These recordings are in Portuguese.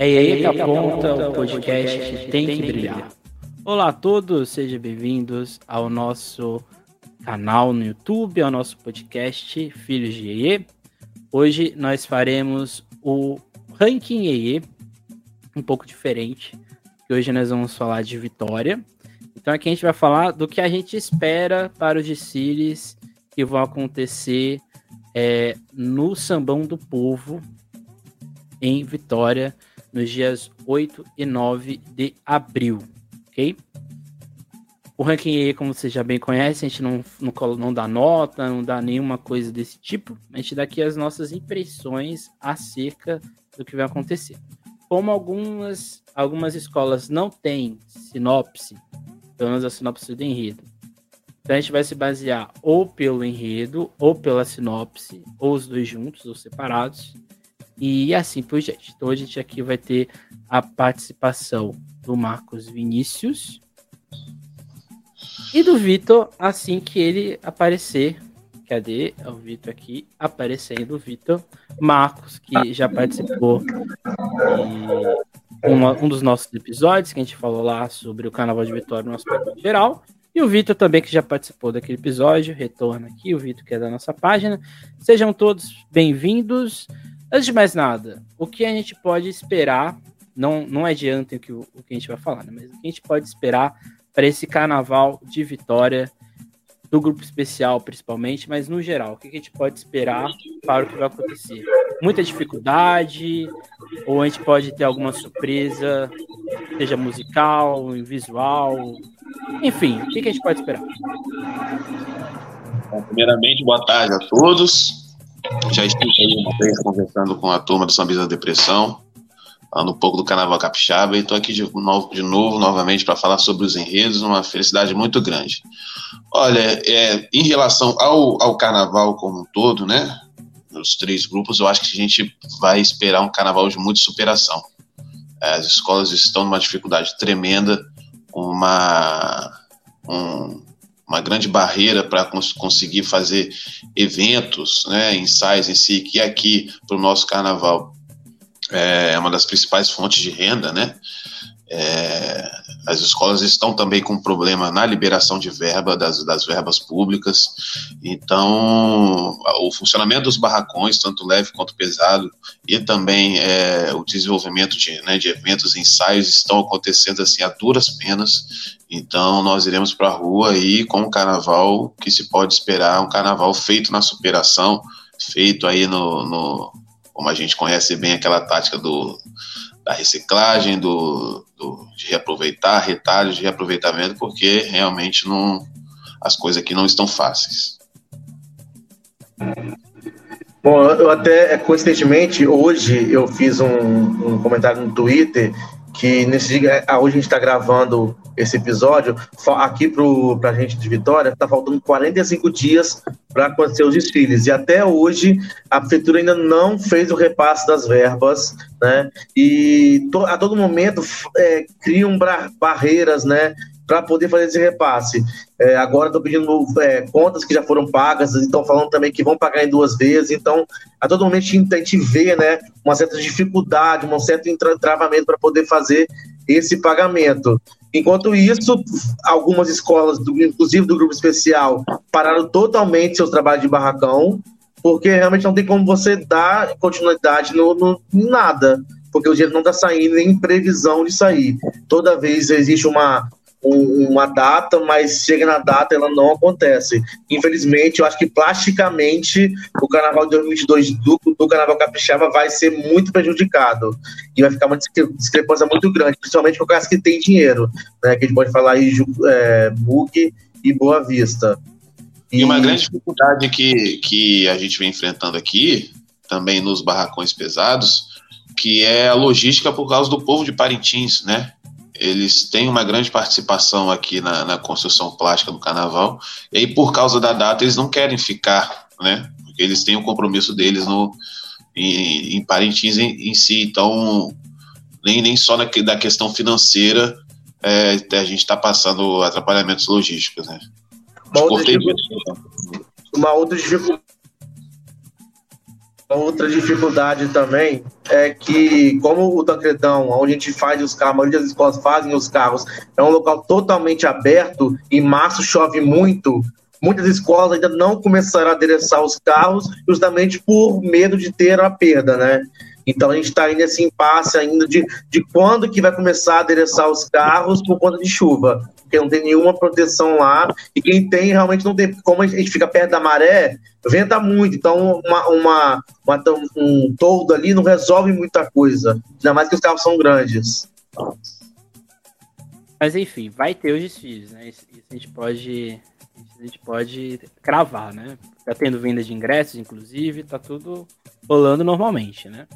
É aí que aponta o podcast tem que brilhar. Olá a todos, sejam bem-vindos ao nosso canal no YouTube, ao nosso podcast Filhos de EE. Hoje nós faremos o ranking EE, um pouco diferente, que hoje nós vamos falar de vitória. Então aqui a gente vai falar do que a gente espera para os desfiles que vão acontecer é, no Sambão do Povo em Vitória nos dias 8 e 9 de abril, ok? O ranking E, como você já bem conhece, a gente não, não, não dá nota, não dá nenhuma coisa desse tipo. A gente dá aqui as nossas impressões acerca do que vai acontecer. Como algumas, algumas escolas não têm sinopse, pelo menos a sinopse do enredo, então a gente vai se basear ou pelo enredo, ou pela sinopse, ou os dois juntos, ou separados e assim por diante. Então a gente aqui vai ter a participação do Marcos Vinícius e do Vitor assim que ele aparecer. Cadê o Vitor aqui? Aparecendo o Vitor Marcos, que já participou de uma, um dos nossos episódios, que a gente falou lá sobre o Carnaval de Vitória no aspecto geral. E o Vitor também, que já participou daquele episódio, retorna aqui, o Vitor que é da nossa página. Sejam todos bem-vindos. Antes de mais nada, o que a gente pode esperar, não, não adianta o que, o que a gente vai falar, né? mas o que a gente pode esperar para esse carnaval de vitória, do grupo especial principalmente, mas no geral, o que a gente pode esperar para o que vai acontecer? Muita dificuldade, ou a gente pode ter alguma surpresa, seja musical, visual, enfim, o que a gente pode esperar? Bom, primeiramente, boa tarde a todos. Já estive uma vez conversando com a turma do Sambisa da Depressão, falando um pouco do Carnaval Capixaba, e estou aqui de novo, de novo, novamente, para falar sobre os enredos, uma felicidade muito grande. Olha, é, em relação ao, ao Carnaval como um todo, né, os três grupos, eu acho que a gente vai esperar um Carnaval de muita superação. As escolas estão numa dificuldade tremenda, uma, um, uma grande barreira para cons conseguir fazer eventos, né, ensaios em si, que aqui para o nosso carnaval é uma das principais fontes de renda, né? É, as escolas estão também com problema na liberação de verba das, das verbas públicas, então o funcionamento dos barracões, tanto leve quanto pesado, e também é, o desenvolvimento de, né, de eventos, ensaios estão acontecendo assim a duras penas. Então nós iremos para a rua aí com um carnaval que se pode esperar, um carnaval feito na superação, feito aí no, no como a gente conhece bem aquela tática do da reciclagem, do, do, de reaproveitar, retalhos de reaproveitamento, porque realmente não, as coisas aqui não estão fáceis. Bom, eu até, coincidentemente, hoje eu fiz um, um comentário no Twitter que nesse dia, ah, hoje a gente está gravando esse episódio, aqui para a gente de Vitória, está faltando 45 dias para acontecer os desfiles. E até hoje a prefeitura ainda não fez o repasse das verbas, né? E to, a todo momento é, criam barreiras, né? Para poder fazer esse repasse. É, agora estão pedindo é, contas que já foram pagas, estão falando também que vão pagar em duas vezes. Então, a todo momento a gente vê né, uma certa dificuldade, um certo entravamento para poder fazer esse pagamento. Enquanto isso, algumas escolas, do, inclusive do grupo especial, pararam totalmente seus trabalhos de barracão, porque realmente não tem como você dar continuidade no, no em nada, porque o dinheiro não está saindo nem previsão de sair. Toda vez existe uma, uma data, mas chega na data ela não acontece. Infelizmente, eu acho que plasticamente o Carnaval de 2022 do, do Carnaval Capixaba vai ser muito prejudicado e vai ficar uma discrepância muito grande, principalmente com caso que tem dinheiro, né? Que a gente pode falar aí é, Bug e Boa Vista. E... e uma grande dificuldade que, que a gente vem enfrentando aqui, também nos barracões pesados, que é a logística por causa do povo de Parintins, né? Eles têm uma grande participação aqui na, na, construção plástica do carnaval, e aí por causa da data eles não querem ficar, né? Porque eles têm o compromisso deles no, em, em Parintins em, em, si, então nem, nem só na, da questão financeira é, a gente está passando atrapalhamentos logísticos, né? Uma outra, uma outra dificuldade outra dificuldade também é que, como o Tancredão, onde a gente faz os carros, a maioria das escolas fazem os carros, é um local totalmente aberto, em março chove muito, muitas escolas ainda não começaram a adereçar os carros, justamente por medo de ter a perda, né? Então a gente está nesse impasse ainda de, de quando que vai começar a adereçar os carros por conta de chuva, porque não tem nenhuma proteção lá, e quem tem realmente não tem, como a gente fica perto da maré, venta muito, então uma, uma, uma um toldo ali não resolve muita coisa, ainda mais que os carros são grandes. Mas enfim, vai ter os desfiles, né? Isso, isso a gente pode a gente pode cravar, né? Tá tendo venda de ingressos, inclusive, tá tudo rolando normalmente, né?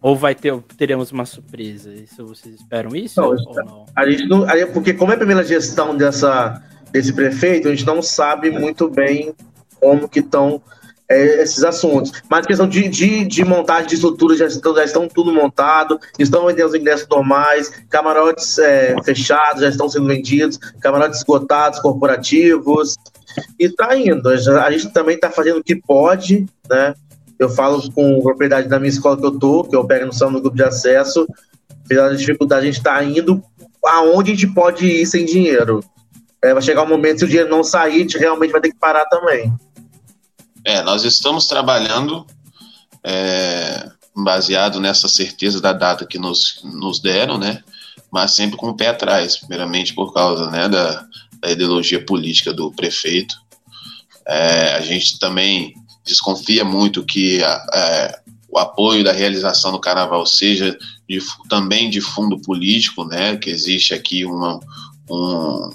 Ou vai ter, teremos uma surpresa? Isso vocês esperam isso? Não, ou não? A gente não, porque como é a primeira gestão dessa, desse prefeito, a gente não sabe muito bem como que estão é, esses assuntos. Mas questão de, de, de, montagem de estrutura já estão, já estão tudo montado, estão vendendo os ingressos normais, camarotes é, fechados já estão sendo vendidos, camarotes esgotados, corporativos, e está indo. A gente também está fazendo o que pode, né? Eu falo com propriedade da minha escola que eu tô, que eu pego no salão do grupo de acesso. Apesar da dificuldade, a gente está indo aonde a gente pode ir sem dinheiro. É, vai chegar um momento, se o dinheiro não sair, a gente realmente vai ter que parar também. É, nós estamos trabalhando é, baseado nessa certeza da data que nos, nos deram, né? Mas sempre com o pé atrás, primeiramente por causa né, da, da ideologia política do prefeito. É, a gente também desconfia muito que é, o apoio da realização do carnaval seja de, também de fundo político, né? Que existe aqui uma, um,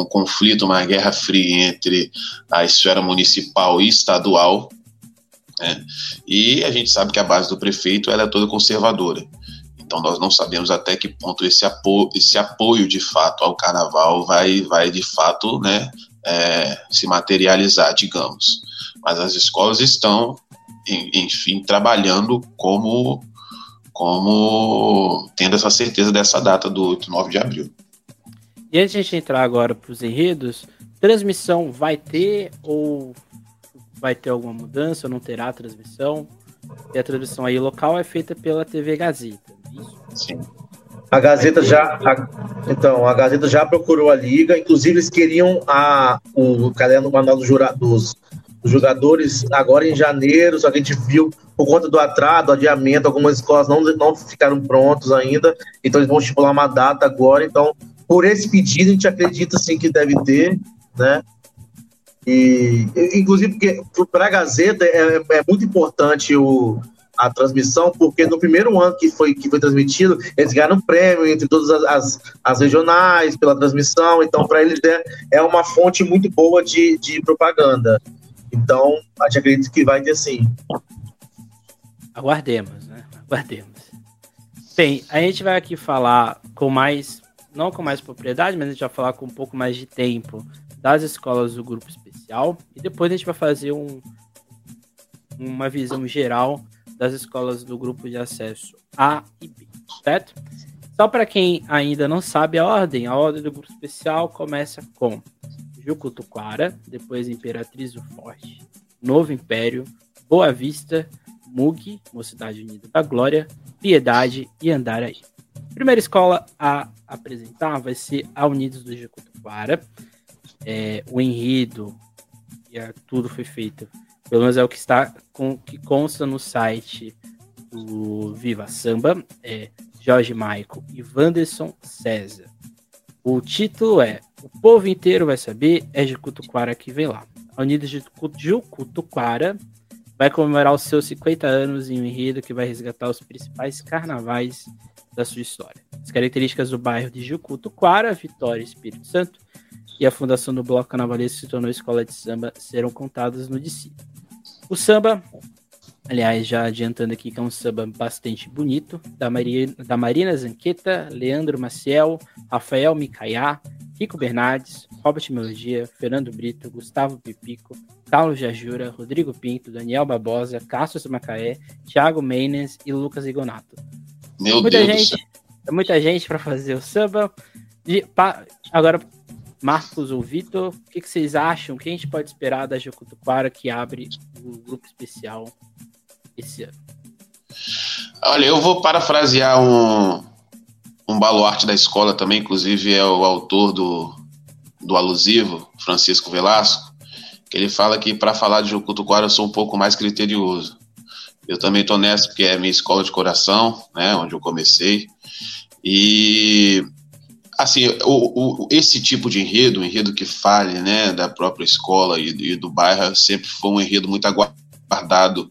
um conflito, uma guerra fria entre a esfera municipal e estadual. Né? E a gente sabe que a base do prefeito ela é toda conservadora. Então nós não sabemos até que ponto esse apoio, esse apoio de fato ao carnaval vai, vai de fato né, é, se materializar, digamos mas as escolas estão, enfim, trabalhando como, como tendo essa certeza dessa data do 8, 9 de abril. E antes de a gente entrar agora para os enredos, transmissão vai ter ou vai ter alguma mudança ou não terá transmissão? E a transmissão aí local é feita pela TV Gazeta, é isso? Sim. A Gazeta já, a, então, a Gazeta já procurou a liga, inclusive eles queriam a, o caderno manual dos, jurados, os jogadores agora em janeiro, só que a gente viu por conta do atraso, do adiamento, algumas escolas não, não ficaram prontos ainda, então eles vão estipular uma data agora, então por esse pedido a gente acredita sim que deve ter, né? E inclusive porque para a Gazeta é, é, muito importante o, a transmissão, porque no primeiro ano que foi, que foi transmitido, eles ganharam prêmio entre todas as, as, as regionais pela transmissão, então para eles é, é uma fonte muito boa de, de propaganda. Então, a gente acredita que vai ter sim. Aguardemos, né? Aguardemos. Bem, a gente vai aqui falar com mais, não com mais propriedade, mas a gente vai falar com um pouco mais de tempo das escolas do grupo especial e depois a gente vai fazer um, uma visão geral das escolas do grupo de acesso A e B, certo? Só para quem ainda não sabe a ordem, a ordem do grupo especial começa com Jucutuquara, depois Imperatriz do Forte, Novo Império, Boa Vista, Mug, Mocidade Unida da Glória, Piedade e Andaraí. Primeira escola a apresentar vai ser a Unidos do Jucutuquara. É, o enredo e a, tudo foi feito, pelo menos é o que está com, que consta no site do Viva Samba, é Jorge Maico e Wanderson César. O título é O povo inteiro vai saber, é Jucutuquara que vem lá. A Unidos de Jucutuquara vai comemorar os seus 50 anos em um enredo que vai resgatar os principais carnavais da sua história. As características do bairro de Jucutuquara, Vitória e Espírito Santo, e a fundação do Bloco Carnavalesco se tornou escola de samba serão contadas no DC. O samba Aliás, já adiantando aqui que é um samba bastante bonito, da, Maria, da Marina Zanqueta, Leandro Maciel, Rafael Micaiá, Rico Bernardes, Robert Melodia, Fernando Brito, Gustavo Pipico, Carlos Jajura, Rodrigo Pinto, Daniel Barbosa, Cássio Macaé, Thiago Meines e Lucas Igonato. Meu muita Deus gente, é muita gente para fazer o samba. De, pa, agora, Marcos ou Vitor, o que, que, vocês acham? O que a gente pode esperar da Jucutuquara que abre o grupo especial esse ano? Olha, eu vou parafrasear um, um baluarte da escola também, inclusive é o autor do, do alusivo, Francisco Velasco, que ele fala que para falar de Jucutuquara eu sou um pouco mais criterioso. Eu também estou nessa porque é minha escola de coração, né, onde eu comecei. E assim, o, o, esse tipo de enredo, um enredo que fale, né, da própria escola e, e do bairro, sempre foi um enredo muito aguardado,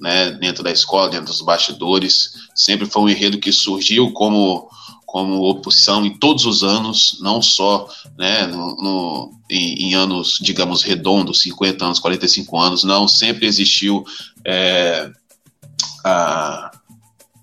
né, dentro da escola, dentro dos bastidores. Sempre foi um enredo que surgiu como como oposição em todos os anos, não só né, no, no em, em, anos, digamos, redondos, 50 anos, 45 anos, não, sempre existiu é, a,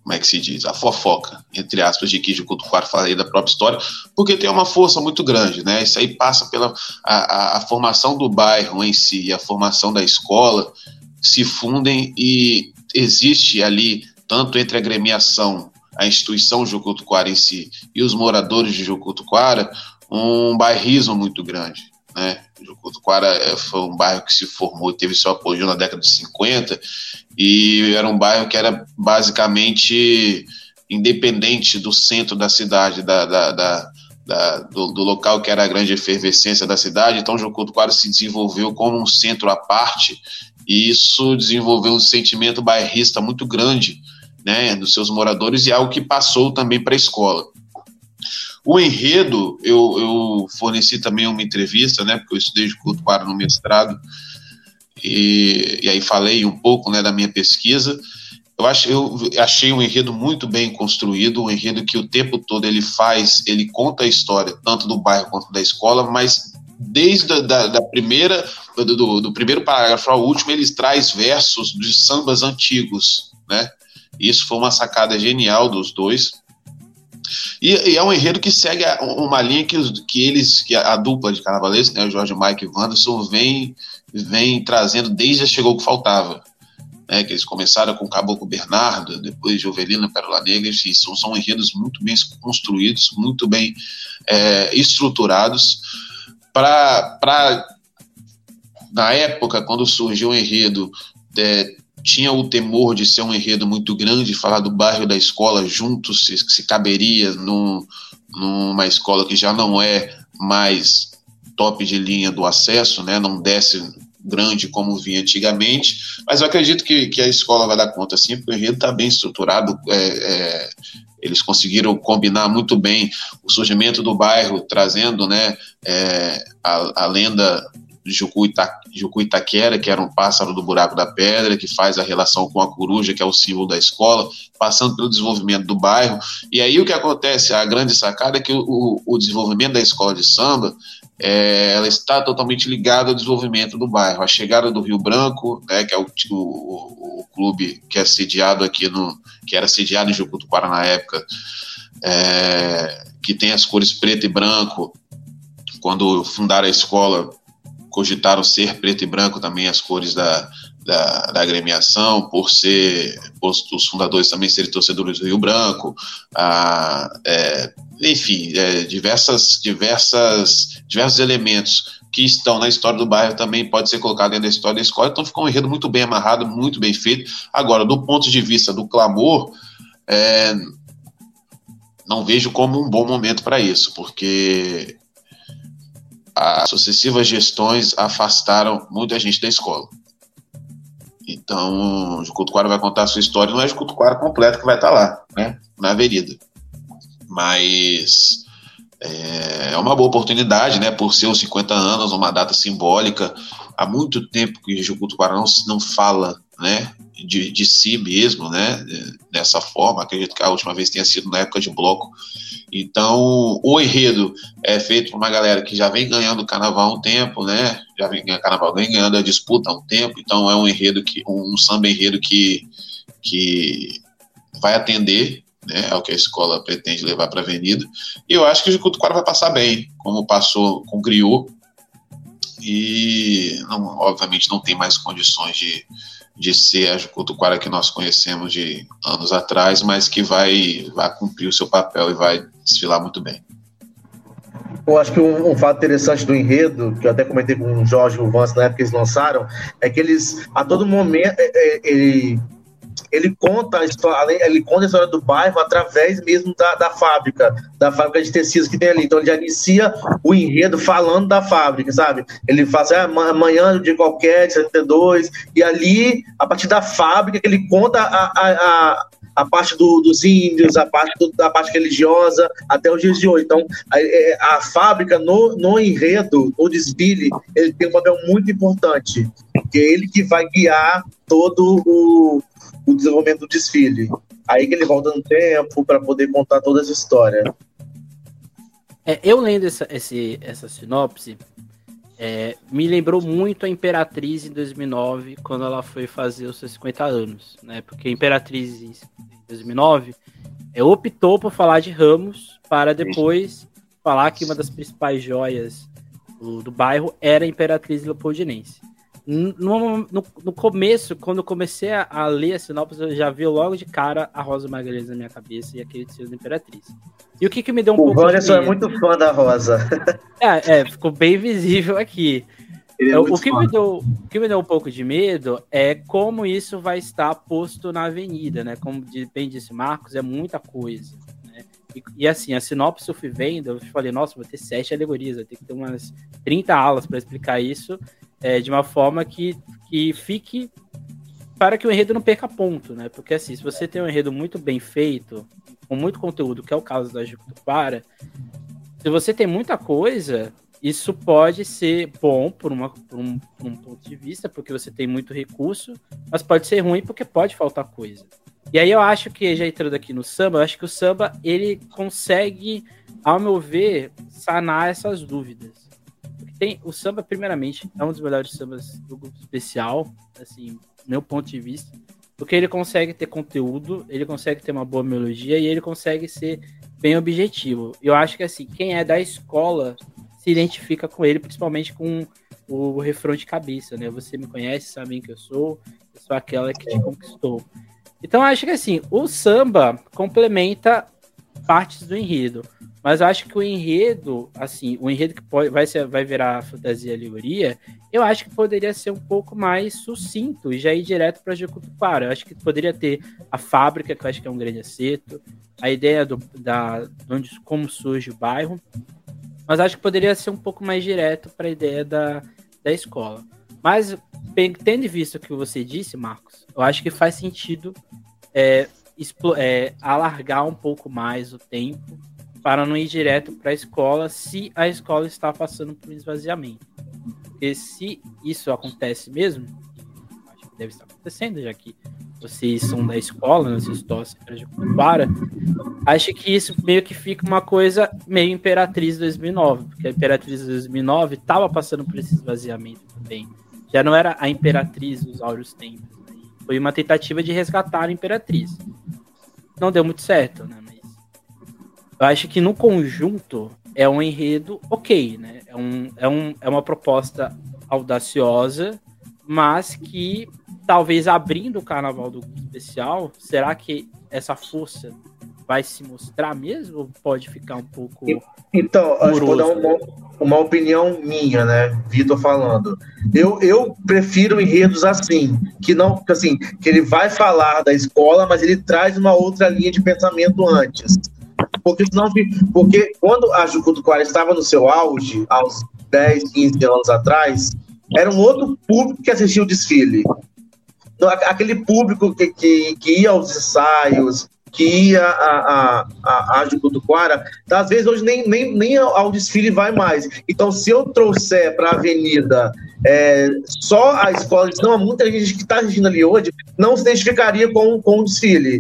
como é que se diz, a fofoca, entre aspas, de que de Cutuquara falei da própria história, porque tem uma força muito grande, né? Isso aí passa pela a, a, a formação do bairro em si, a formação da escola se fundem e existe ali, tanto entre a gremiação, a instituição Jucutuquara em si e os moradores de Jucutuquara, um bairrismo muito grande. Né? Jucutuquara eh, foi um bairro que se formou, teve seu apoio na década de 50 e era um bairro que era basicamente independente do centro da cidade, da, da, da, da do, do, local que era a grande efervescência da cidade. Então, Jucutuquara se desenvolveu como um centro à parte e isso desenvolveu um sentimento bairrista muito grande né, dos seus moradores e algo que passou também para a escola. O enredo, eu, eu, forneci também uma entrevista, né, porque eu estudei de culto para no mestrado, e, e aí falei um pouco né, da minha pesquisa. Eu, acho, eu achei um enredo muito bem construído, um enredo que o tempo todo ele faz, ele conta a história, tanto do bairro quanto da escola, mas desde a, da, da primeira, do, do, primeiro parágrafo ao último, ele traz versos de sambas antigos, né? Isso foi uma sacada genial dos dois. E, e, é um enredo que segue uma linha que, que eles, que a, a dupla de carnavalescos, né, o Jorge Mike e Wanderson, vem, vem trazendo desde a Chegou o que Faltava. Né, que eles começaram com o Caboclo Bernardo, depois de Ovelina Pérola Negra, e são, são enredos muito bem construídos, muito bem é, estruturados, para na época, quando surgiu o enredo, é, tinha o temor de ser um enredo muito grande, falar do bairro da escola juntos, se, se caberia num, numa escola que já não é mais top de linha do acesso, né, não desce grande como vinha antigamente, mas eu acredito que, que a escola vai dar conta sim, porque o enredo está bem estruturado, é, é, eles conseguiram combinar muito bem o surgimento do bairro, trazendo né, é, a, a lenda Jucu, Ita, Jucu Itaquera, que era um pássaro do buraco da pedra, que faz a relação com a coruja, que é o símbolo da escola, passando pelo desenvolvimento do bairro. E aí o que acontece, a grande sacada é que o, o desenvolvimento da escola de samba, é, ela está totalmente ligada ao desenvolvimento do bairro. A chegada do Rio Branco, né, que é o, o, o clube que é sediado aqui no, que era sediado em Jucutuquara na época, é, que tem as cores preto e branco, quando fundaram a escola, cogitaram ser preto e branco também as cores da, da, da agremiação, por ser por os fundadores também serem torcedores do Rio Branco, a, é, enfim, é, diversas, diversas, diversos elementos que estão na história do bairro também pode ser colocado dentro da história da escola, então ficou um enredo muito bem amarrado, muito bem feito. Agora, do ponto de vista do clamor, é, não vejo como um bom momento para isso, porque as sucessivas gestões afastaram muita gente da escola. Então, o Jucutuquara vai contar a sua história, não é o Jucutuquara completo que vai estar lá, né, na avenida. Mas é, é uma boa oportunidade, né, por ser os 50 anos, uma data simbólica. Há muito tempo que o Jucutuquara não, não fala, né, de, de si mesmo, né, dessa forma. Acredito que a última vez tenha sido na época de bloco. Então, o enredo é feito por uma galera que já vem ganhando o carnaval há um tempo, né? Já vem ganhando carnaval, vem ganhando a disputa há um tempo. Então, é um enredo que, um samba enredo que, que vai atender né, ao que a escola pretende levar para a avenida. E eu acho que o Jucutuquara vai passar bem, como passou com o Griot. E, não, obviamente, não tem mais condições de, de ser a Jucutuquara que nós conhecemos de anos atrás, mas que vai, vai cumprir o seu papel e vai desfilar muito bem. eu acho que um, um, fato interessante do enredo, que eu até comentei com o Jorge e o Vance na época que eles lançaram, é que eles, a todo momento, é, é, ele, ele conta a história, ele conta a história do bairro através mesmo da, da fábrica, da fábrica de tecidos que tem ali. Então ele já inicia o enredo falando da fábrica, sabe? Ele faz ah, amanhã de qualquer, de 72, e ali, a partir da fábrica, ele conta a, a, a a parte do, dos índios, a parte do, da parte religiosa, até os dias de hoje. Então, a, é, a fábrica, no, no enredo, no desfile, ele tem um papel muito importante, que é ele que vai guiar todo o, o desenvolvimento do desfile. Aí que ele volta no tempo para poder contar toda essa história. É, eu lendo essa, esse, essa sinopse, é, me lembrou muito a Imperatriz em 2009, quando ela foi fazer os seus 50 anos, né? Porque a Imperatriz em 2009 é, optou por falar de Ramos para depois falar que uma das principais joias do, do bairro era a Imperatriz Leopoldinense. No, no, no, começo, quando eu comecei a, a, ler a sinopse, eu já vi logo de cara a Rosa Magalhães na minha cabeça e aquele tecido da Imperatriz. E o que, que me deu um o pouco. O Wanderson é muito fã da Rosa. É, é ficou bem visível aqui. É o, que me deu, o que me deu um pouco de medo é como isso vai estar posto na avenida, né? Como bem disse Marcos, é muita coisa. Né? E, e, assim, a sinopse eu fui vendo, eu falei, nossa, vou ter sete alegorias, vai ter que ter umas 30 aulas para explicar isso é, de uma forma que, que fique para que o enredo não perca ponto, né? Porque assim, se você tem um enredo muito bem feito, com muito conteúdo, que é o caso da Jucupara, se você tem muita coisa, isso pode ser bom por, uma, por, um, por um ponto de vista, porque você tem muito recurso, mas pode ser ruim porque pode faltar coisa. E aí eu acho que, já entrando aqui no samba, eu acho que o samba, ele consegue, ao meu ver, sanar essas dúvidas tem o samba, primeiramente, é um dos melhores sambas do grupo especial, assim, meu ponto de vista, porque ele consegue ter conteúdo, ele consegue ter uma boa melodia e ele consegue ser bem objetivo. Eu acho que assim, quem é da escola se identifica com ele, principalmente com o refrão de cabeça, né? Você me conhece, sabe que eu sou, eu sou aquela que te conquistou. Então acho que assim, o samba complementa partes do enredo. Mas eu acho que o enredo, assim, o enredo que pode, vai, ser, vai virar fantasia alegoria, eu acho que poderia ser um pouco mais sucinto e já ir direto para Jacutupara. Eu acho que poderia ter a fábrica, que eu acho que é um grande acerto, a ideia do, da, de onde, como surge o bairro, mas acho que poderia ser um pouco mais direto para a ideia da, da escola. Mas, tendo visto o que você disse, Marcos, eu acho que faz sentido é, é, alargar um pouco mais o tempo para não ir direto para a escola se a escola está passando por um esvaziamento. Porque se isso acontece mesmo, acho que deve estar acontecendo, já que vocês são da escola, né, vocês torcem para acho que isso meio que fica uma coisa meio Imperatriz 2009, porque a Imperatriz 2009 estava passando por esse esvaziamento também. Já não era a Imperatriz dos áureos tempos. Né? Foi uma tentativa de resgatar a Imperatriz. Não deu muito certo, né? Eu acho que no conjunto é um enredo ok, né? É, um, é, um, é uma proposta audaciosa, mas que talvez abrindo o carnaval do especial, será que essa força vai se mostrar mesmo ou pode ficar um pouco. Então, que vou dar uma, uma opinião minha, né? Vitor falando. Eu, eu prefiro enredos assim, que não, assim, que ele vai falar da escola, mas ele traz uma outra linha de pensamento antes. Porque senão, porque quando a Jucutuquara estava no seu auge, aos 10, 15 anos atrás, era um outro público que assistia o desfile. Então, aquele público que, que, que ia aos ensaios, que ia a, a, a, Jucutuquara, às vezes hoje nem, nem, nem ao desfile vai mais. Então, se eu trouxer para a avenida é, só a escola, não, muita gente que está assistindo ali hoje não se identificaria com, com o desfile.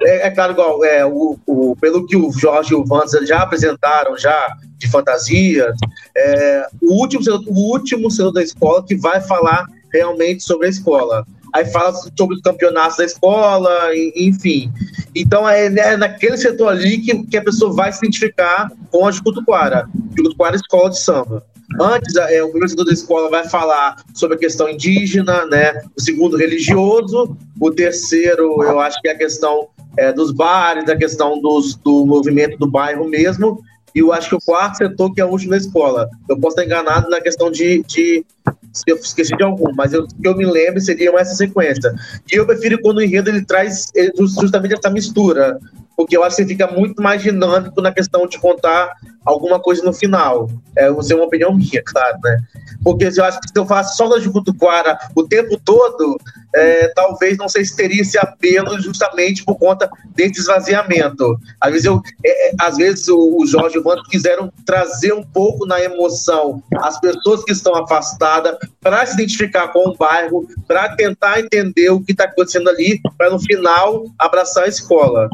É, é claro, igual, é, o, o, pelo que o Jorge e o Vanza já apresentaram, já de fantasia, é, o último o último senhor da escola que vai falar realmente sobre a escola. Aí fala sobre os campeonatos da escola, enfim. Então é, é naquele setor ali que, que a pessoa vai se identificar com a Jucutuquara. Jucutuquara é escola de samba. Antes, é, o primeiro setor da escola vai falar sobre a questão indígena, né? O segundo, religioso. O terceiro, eu acho que é a questão é, dos bares, da questão dos, do movimento do bairro mesmo. e eu acho que o quarto setor que é último da escola. Eu posso estar enganado na questão de, de se eu esqueci de algum, mas eu, que eu me lembro seria essa sequência. E eu prefiro quando o enredo ele traz justamente essa mistura, porque eu acho que fica muito mais dinâmico na questão de contar alguma coisa no final. É, você é uma opinião minha, claro, né? Porque eu acho que se eu faço só da Jucutuquara o tempo todo, é, talvez não sei se teria esse apelo justamente por conta desse esvaziamento. Às vezes, eu, é, é às vezes o, o Jorge e o Wanda quiseram trazer um pouco na emoção as pessoas que estão afastadas para se identificar com o bairro, para tentar entender o que está acontecendo ali, para no final abraçar a escola.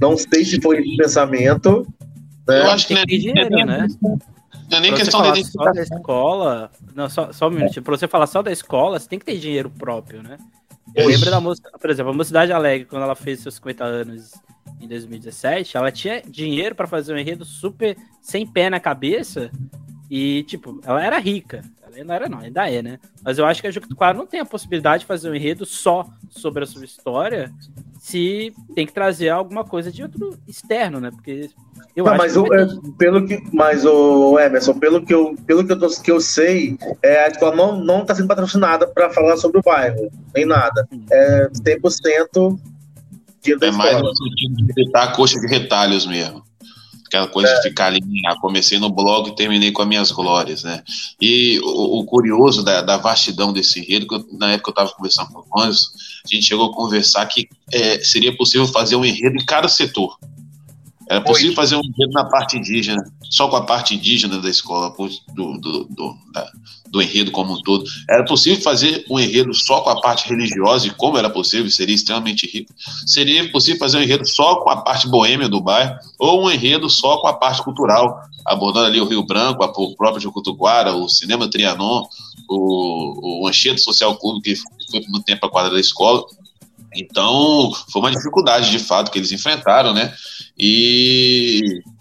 Não sei se foi esse pensamento. Né? Eu acho que tem que dinheiro, né? Não é nem pra questão de só da escola. Não, só, só um minuto. Pra você falar só da escola, você tem que ter dinheiro próprio, né? Eu lembro da música, por exemplo, a Mocidade Alegre, quando ela fez seus 50 anos em 2017, ela tinha dinheiro para fazer um enredo super sem pé na cabeça. E, tipo, ela era rica. Ela não era, não, ainda é, né? Mas eu acho que a Jucutuquara não tem a possibilidade de fazer um enredo só sobre a sua história se tem que trazer alguma coisa de outro externo, né? Porque eu não, mas que o, é, pelo que, mas o Emerson, pelo que eu, pelo que eu, tô, que eu sei, é, a escola não não está sendo patrocinada para falar sobre o bairro, nem nada. É 100% dinheiro da É mais no sentido de evitar a coxa de retalhos mesmo aquela coisa é. de ficar ali, ah, comecei no blog e terminei com as minhas glórias, né? E o, o curioso da, da, vastidão desse enredo, que eu, na época eu estava conversando com o Anderson, a gente chegou a conversar que é, seria possível fazer um enredo em cada setor. Era possível fazer um enredo na parte indígena, só com a parte indígena da escola, do, do, do, da, do, enredo como um todo. Era possível fazer um enredo só com a parte religiosa, e como era possível, seria extremamente rico. Seria possível fazer um enredo só com a parte boêmia do bairro, ou um enredo só com a parte cultural, abordando ali o Rio Branco, o próprio Jucutuquara, o Cinema Trianon, o, o Anchieta Social Clube, que foi no tempo a quadra da escola. Então, foi uma dificuldade de fato que eles enfrentaram, né? E,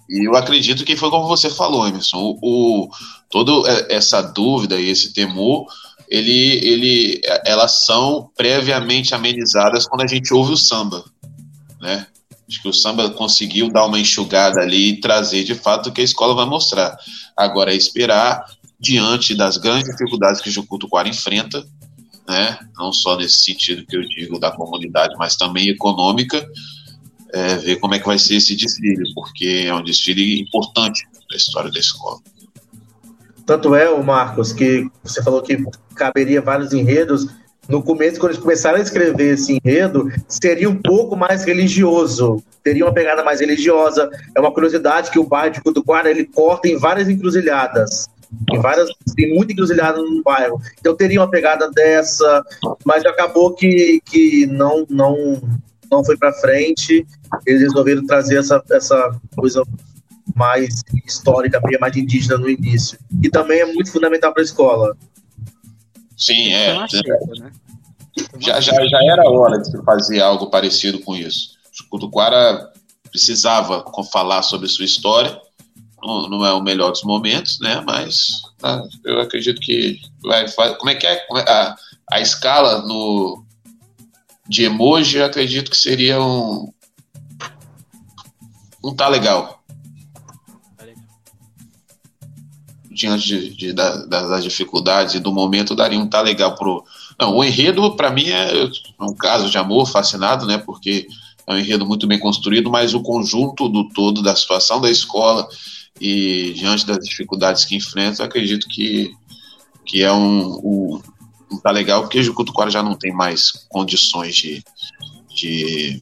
e eu acredito que foi como você falou, Emerson. O, o, toda essa dúvida e esse temor, ele, ele, elas são previamente amenizadas quando a gente ouve o samba, né? Acho que o samba conseguiu dar uma enxugada ali e trazer de fato o que a escola vai mostrar. Agora é esperar, diante das grandes dificuldades que o Jucutuquara enfrenta, né? não só nesse sentido que eu digo da comunidade, mas também econômica, é, ver como é que vai ser esse desfile, porque é um desfile importante da história da escola. Tanto é, o Marcos, que você falou que caberia vários enredos. No começo, quando eles começaram a escrever esse enredo, seria um pouco mais religioso, teria uma pegada mais religiosa. É uma curiosidade que o bairro de Cutuquara ele corta em várias encruzilhadas. Em várias, tem muita encruzilhada no bairro. Então teria uma pegada dessa, mas acabou que, que não, não, não foi para frente. Eles resolveram trazer essa, essa coisa mais histórica, mais indígena no início. E também é muito fundamental para a escola. Sim, é. Né? Já, já, já era hora de fazer algo parecido com isso. O Cutuquara precisava falar sobre sua história. Não, não, é o melhor dos momentos, né? Mas ah, eu acredito que vai. Como é que é? é a, a escala no, de emoji, eu acredito que seria um. Um tá legal. Diante de, de, da, das dificuldades e do momento, daria um tá legal pro. Não, o enredo, para mim, é um caso de amor fascinado, né? Porque é um enredo muito bem construído, mas o conjunto do todo da situação da escola e diante das dificuldades que enfrenta, acredito que, que é um, um, tá legal, porque o Jucutuquara já não tem mais condições de, de,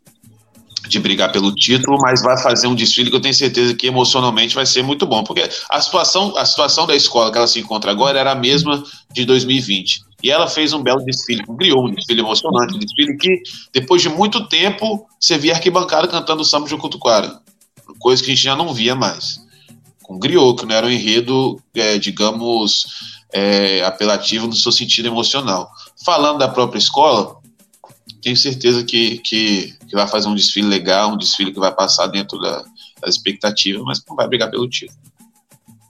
de brigar pelo título, mas vai fazer um desfile que eu tenho certeza que emocionalmente vai ser muito bom, porque a situação, a situação da escola que ela se encontra agora era a mesma de 2020. E ela fez um belo desfile, criou um desfile emocionante, um desfile que, depois de muito tempo, você via arquibancada cantando o samba de coisa que a gente já não via mais. Com griot, que não era um enredo, é, digamos, é, apelativo no seu sentido emocional. Falando da própria escola, tenho certeza que, que, que, vai fazer um desfile legal, um desfile que vai passar dentro da, das expectativas, mas não vai brigar pelo título.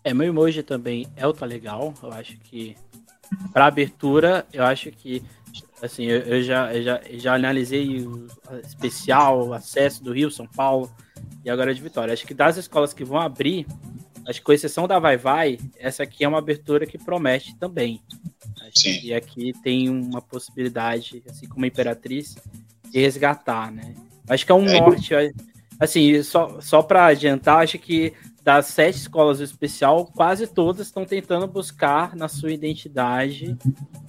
É, meu emoji também é o tá legal. Eu acho que para abertura, eu acho que assim, eu, eu já, eu já, já analisei o especial, o acesso do Rio, São Paulo e agora de Vitória. Acho que das escolas que vão abrir, Acho que com exceção da Vai Vai, essa aqui é uma abertura que promete também. Sim. que aqui tem uma possibilidade, assim como a Imperatriz, de resgatar, né? Acho que é um é. norte. Assim, só, só para adiantar, acho que das sete escolas do especial, quase todas estão tentando buscar na sua identidade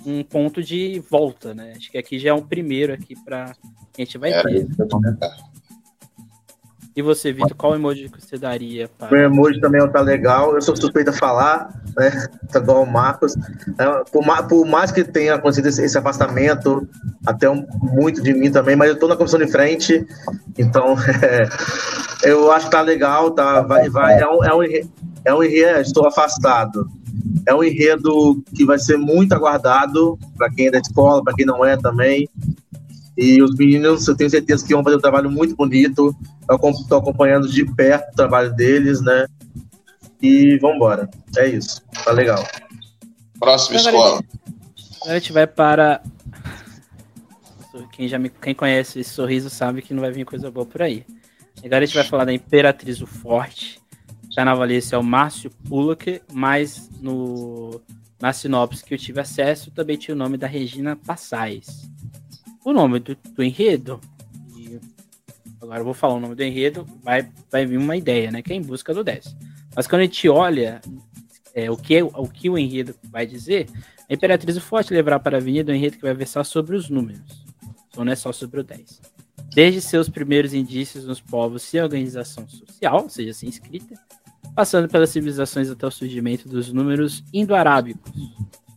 um ponto de volta, né? Acho que aqui já é um primeiro aqui para a gente vai ter. E você, Vitor, qual emoji que você daria? Para... Meu emoji também tá legal. Eu sou suspeito a falar, né? Tá igual o Marcos. É, por, por mais que tenha acontecido esse, esse afastamento, até um, muito de mim também, mas eu tô na comissão de frente, então é, eu acho que tá legal, tá? Vai, vai, é um, é um, é um enredo, estou afastado. É um enredo que vai ser muito aguardado para quem é da escola, para quem não é também. E os meninos, eu tenho certeza que vão fazer um trabalho muito bonito. Estou acompanhando de perto o trabalho deles, né? E vamos embora. É isso. Tá legal. Próxima escola. Agora a gente vai para. Quem já me, quem conhece esse sorriso sabe que não vai vir coisa boa por aí. Agora a gente vai falar da Imperatriz o Forte. Carnavalesco é o Márcio Pullock, mas no, na sinopse que eu tive acesso também tinha o nome da Regina Passais o nome do, do enredo. Agora eu vou falar o nome do enredo, vai, vai vir uma ideia, né? Que é em busca do 10. Mas quando a gente olha é, o, que, o que o enredo vai dizer, a Imperatriz Forte levará para a avenida o enredo que vai versar sobre os números. Então não é só sobre o 10. Desde seus primeiros indícios nos povos sem organização social, ou seja, sem escrita, passando pelas civilizações até o surgimento dos números indo-arábicos,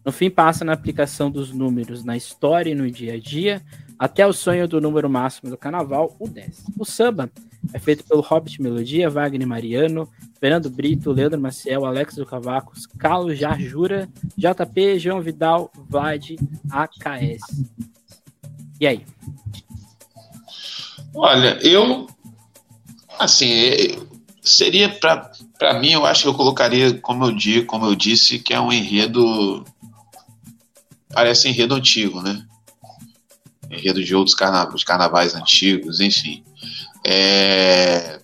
no fim, passa na aplicação dos números na história e no dia a dia, até o sonho do número máximo do carnaval, o 10. O samba é feito pelo Hobbit Melodia, Wagner Mariano, Fernando Brito, Leandro Maciel, Alex do Cavacos, Carlos Jarjura, JP, João Vidal, Vlad, AKS. E aí? Olha, eu. Assim, seria para mim, eu acho que eu colocaria, como eu, digo, como eu disse, que é um enredo parece enredo antigo, né? Enredo de outros carnavais, carnavais antigos, enfim. É...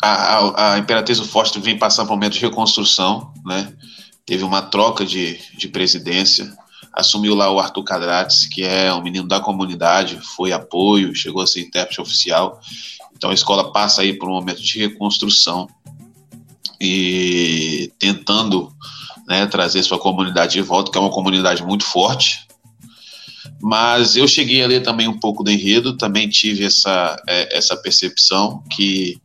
A, a, a Imperatriz do Forte vem passando por um momento de reconstrução, né? Teve uma troca de, de presidência, assumiu lá o Arthur Cadrates, que é um menino da comunidade, foi apoio, chegou a ser intérprete oficial. Então a escola passa aí por um momento de reconstrução e tentando né, trazer sua comunidade de volta, que é uma comunidade muito forte. Mas eu cheguei a ler também um pouco do enredo, também tive essa, é, essa percepção que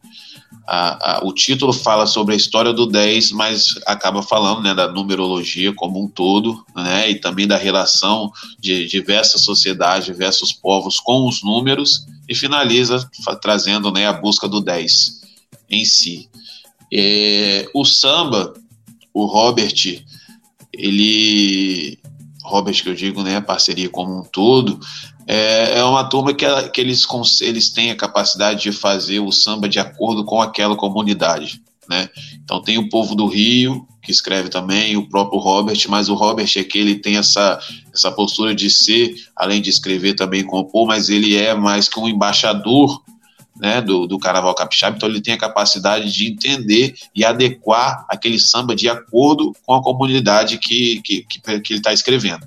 a, a, o título fala sobre a história do 10, mas acaba falando né, da numerologia como um todo, né, e também da relação de diversas sociedades, diversos povos com os números, e finaliza trazendo né, a busca do 10 em si. É, o samba, o Robert, ele. Robert, que eu digo, né? Parceria como um todo. É, é uma turma que, que eles, eles têm a capacidade de fazer o samba de acordo com aquela comunidade. Né? Então tem o povo do Rio, que escreve também, o próprio Robert, mas o Robert é que ele tem essa, essa postura de ser, além de escrever também compor, mas ele é mais que um embaixador né, do, do Carnaval Capixaba, então ele tem a capacidade de entender e adequar aquele samba de acordo com a comunidade que, que, que, que ele está escrevendo.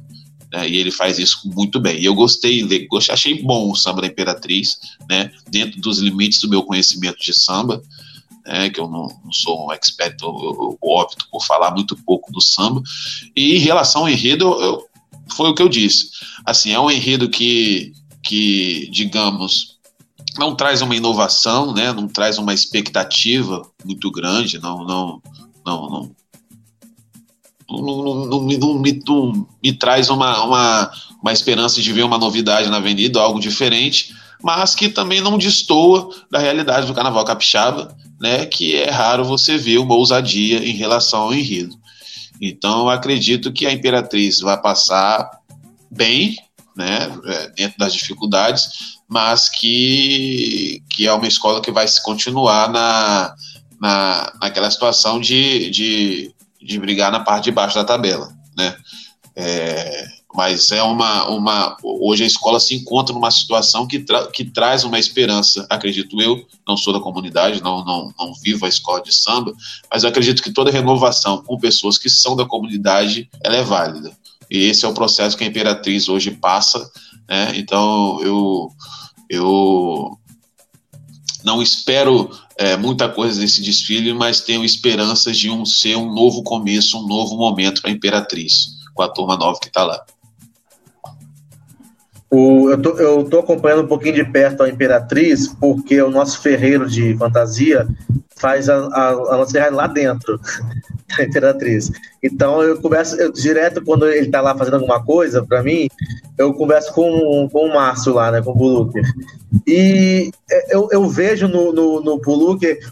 Né, e ele faz isso muito bem. E eu gostei, achei bom o samba da Imperatriz, né, dentro dos limites do meu conhecimento de samba, né, que eu não, não, sou um expert, eu, opto por falar muito pouco do samba. E em relação ao enredo, eu, foi o que eu disse. Assim, é um enredo que, que digamos, não traz uma inovação, né? Não traz uma expectativa muito grande, não, não, não, não, não, me, me traz uma, uma, uma esperança de ver uma novidade na avenida, algo diferente, mas que também não destoa da realidade do Carnaval Capixaba, né? Que é raro você ver uma ousadia em relação ao enredo. Então, eu acredito que a Imperatriz vai passar bem, né? É, dentro das dificuldades, mas que, que é uma escola que vai se continuar na, na, naquela situação de, de, de brigar na parte de baixo da tabela, né? É, mas é uma, uma. Hoje a escola se encontra numa situação que, tra que traz uma esperança, acredito eu. Não sou da comunidade, não, não, não vivo a escola de samba, mas acredito que toda renovação com pessoas que são da comunidade ela é válida. E esse é o processo que a Imperatriz hoje passa. Né? Então eu, eu não espero é, muita coisa desse desfile, mas tenho esperanças de um ser um novo começo, um novo momento para a Imperatriz, com a turma nova que está lá. O, eu, tô, eu tô acompanhando um pouquinho de perto a Imperatriz, porque o nosso ferreiro de fantasia faz a, a, a lá dentro da Imperatriz. Então eu converso eu, direto quando ele tá lá fazendo alguma coisa para mim, eu converso com, com o Márcio lá, né, com o Buluker. E é, eu, eu vejo no, no, no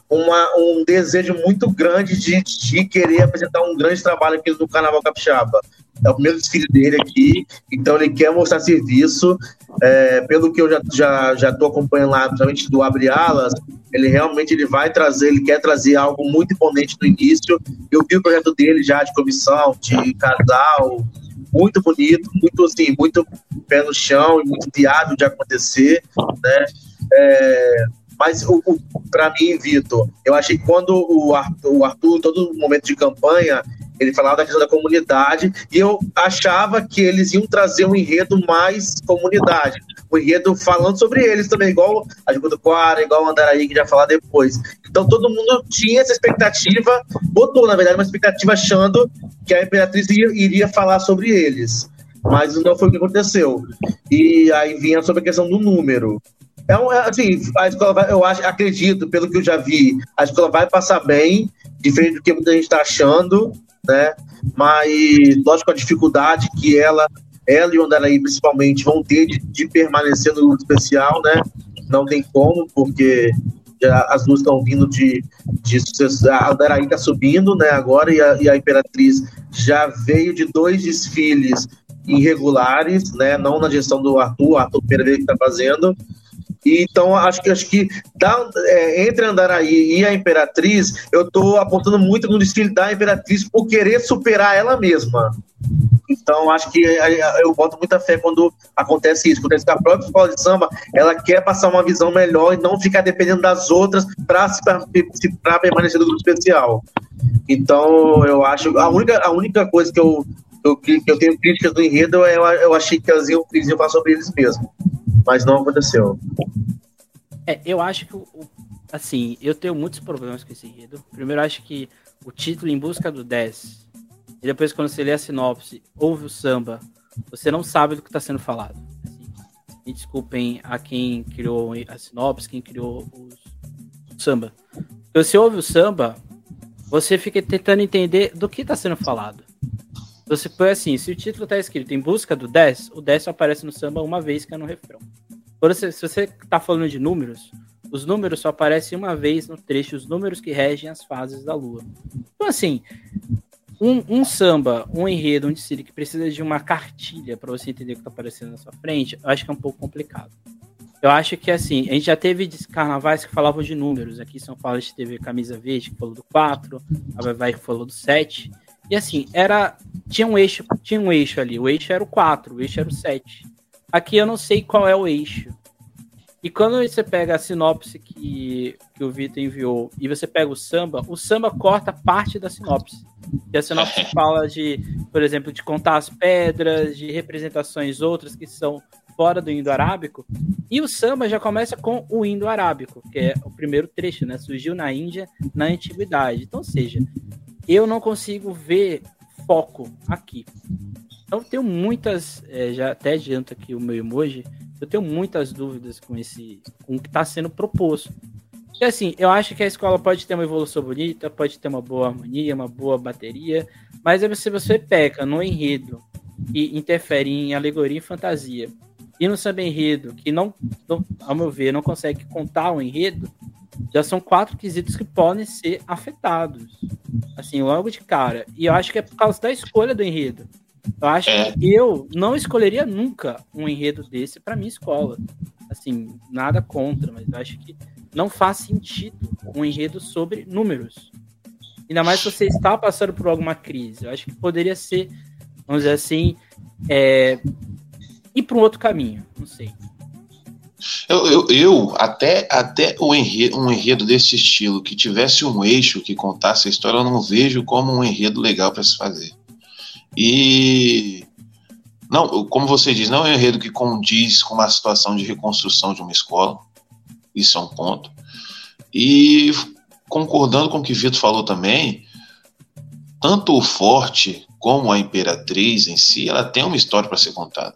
uma, um desejo muito grande de, de querer apresentar um grande trabalho aqui no Carnaval Capixaba é o primeiro desfile dele aqui, então ele quer mostrar serviço. É, pelo que eu já já já estou acompanhando lá, principalmente do Abre Alas, ele realmente ele vai trazer, ele quer trazer algo muito imponente no início. Eu vi o projeto dele já de comissão, de casal, muito bonito, muito assim, muito pé no chão e muito viável de acontecer, né? É, mas o, o para mim, Vitor, eu achei que quando o Arthur, o Arthur, todo momento de campanha, ele falava da questão da comunidade e eu achava que eles iam trazer um enredo mais comunidade. Um enredo falando sobre eles também, igual a Juca do Quara, igual o Andaraí, que já falar depois. Então todo mundo tinha essa expectativa, botou, na verdade, uma expectativa achando que a Imperatriz iria, iria falar sobre eles. Mas não foi o que aconteceu. E aí vinha sobre a questão do número. É, um, é assim, a escola vai, eu acho, acredito, pelo que eu já vi, a escola vai passar bem, diferente do que muita gente está achando né? Mas, lógico, a dificuldade que ela, ela e o Andaraí principalmente vão ter de, de permanecer no grupo especial, né? Não tem como, porque as duas estão vindo de, de sucesso. A Andaraí está subindo, né? Agora, e a, e a Imperatriz já veio de dois desfiles irregulares, né? Não na gestão do Arthur, Arthur Pereira que está fazendo, então, acho que, acho que é, entre Andaraí e a Imperatriz, eu estou apontando muito no desfile da Imperatriz por querer superar ela mesma. Então, acho que eu boto muita fé quando acontece isso. Que a própria escola de samba ela quer passar uma visão melhor e não ficar dependendo das outras para permanecer no grupo especial. Então, eu acho. A única, a única coisa que eu, eu, que eu tenho críticas do enredo é eu, eu achei que eles iam, falar sobre eles mesmos mas não aconteceu. É, eu acho que, assim, eu tenho muitos problemas com esse enredo. Primeiro, acho que o título Em Busca do 10, e depois quando você lê a sinopse, ouve o samba, você não sabe do que está sendo falado. Assim, me desculpem a quem criou a sinopse, quem criou o samba. Você ouve o samba, você fica tentando entender do que está sendo falado. Você põe assim, se o título tá escrito em busca do 10, o 10 só aparece no samba uma vez, que é no refrão. Você, se você tá falando de números, os números só aparecem uma vez no trecho, os números que regem as fases da lua. Então, assim, um, um samba, um enredo, um desfile que precisa de uma cartilha para você entender o que tá aparecendo na sua frente, eu acho que é um pouco complicado. Eu acho que, assim, a gente já teve carnavais que falavam de números. Aqui em São Paulo a gente teve Camisa Verde, que falou do 4, a Vai que falou do 7. E assim, era. Tinha um eixo, tinha um eixo ali. O eixo era o 4, o eixo era o 7. Aqui eu não sei qual é o eixo. E quando você pega a sinopse que, que o Vitor enviou e você pega o samba, o samba corta parte da sinopse. E a sinopse fala de, por exemplo, de contar as pedras, de representações outras que são fora do indo-arábico. E o samba já começa com o indo-arábico, que é o primeiro trecho, né? Surgiu na Índia na antiguidade. Então, seja, eu não consigo ver foco aqui. Então eu tenho muitas, é, já até adianto aqui o meu emoji, eu tenho muitas dúvidas com esse, com o que está sendo proposto. E assim, eu acho que a escola pode ter uma evolução bonita, pode ter uma boa harmonia, uma boa bateria, mas se você peca no enredo e interfere em alegoria e fantasia, e no samba enredo, que não, não, ao meu ver, não consegue contar o enredo, já são quatro quesitos que podem ser afetados. Assim, logo de cara. E eu acho que é por causa da escolha do enredo. Eu acho é. que eu não escolheria nunca um enredo desse para minha escola. Assim, nada contra, mas eu acho que não faz sentido um enredo sobre números. Ainda mais se você está passando por alguma crise. Eu acho que poderia ser, vamos dizer assim, é, ir para um outro caminho, não sei. Eu, eu, eu, até, até um, enredo, um enredo desse estilo, que tivesse um eixo que contasse a história, eu não vejo como um enredo legal para se fazer. E. Não, como você diz, não é um enredo que condiz com uma situação de reconstrução de uma escola. Isso é um ponto. E concordando com o que o Vitor falou também, tanto o Forte como a Imperatriz em si, ela tem uma história para ser contada.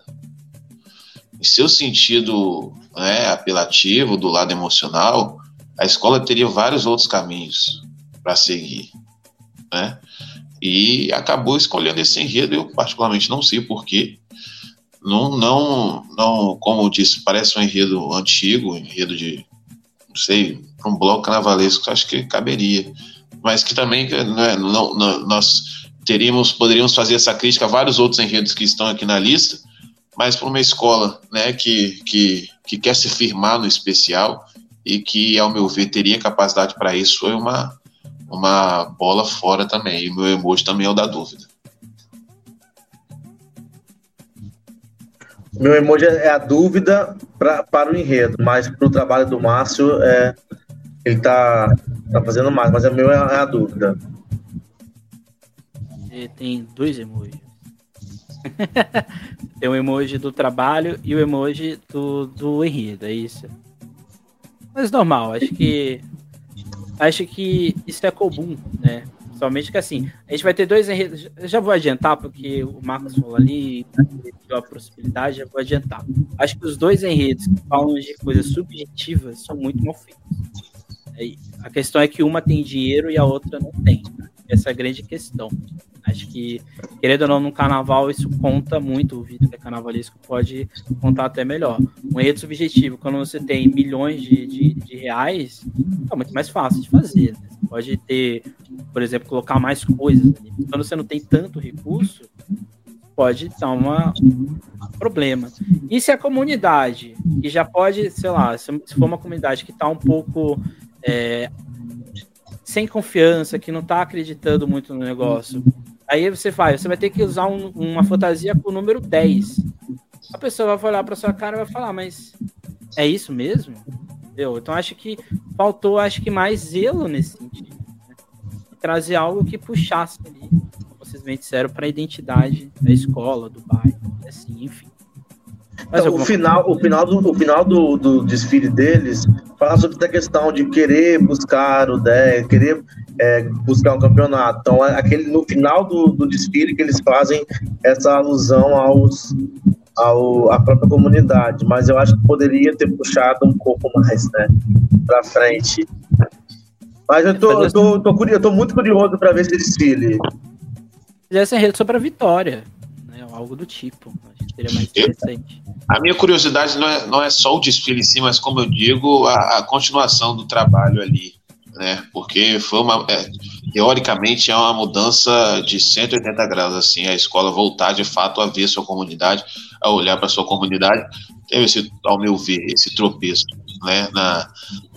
Em seu sentido né, apelativo, do lado emocional, a escola teria vários outros caminhos para seguir. Né? E acabou escolhendo esse enredo, eu particularmente não sei porquê. Não, não, não, como eu disse, parece um enredo antigo, um enredo de, não sei, um bloco carnavalesco, acho que caberia. Mas que também né, não, não, nós teríamos, poderíamos fazer essa crítica a vários outros enredos que estão aqui na lista, mas para uma escola né, que, que, que quer se firmar no especial e que, ao meu ver, teria capacidade para isso, foi uma, uma bola fora também. E o meu emoji também é o da dúvida. Meu emoji é a dúvida pra, para o enredo, mas para o trabalho do Márcio, é, ele está tá fazendo mais, mas o meu é, é a dúvida. Ele tem dois emojis. Tem o emoji do trabalho e o emoji do, do enredo, é isso. Mas normal, acho que. Acho que isso é comum, né? Somente que assim, a gente vai ter dois enredos. Eu já vou adiantar, porque o Marcos falou ali, deu a possibilidade, já vou adiantar. Acho que os dois enredos que falam de coisas subjetivas são muito mal feitos. É, a questão é que uma tem dinheiro e a outra não tem. Né? Essa é a grande questão. Acho que, querendo ou não, no carnaval isso conta muito. O Vitor, que é carnavalesco, pode contar até melhor. Um enredo subjetivo, quando você tem milhões de, de, de reais, é muito mais fácil de fazer. Né? Você pode ter, por exemplo, colocar mais coisas ali. Quando você não tem tanto recurso, pode dar uma, um problema. E se a comunidade, que já pode, sei lá, se for uma comunidade que está um pouco é, sem confiança, que não está acreditando muito no negócio, Aí você vai, você vai ter que usar um, uma fantasia com o número 10. A pessoa vai olhar para sua cara e vai falar, mas é isso mesmo? Eu, então acho que faltou, acho que mais zelo nesse sentido. Né? Trazer algo que puxasse ali, como vocês bem disseram, para a identidade da escola, do bairro, assim, enfim. Então, o final, o final, do, o final do, do desfile deles fala sobre essa questão de querer buscar o 10, querer é, buscar um campeonato. Então, é aquele, no final do, do desfile que eles fazem essa alusão aos, ao, à própria comunidade. Mas eu acho que poderia ter puxado um pouco mais né, para frente. Mas eu tô, eu tô, tô, curioso, eu tô muito curioso para ver esse desfile. Fizesse rede sobre a vitória, né, algo do tipo. Acho que seria mais interessante. A minha curiosidade não é, não é só o desfile em si, mas como eu digo, a, a continuação do trabalho ali, né? Porque foi uma, é, teoricamente é uma mudança de 180 graus, assim, a escola voltar de fato a ver sua comunidade, a olhar para sua comunidade, teve esse, ao meu ver, esse tropeço, né? Na,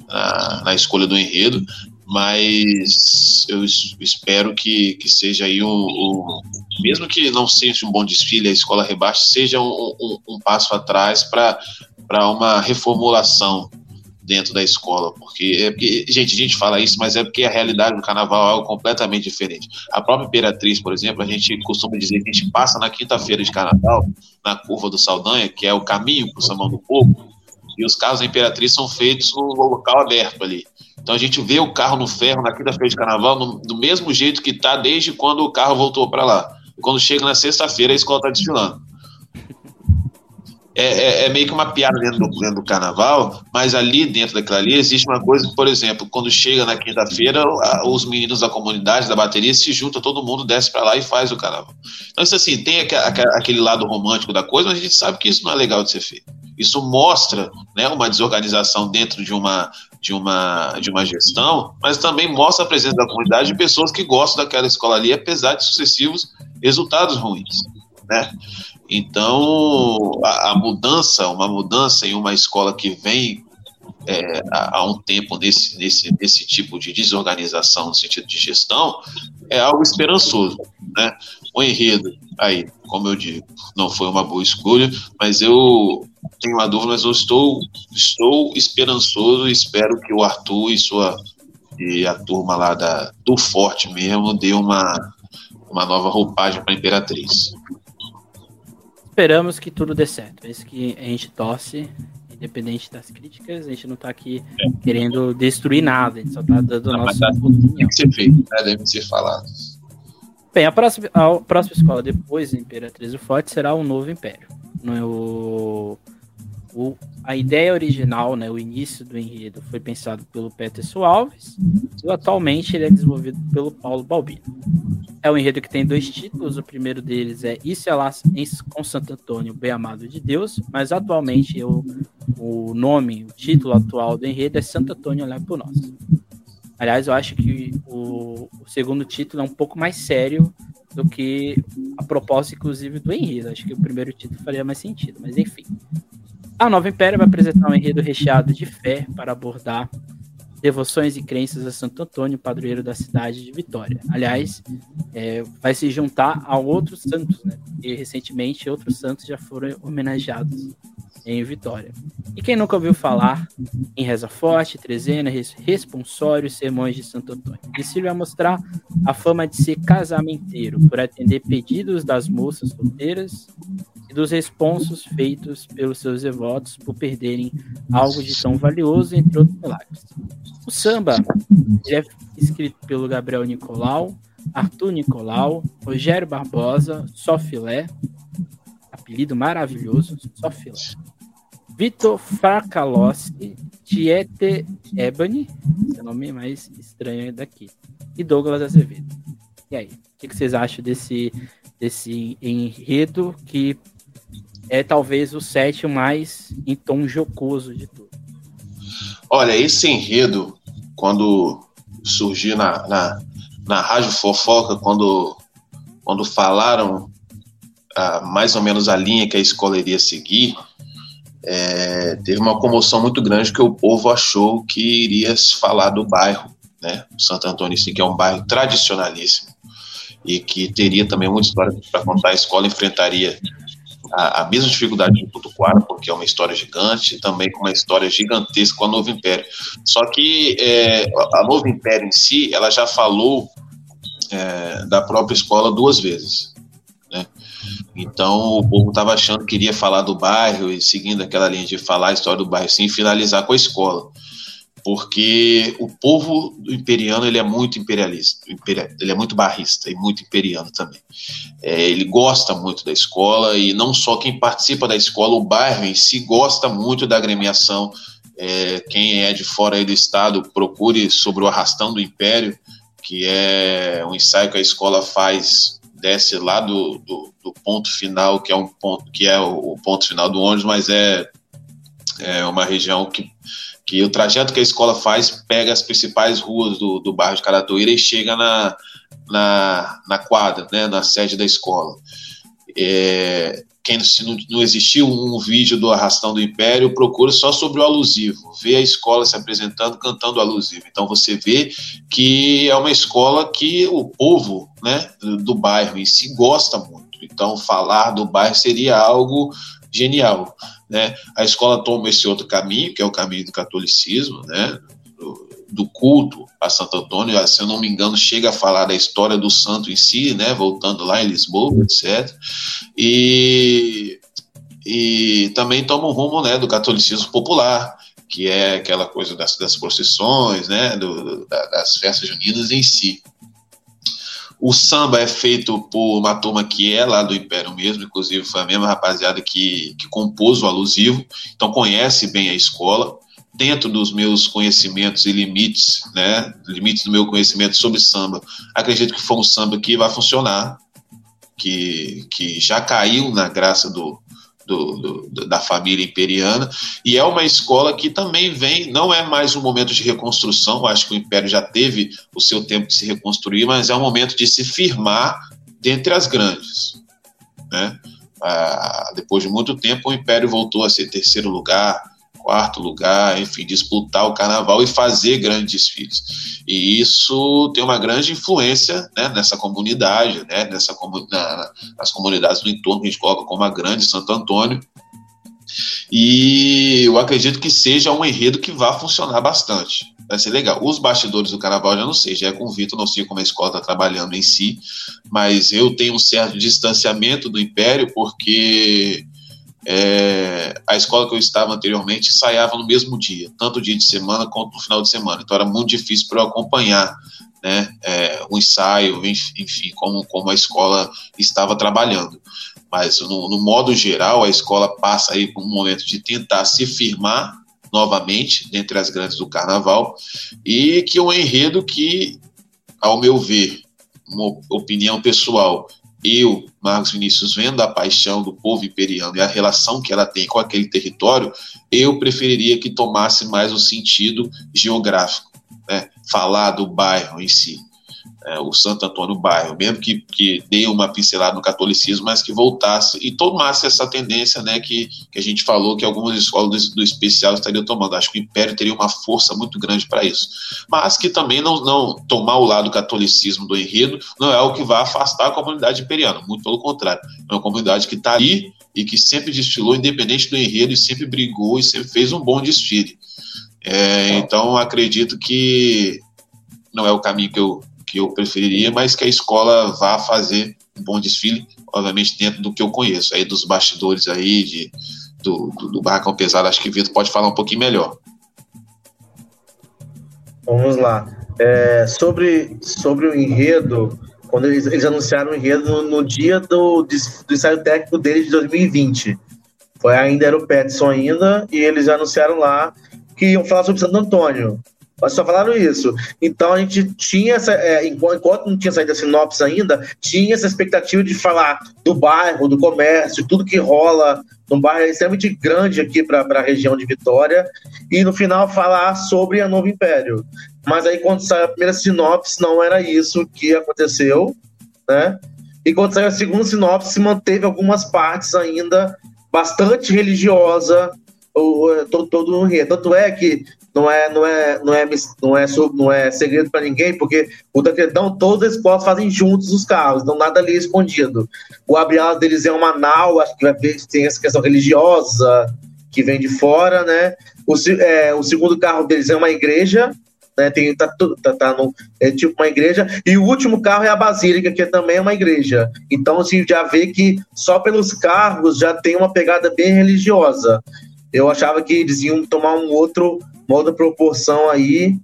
na, na escolha do enredo, mas eu espero que, que seja aí um, mesmo que não seja um bom desfile, a escola rebaixe, seja um, um, um passo atrás para uma reformulação dentro da escola, porque, é porque, gente, a gente fala isso, mas é porque a realidade do carnaval é algo completamente diferente. A própria Imperatriz, por exemplo, a gente costuma dizer que a gente passa na quinta-feira de carnaval, na curva do Saldanha, que é o caminho para o Samão do Povo, e os carros da Imperatriz são feitos no local aberto ali. Então a gente vê o carro no ferro na quinta-feira de carnaval no, do mesmo jeito que está desde quando o carro voltou para lá. E quando chega na sexta-feira, a escola está desfilando. É, é, é, meio que uma piada dentro do, dentro do carnaval, mas ali dentro daquilo ali existe uma coisa, por exemplo, quando chega na quinta-feira, os meninos da comunidade, da bateria, se juntam, todo mundo desce para lá e faz o carnaval. Então, isso assim, tem aquele lado romântico da coisa, mas a gente sabe que isso não é legal de ser feito. Isso mostra né, uma desorganização dentro de uma, de uma, de uma gestão, mas também mostra a presença da comunidade de pessoas que gostam daquela escola ali, apesar de sucessivos resultados ruins. Né? Então, a, a mudança, uma mudança em uma escola que vem é, há um tempo nesse, nesse, nesse tipo de desorganização no sentido de gestão, é algo esperançoso. Né? O enredo aí, como eu digo, não foi uma boa escolha, mas eu tenho uma dúvida, mas eu estou, estou esperançoso e espero que o Arthur e sua e a turma lá da, do Forte mesmo dê uma, uma nova roupagem para a Imperatriz. Esperamos que tudo dê certo. É isso que a gente torce, independente das críticas. A gente não está aqui é. querendo destruir nada, a gente só está dando não, nossa tá, opinião. Tem que ser feito, né? deve ser falado. Bem, a próxima, a próxima escola depois da Imperatriz do Forte será o Novo Império. No, o, a ideia original, né, o início do enredo, foi pensado pelo Peterson Alves e atualmente ele é desenvolvido pelo Paulo Balbino. É um enredo que tem dois títulos, o primeiro deles é Isso é lá com Santo Antônio, bem amado de Deus, mas atualmente o, o nome, o título atual do enredo é Santo Antônio olhar por nós. Aliás, eu acho que o, o segundo título é um pouco mais sério do que a proposta, inclusive, do enredo. Acho que o primeiro título faria mais sentido, mas enfim. A Nova Império vai apresentar um enredo recheado de fé para abordar devoções e crenças a Santo Antônio, padroeiro da cidade de Vitória. Aliás, é, vai se juntar a outros santos, né? E recentemente outros santos já foram homenageados em Vitória. E quem nunca ouviu falar em Reza Forte, Trezena, Responsório e Sermões de Santo Antônio? Esse vai mostrar a fama de ser casamenteiro, por atender pedidos das moças solteiras e dos responsos feitos pelos seus devotos por perderem algo de tão valioso, entre outros milagres. O samba é escrito pelo Gabriel Nicolau, Arthur Nicolau, Rogério Barbosa, Sofilé, apelido maravilhoso, Sofilé, Vitor Fracalossi, Tiete Ebony, esse nome mais estranho daqui, e Douglas Azevedo. E aí, o que vocês acham desse, desse enredo que é talvez o sétimo mais em tom jocoso de tudo. Olha, esse enredo, quando surgiu na, na, na Rádio Fofoca, quando, quando falaram ah, mais ou menos a linha que a escola iria seguir, é, teve uma comoção muito grande que o povo achou que iria se falar do bairro, né? Santo Antônio, sim, que é um bairro tradicionalíssimo e que teria também muita história para contar. A escola enfrentaria a, a mesma dificuldade de Tutuquara, porque é uma história gigante, também com uma história gigantesca com a Novo Império. Só que é, a Novo Império em si, ela já falou é, da própria escola duas vezes. Né? Então o povo estava achando que iria falar do bairro e seguindo aquela linha de falar a história do bairro, sim, finalizar com a escola porque o povo imperiano ele é muito imperialista, ele é muito barrista e muito imperiano também. É, ele gosta muito da escola e não só quem participa da escola, o bairro em si gosta muito da agremiação. É, quem é de fora do estado procure sobre o arrastão do império, que é um ensaio que a escola faz desce lá do, do, do ponto final, que é um ponto que é o, o ponto final do ônibus, mas é, é uma região que que o trajeto que a escola faz pega as principais ruas do, do bairro de Caratoeira e chega na, na, na quadra, né, na sede da escola. É, quem se não, não existiu um vídeo do Arrastão do Império, procura só sobre o alusivo, vê a escola se apresentando cantando alusivo. Então você vê que é uma escola que o povo né, do bairro em si gosta muito. Então falar do bairro seria algo genial. Né? A escola toma esse outro caminho, que é o caminho do catolicismo, né? do, culto a Santo Antônio, se eu não me engano, chega a falar da história do santo em si, né? voltando lá em Lisboa, etc. E, e também toma o rumo né, do catolicismo popular, que é aquela coisa das, das procissões, né, do, das festas juninas em si. O samba é feito por uma turma que é lá do Império mesmo, inclusive foi a mesma rapaziada que, que compôs o alusivo, então conhece bem a escola. Dentro dos meus conhecimentos e limites, né, limites do meu conhecimento sobre samba, acredito que foi um samba que vai funcionar, que, que já caiu na graça do, do, do, da família imperiana, e é uma escola que também vem, não é mais um momento de reconstrução, acho que o Império já teve o seu tempo de se reconstruir, mas é um momento de se firmar dentre as grandes. Né? Ah, depois de muito tempo, o Império voltou a ser terceiro lugar, quarto lugar, enfim, disputar o carnaval e fazer grandes desfiles. E isso tem uma grande influência né, nessa comunidade, né, nessa, na, nas comunidades do entorno que a gente coloca como a Grande Santo Antônio. E eu acredito que seja um enredo que vá funcionar bastante. Vai ser legal. Os bastidores do carnaval já não sei, já é com o Vitor, não sei como a escola está trabalhando em si, mas eu tenho um certo distanciamento do Império, porque é, a escola que eu estava anteriormente ensaiava no mesmo dia, tanto dia de semana quanto no final de semana. Então era muito difícil para eu acompanhar né, é, o ensaio, enfim, como, como a escola estava trabalhando. Mas no, no modo geral, a escola passa aí por um momento de tentar se firmar novamente entre as grandes do carnaval e que é um enredo que, ao meu ver, uma opinião pessoal, eu, Marcos Vinícius, vendo a paixão do povo imperiano e a relação que ela tem com aquele território, eu preferiria que tomasse mais o sentido geográfico, né? falar do bairro em si é, o Santo Antônio Bairro, mesmo que, que dê uma pincelada no catolicismo, mas que voltasse e tomasse essa tendência né, que, que a gente falou que algumas escolas do, do especial estariam tomando. Acho que o Império teria uma força muito grande para isso. Mas que também não, não tomar o lado do catolicismo do enredo não é o que vai afastar a comunidade imperiana, muito pelo contrário. É uma comunidade que está ali e que sempre desfilou independente do enredo e sempre brigou e sempre fez um bom desfile. É, então acredito que não é o caminho que eu, que eu preferiria, mas que a escola vá fazer um bom desfile, obviamente dentro do que eu conheço, aí dos bastidores aí, de, do, do, do barracão pesado, acho que o Vitor pode falar um pouquinho melhor. Vamos lá. É, sobre, sobre o enredo, quando eles, eles anunciaram o enredo no, dia do, do ensaio técnico deles de 2020. Foi ainda era o Petson ainda, e eles anunciaram lá que iam falar sobre Santo Antônio. Só falaram isso. Então a gente tinha essa. É, enquanto não tinha saído a sinopse ainda, tinha essa expectativa de falar do bairro, do comércio, tudo que rola num bairro extremamente grande aqui para a região de Vitória. E no final falar sobre a Novo Império. Mas aí quando saiu a primeira sinopse, não era isso que aconteceu, né? E quando saiu a segunda sinopse, se manteve algumas partes ainda bastante religiosa, o, todo, todo o enredo. Tanto é que não é, não é, não é, não é, não é segredo para ninguém, porque o Tancredão, todos os esportes fazem juntos os carros, não nada ali escondido. O abrial deles é uma nau, acho que vai ver tem essa questão religiosa que vem de fora, né? O, é, o segundo carro deles é uma igreja, né? Tem, tá, tá, tá no, é tipo uma igreja, e o último carro é a Basílica, que também é uma igreja. Então, assim, já vê que só pelos carros já tem uma pegada bem religiosa. Eu achava que eles iam tomar um outro outra proporção aí,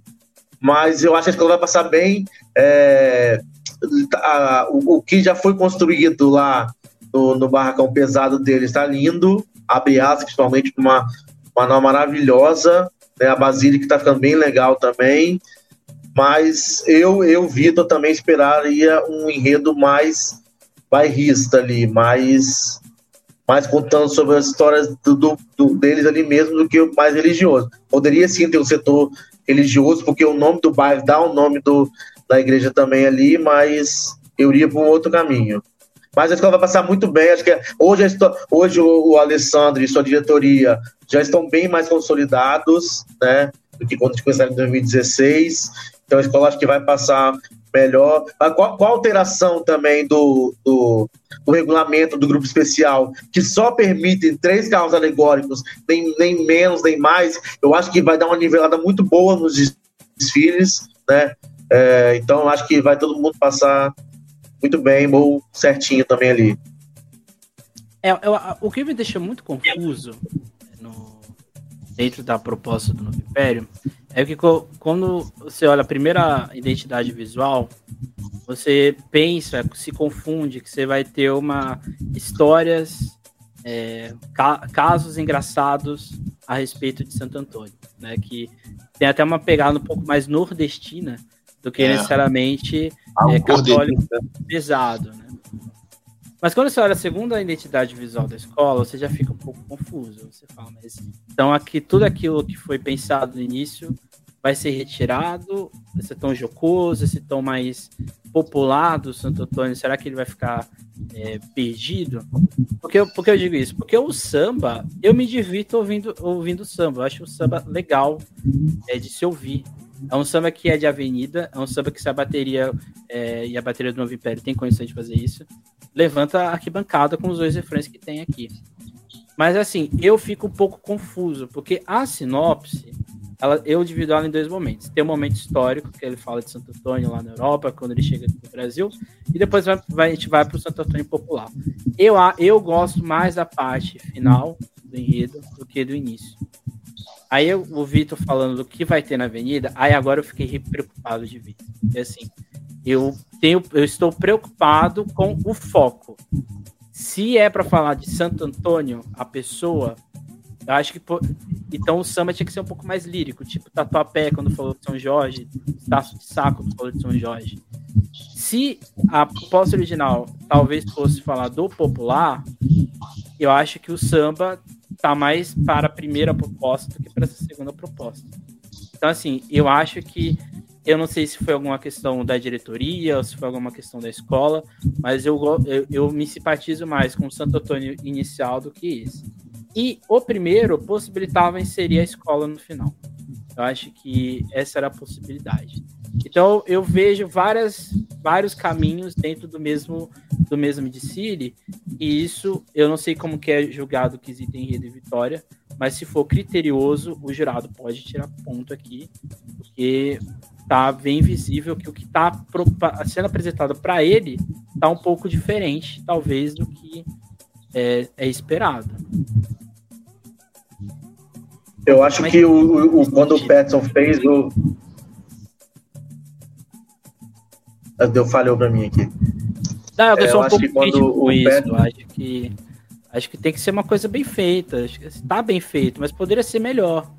mas eu acho que a escola vai passar bem. É, a, o, o, que já foi construído lá no, no barracão pesado dele está lindo, abre asas, principalmente uma, uma nova maravilhosa, né, a Basílica está ficando bem legal também, mas eu, eu Vitor, também esperaria um enredo mais bairrista ali, mais mais contando sobre as histórias do, do, do, deles ali mesmo do que o mais religioso. Poderia sim ter um setor religioso, porque o nome do bairro dá o nome do, da igreja também ali, mas eu iria para um outro caminho. Mas a escola vai passar muito bem. Acho que hoje, hoje o, o Alessandro e sua diretoria já estão bem mais consolidados, né? Do que quando começou em 2016. Então a escola acho que vai passar melhor. Qual, qual a alteração também do, do, do, regulamento do grupo especial, que só permite três carros alegóricos, nem, nem menos, nem mais, eu acho que vai dar uma nivelada muito boa nos desfiles, né? É, então acho que vai todo mundo passar muito bem, ou certinho também ali. É, eu, o que me deixa muito confuso no, dentro da proposta do Novo Império é que quando você olha a primeira identidade visual, você pensa, se confunde que você vai ter uma histórias, é, ca casos engraçados a respeito de Santo Antônio, né? Que tem até uma pegada um pouco mais nordestina do que é. necessariamente ah, é, católico pesado, né? Mas quando você olha a segunda identidade visual da escola, você já fica um pouco confuso. Você fala, mas então aqui tudo aquilo que foi pensado no início vai ser retirado, esse tom jocoso, esse tom mais popular do Santo Antônio, será que ele vai ficar é, perdido? Porque, porque eu digo isso? Porque o samba, eu me divirto ouvindo, ouvindo samba. Eu acho o samba legal é, de se ouvir. É um samba que é de avenida, é um samba que se a bateria é, e a bateria do Novo Império tem condição de fazer isso, levanta a arquibancada com os dois refrões que tem aqui. Mas assim, eu fico um pouco confuso, porque a sinopse, ela, eu divido ela em dois momentos. Tem um momento histórico, que ele fala de Santo Antônio lá na Europa, quando ele chega aqui no Brasil, e depois vai, vai, a gente vai para o Santo Antônio popular. Eu, eu gosto mais da parte final do enredo do que do início. Aí eu, o Vitor falando do que vai ter na avenida, aí agora eu fiquei preocupado de ver. E assim, eu tenho, eu estou preocupado com o foco. Se é para falar de Santo Antônio, a pessoa, eu acho que então o samba tinha que ser um pouco mais lírico, tipo Tatuapé quando falou de São Jorge, Taço de Saco quando falou de São Jorge. Se a proposta original talvez fosse falar do popular, eu acho que o samba tá mais para a primeira proposta do que para essa segunda proposta. Então, assim, eu acho que eu não sei se foi alguma questão da diretoria ou se foi alguma questão da escola, mas eu, eu, eu me simpatizo mais com o Santo Antônio inicial do que esse. E o primeiro possibilitava inserir a escola no final. Eu acho que essa era a possibilidade. Então eu vejo várias, vários caminhos dentro do mesmo do mesmo de e isso eu não sei como que é julgado o quesito enredo e vitória, mas se for criterioso, o jurado pode tirar ponto aqui, porque tá bem visível que o que está sendo apresentado para ele tá um pouco diferente, talvez, do que é, é esperado. Eu acho mas... que o, o, quando o Petson fez o, Deu falhou para mim aqui. Não, eu é, sou um pouco quando com isso. Pet... Acho que acho que tem que ser uma coisa bem feita. Acho que está bem feito, mas poderia ser melhor.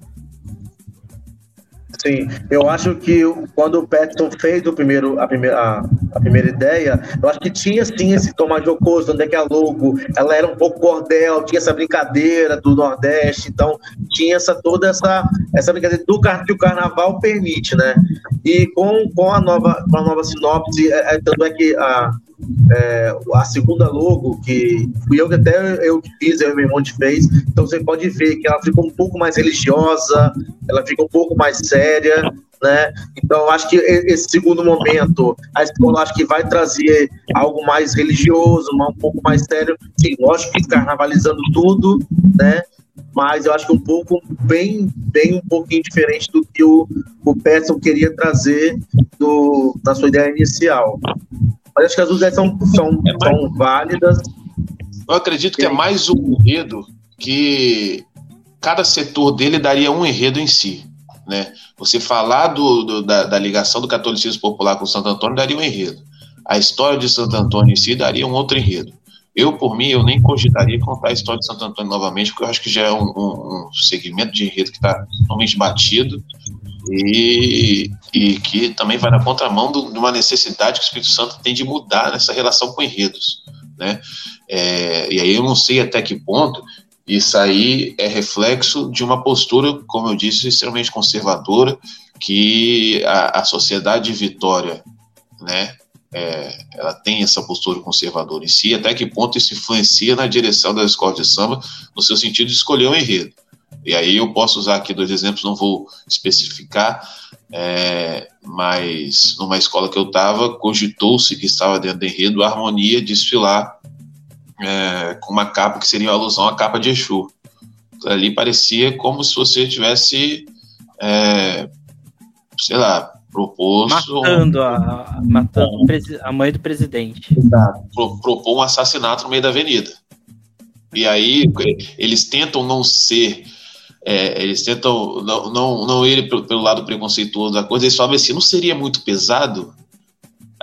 Sim, eu acho que quando o Petton fez o primeiro, a, primeira, a, a, primeira ideia, eu acho que tinha sim esse tomar jocoso, onde é que é logo, ela era um pouco cordel, tinha essa brincadeira do Nordeste, então tinha essa, toda essa, essa brincadeira do que o carnaval permite, né? E com, com, a, nova, com a nova sinopse, é, é, tanto é que a, é, a segunda logo, que fui eu que até eu fiz, eu e meu irmão fez, então você pode ver que ela ficou um pouco mais religiosa, ela fica um pouco mais séria, né? Então acho que esse segundo momento, a escola acho que vai trazer algo mais religioso, um pouco mais sério, sim, lógico que carnavalizando tudo, né? Mas eu acho que um pouco, bem, bem um pouquinho diferente do que o, o Peterson queria trazer do, na sua ideia inicial. Mas acho que as duas são, são, é mais... são válidas. Eu acredito que é mais um enredo que cada setor dele daria um enredo em si. Né? Você falar do, do da, da, ligação do catolicismo popular com Santo Antônio daria um enredo. A história de Santo Antônio em si daria um outro enredo. Eu, por mim, eu nem cogitaria contar a história de Santo Antônio novamente, porque eu acho que já é um, um, um segmento de enredo que está totalmente batido e, e que também vai na contramão do, de uma necessidade que o Espírito Santo tem de mudar nessa relação com enredos. Né? É, e aí eu não sei até que ponto isso aí é reflexo de uma postura, como eu disse, extremamente conservadora, que a, a sociedade de Vitória, né, é, ela tem essa postura conservadora em si, até que ponto isso influencia na direção da escola de samba, no seu sentido de escolher um enredo. E aí eu posso usar aqui dois exemplos, não vou especificar, é, mas numa escola que eu estava, cogitou-se que estava dentro do enredo a harmonia desfilar é, com uma capa que seria uma alusão à capa de Exu. Ali parecia como se você tivesse, é, sei lá, proposto. Matando, a, matando a mãe do presidente. Pro, propor um assassinato no meio da avenida. E aí eles tentam não ser é, eles tentam não, não, não ir pelo, pelo, lado preconceituoso da coisa, eles falam assim, não seria muito pesado?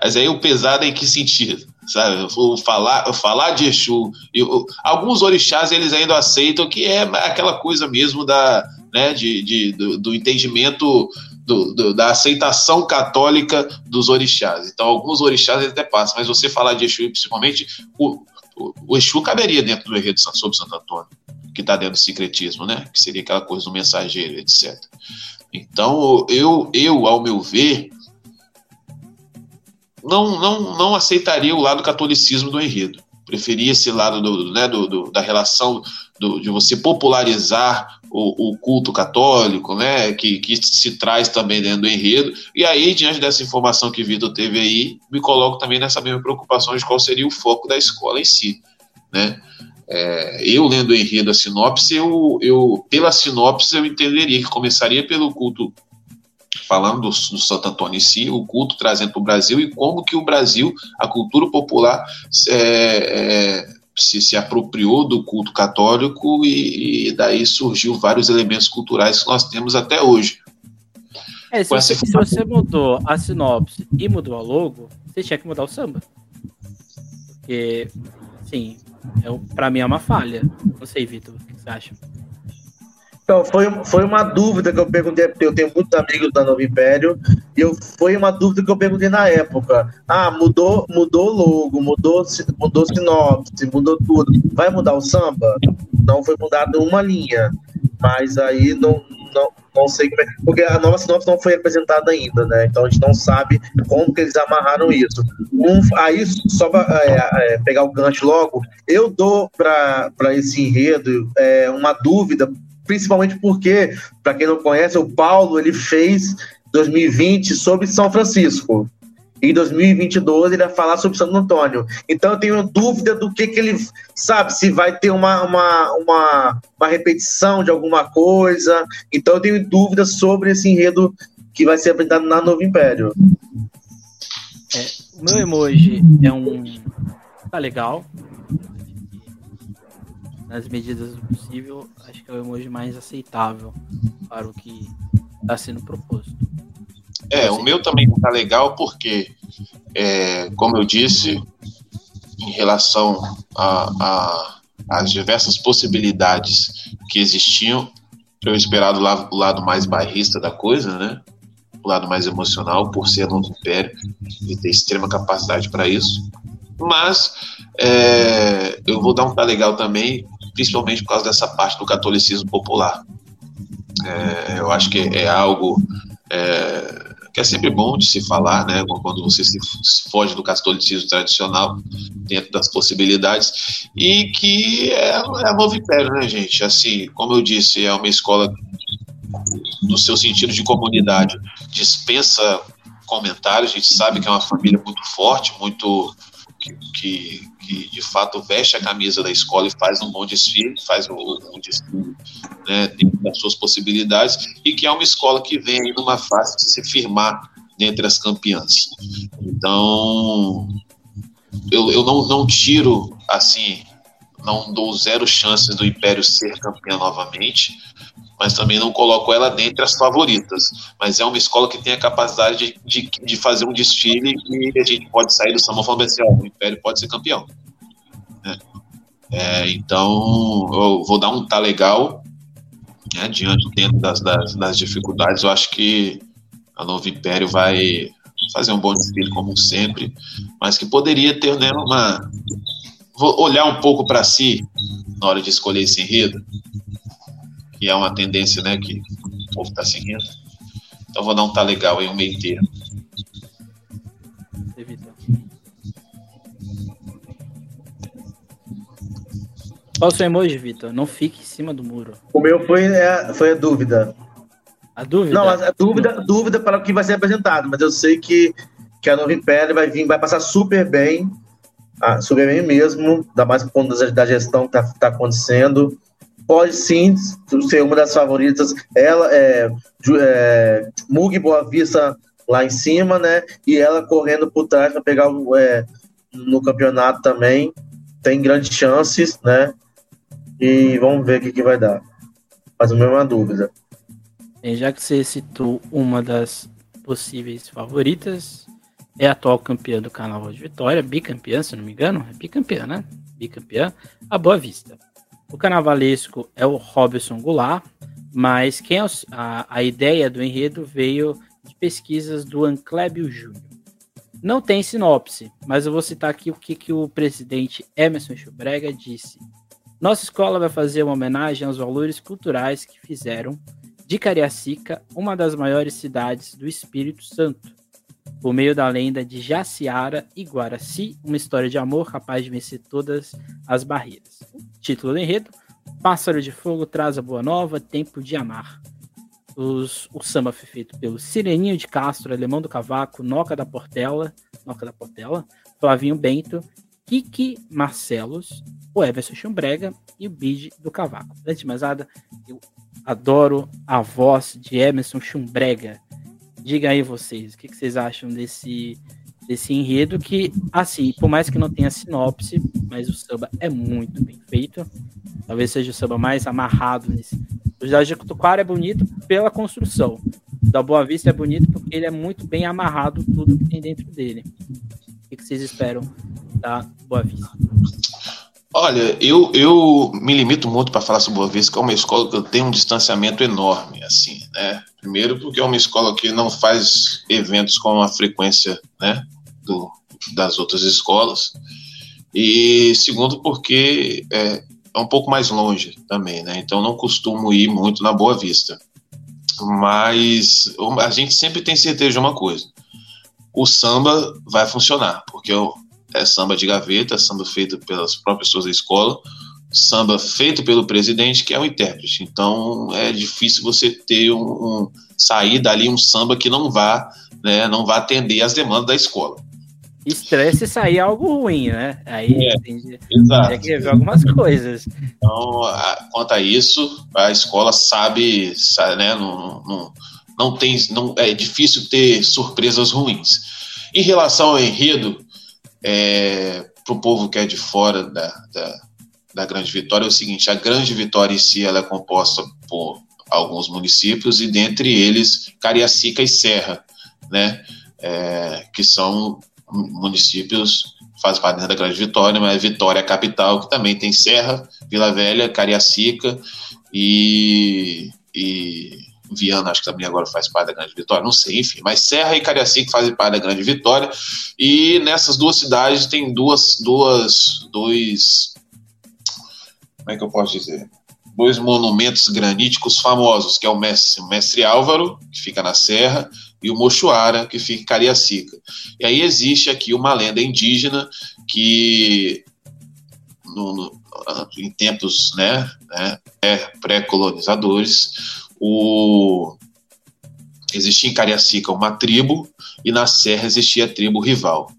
Mas aí o pesado é em que sentido? Sabe? O falar, o falar de Exu. Eu, alguns orixás eles ainda aceitam que é aquela coisa mesmo da, né, de, de do, do entendimento do, do, da aceitação católica dos orixás. Então, alguns orixás até passam, mas você falar de Exu, principalmente, o, o, o Exu caberia dentro do enredo sobre Santo Antônio que está dentro do secretismo, né? Que seria aquela coisa do mensageiro, etc. Então, eu, eu ao meu ver, não, não, não aceitaria o lado catolicismo do enredo. Preferia esse lado do, né, do, do da relação do, de você popularizar o, o, culto católico, né, que, que se traz também dentro do enredo. E aí, diante dessa informação que Vitor teve aí, me coloco também nessa mesma preocupação de qual seria o foco da escola em si, né. É, eu lendo o enredo, a sinopse, eu, eu, pela sinopse eu entenderia que começaria pelo culto falando do, do, Santo Antônio em si, o culto trazendo para o Brasil e como que o Brasil, a cultura popular, é, é, se, se apropriou do culto católico e, e, daí surgiu vários elementos culturais que nós temos até hoje. É, se, você, se você mudou a sinopse e mudou a logo, você tinha que mudar o samba. Porque, sim, é, para mim é uma falha. Não sei, Vitor, o que você acha? Então, foi, foi uma dúvida que eu perguntei, porque eu tenho muitos amigos da Novo Império, e eu, foi uma dúvida que eu perguntei na época. Ah, mudou mudou logo, mudou, mudou sinopse, mudou tudo. Vai mudar o samba? Não foi mudado uma linha, mas aí não, não, não sei como é, porque a nova sinopse não foi apresentada ainda, né? Então a gente não sabe como que eles amarraram isso. Um, aí, só para é, é, pegar o gancho logo, eu dou para esse enredo é, uma dúvida principalmente porque, para quem não conhece, o Paulo ele fez 2020 sobre São Francisco. Em 2022 ele vai falar sobre Santo Antônio. Então eu tenho dúvida do que, que ele sabe, se vai ter uma, uma, uma, uma repetição de alguma coisa. Então eu tenho dúvidas sobre esse enredo que vai ser apresentado na Novo Império. É, meu emoji é um. Tá legal nas medidas do possível, acho que é o emoji mais aceitável para o que está sendo proposto. É, o meu também está legal porque, é, como eu disse, em relação às diversas possibilidades que existiam, eu esperava o lado, mais bairrista da coisa, né? O lado mais emocional, por ser novo império e ter extrema capacidade para isso. Mas é, eu vou dar um tá legal também principalmente por causa dessa parte do catolicismo popular. É, eu acho que é algo é, que é sempre bom de se falar, né, quando você se foge do catolicismo tradicional, dentro das possibilidades, e que é, é novo império, né, gente? Assim, como eu disse, é uma escola, no seu sentido de comunidade, dispensa comentários, a gente sabe que é uma família muito forte, muito que, que, de fato veste a camisa da escola e faz um bom desfile, faz um, desfile né, dentro das suas possibilidades, e que é uma escola que vem numa fase de se firmar dentre as campeãs. Então, eu, eu não, não tiro, assim, não dou zero chances do Império ser campeão novamente, mas também não coloco ela dentre as favoritas. Mas é uma escola que tem a capacidade de, de, de fazer um desfile e a gente pode sair do samba falando assim, o Império pode ser campeão. Né? É, então, eu vou dar um tá legal né, diante dentro das, das, das, dificuldades. Eu acho que a Novo Império vai fazer um bom desfile como sempre, mas que poderia ter né, uma vou olhar um pouco para si na hora de escolher esse enredo que é uma tendência né, que o povo está seguindo. Então vou dar um tá legal aí, um meio termo. Qual o seu emoji, Vitor? Não fique em cima do muro. O meu foi, é, foi a dúvida. A dúvida? Não, a dúvida, dúvida para o que vai ser apresentado, mas eu sei que, que a Nova Império vai vir, vai passar super bem, ah, super bem mesmo, ainda mais por conta da gestão que está tá acontecendo pode sim ser uma das favoritas. Ela é, é Mug Boa Vista lá em cima, né? E ela correndo por trás para pegar é, no campeonato também. Tem grandes chances, né? E vamos ver o que, que vai dar. Mas o meu é uma dúvida. já que você citou uma das possíveis favoritas, é a atual campeã do Carnaval de Vitória, bicampeã, se não me engano, é bicampeã, né? Bicampeã, a Boa Vista. O carnavalesco é o Robson Goulart, mas quem é a, a ideia do enredo veio de pesquisas do Anclébio Júnior. Não tem sinopse, mas eu vou citar aqui o que, que o presidente Emerson Schubrega disse. Nossa escola vai fazer uma homenagem aos valores culturais que fizeram de Cariacica uma das maiores cidades do Espírito Santo. Por meio da lenda de Jaciara e Guaraci, uma história de amor capaz de vencer todas as barreiras. Título do enredo: Pássaro de Fogo traz a boa nova, tempo de amar. Os, o samba foi feito pelo Sireninho de Castro, Alemão do Cavaco, Noca da Portela, Noca da Portela, Flavinho Bento, Kiki Marcelos, o Everson Chumbrega e o Bide do Cavaco. Antes de mais nada, eu adoro a voz de Emerson Chumbrega. Diga aí vocês, o que, que vocês acham desse, desse enredo que, assim, por mais que não tenha sinopse, mas o samba é muito bem feito. Talvez seja o samba mais amarrado nesse. O da Jacutuquara é bonito pela construção. O da Boa Vista é bonito porque ele é muito bem amarrado tudo que tem dentro dele. O que vocês esperam da Boa Vista? Olha, eu, eu me limito muito para falar sobre Boa Vista, é uma escola que eu tenho um distanciamento enorme, assim, né? Primeiro porque é uma escola que não faz eventos com a frequência, né, do, das outras escolas. E segundo porque é, é um pouco mais longe também, né? Então não costumo ir muito na Boa Vista. Mas a gente sempre tem certeza de uma coisa: o samba vai funcionar, porque é samba de gaveta, samba feito pelas próprias pessoas da escola, samba feito pelo presidente, que é o intérprete. Então é difícil você ter um, um sair dali um samba que não vá, né, não vá atender às demandas da escola estresse sair algo ruim, né? Aí é, tem, tem que ver algumas coisas. Então, a, quanto a isso, a escola sabe, sabe né? Não, não, não tem, não é difícil ter surpresas ruins. Em relação ao enredo, é, para o povo que é de fora da, da, da Grande Vitória, é o seguinte: a Grande Vitória em si ela é composta por alguns municípios e dentre eles Cariacica e Serra, né? É, que são municípios faz parte da Grande Vitória, mas Vitória é capital, que também tem Serra, Vila Velha, Cariacica e, e Viana, acho que também agora faz parte da Grande Vitória, não sei, enfim, mas Serra e Cariacica fazem parte da Grande Vitória, e nessas duas cidades tem duas, duas, dois, como é que eu posso dizer? Dois monumentos graníticos famosos, que é o Mestre, o Mestre Álvaro, que fica na Serra, e o Mochuara, que fica em Cariacica. E aí existe aqui uma lenda indígena que, no, no, em tempos né, né, pré-colonizadores, o, existia em Cariacica uma tribo e na Serra existia a tribo rival.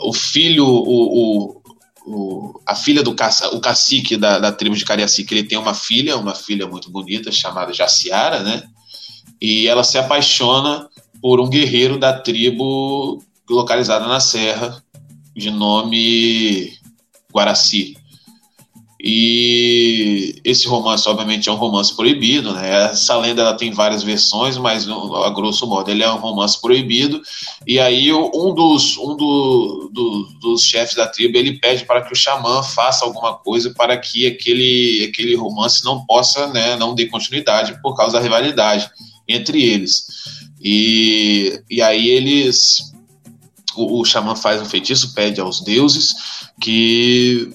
O filho, o, o, o, a filha do caça, o cacique da, da tribo de Cariacica, ele tem uma filha, uma filha muito bonita chamada Jaciara, né? E ela se apaixona por um guerreiro da tribo localizada na Serra, de nome Guaraci. E esse romance, obviamente, é um romance proibido, né? Essa lenda ela tem várias versões, mas a grosso modo ele é um romance proibido. E aí um dos um do, do, dos chefes da tribo ele pede para que o xamã faça alguma coisa para que aquele aquele romance não possa, né, não dê continuidade por causa da rivalidade entre eles. E, e aí eles. O, o xamã faz um feitiço, pede aos deuses que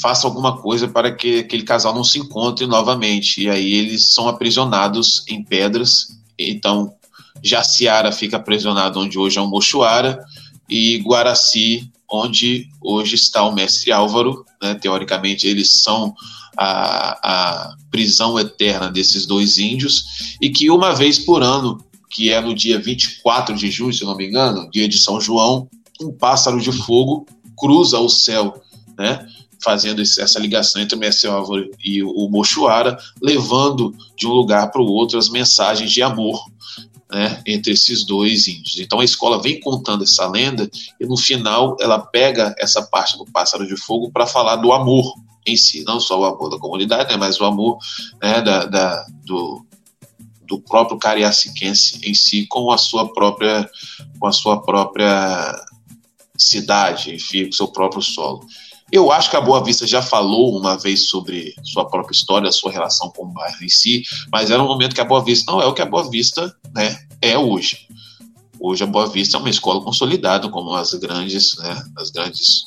faça alguma coisa para que aquele casal não se encontre novamente. E aí eles são aprisionados em pedras. Então, Jaciara fica aprisionado onde hoje é o Mochuara, e Guaraci, onde hoje está o mestre Álvaro. Né? Teoricamente, eles são a, a prisão eterna desses dois índios, e que uma vez por ano que é no dia 24 de junho, se não me engano, dia de São João, um pássaro de fogo cruza o céu, né? Fazendo essa ligação entre o Mestre Álvaro e o Mochuara, levando de um lugar para o outro as mensagens de amor né, entre esses dois índios. Então a escola vem contando essa lenda e no final ela pega essa parte do pássaro de fogo para falar do amor em si, não só o amor da comunidade, né, mas o amor né, da, da, do, do próprio cariaciquense em si com a sua própria com a sua própria cidade, enfim, com seu próprio solo. Eu acho que a Boa Vista já falou uma vez sobre sua própria história, sua relação com o bairro em si, mas era um momento que a Boa Vista não é o que a Boa Vista né, é hoje. Hoje a Boa Vista é uma escola consolidada, como as grandes, né, as grandes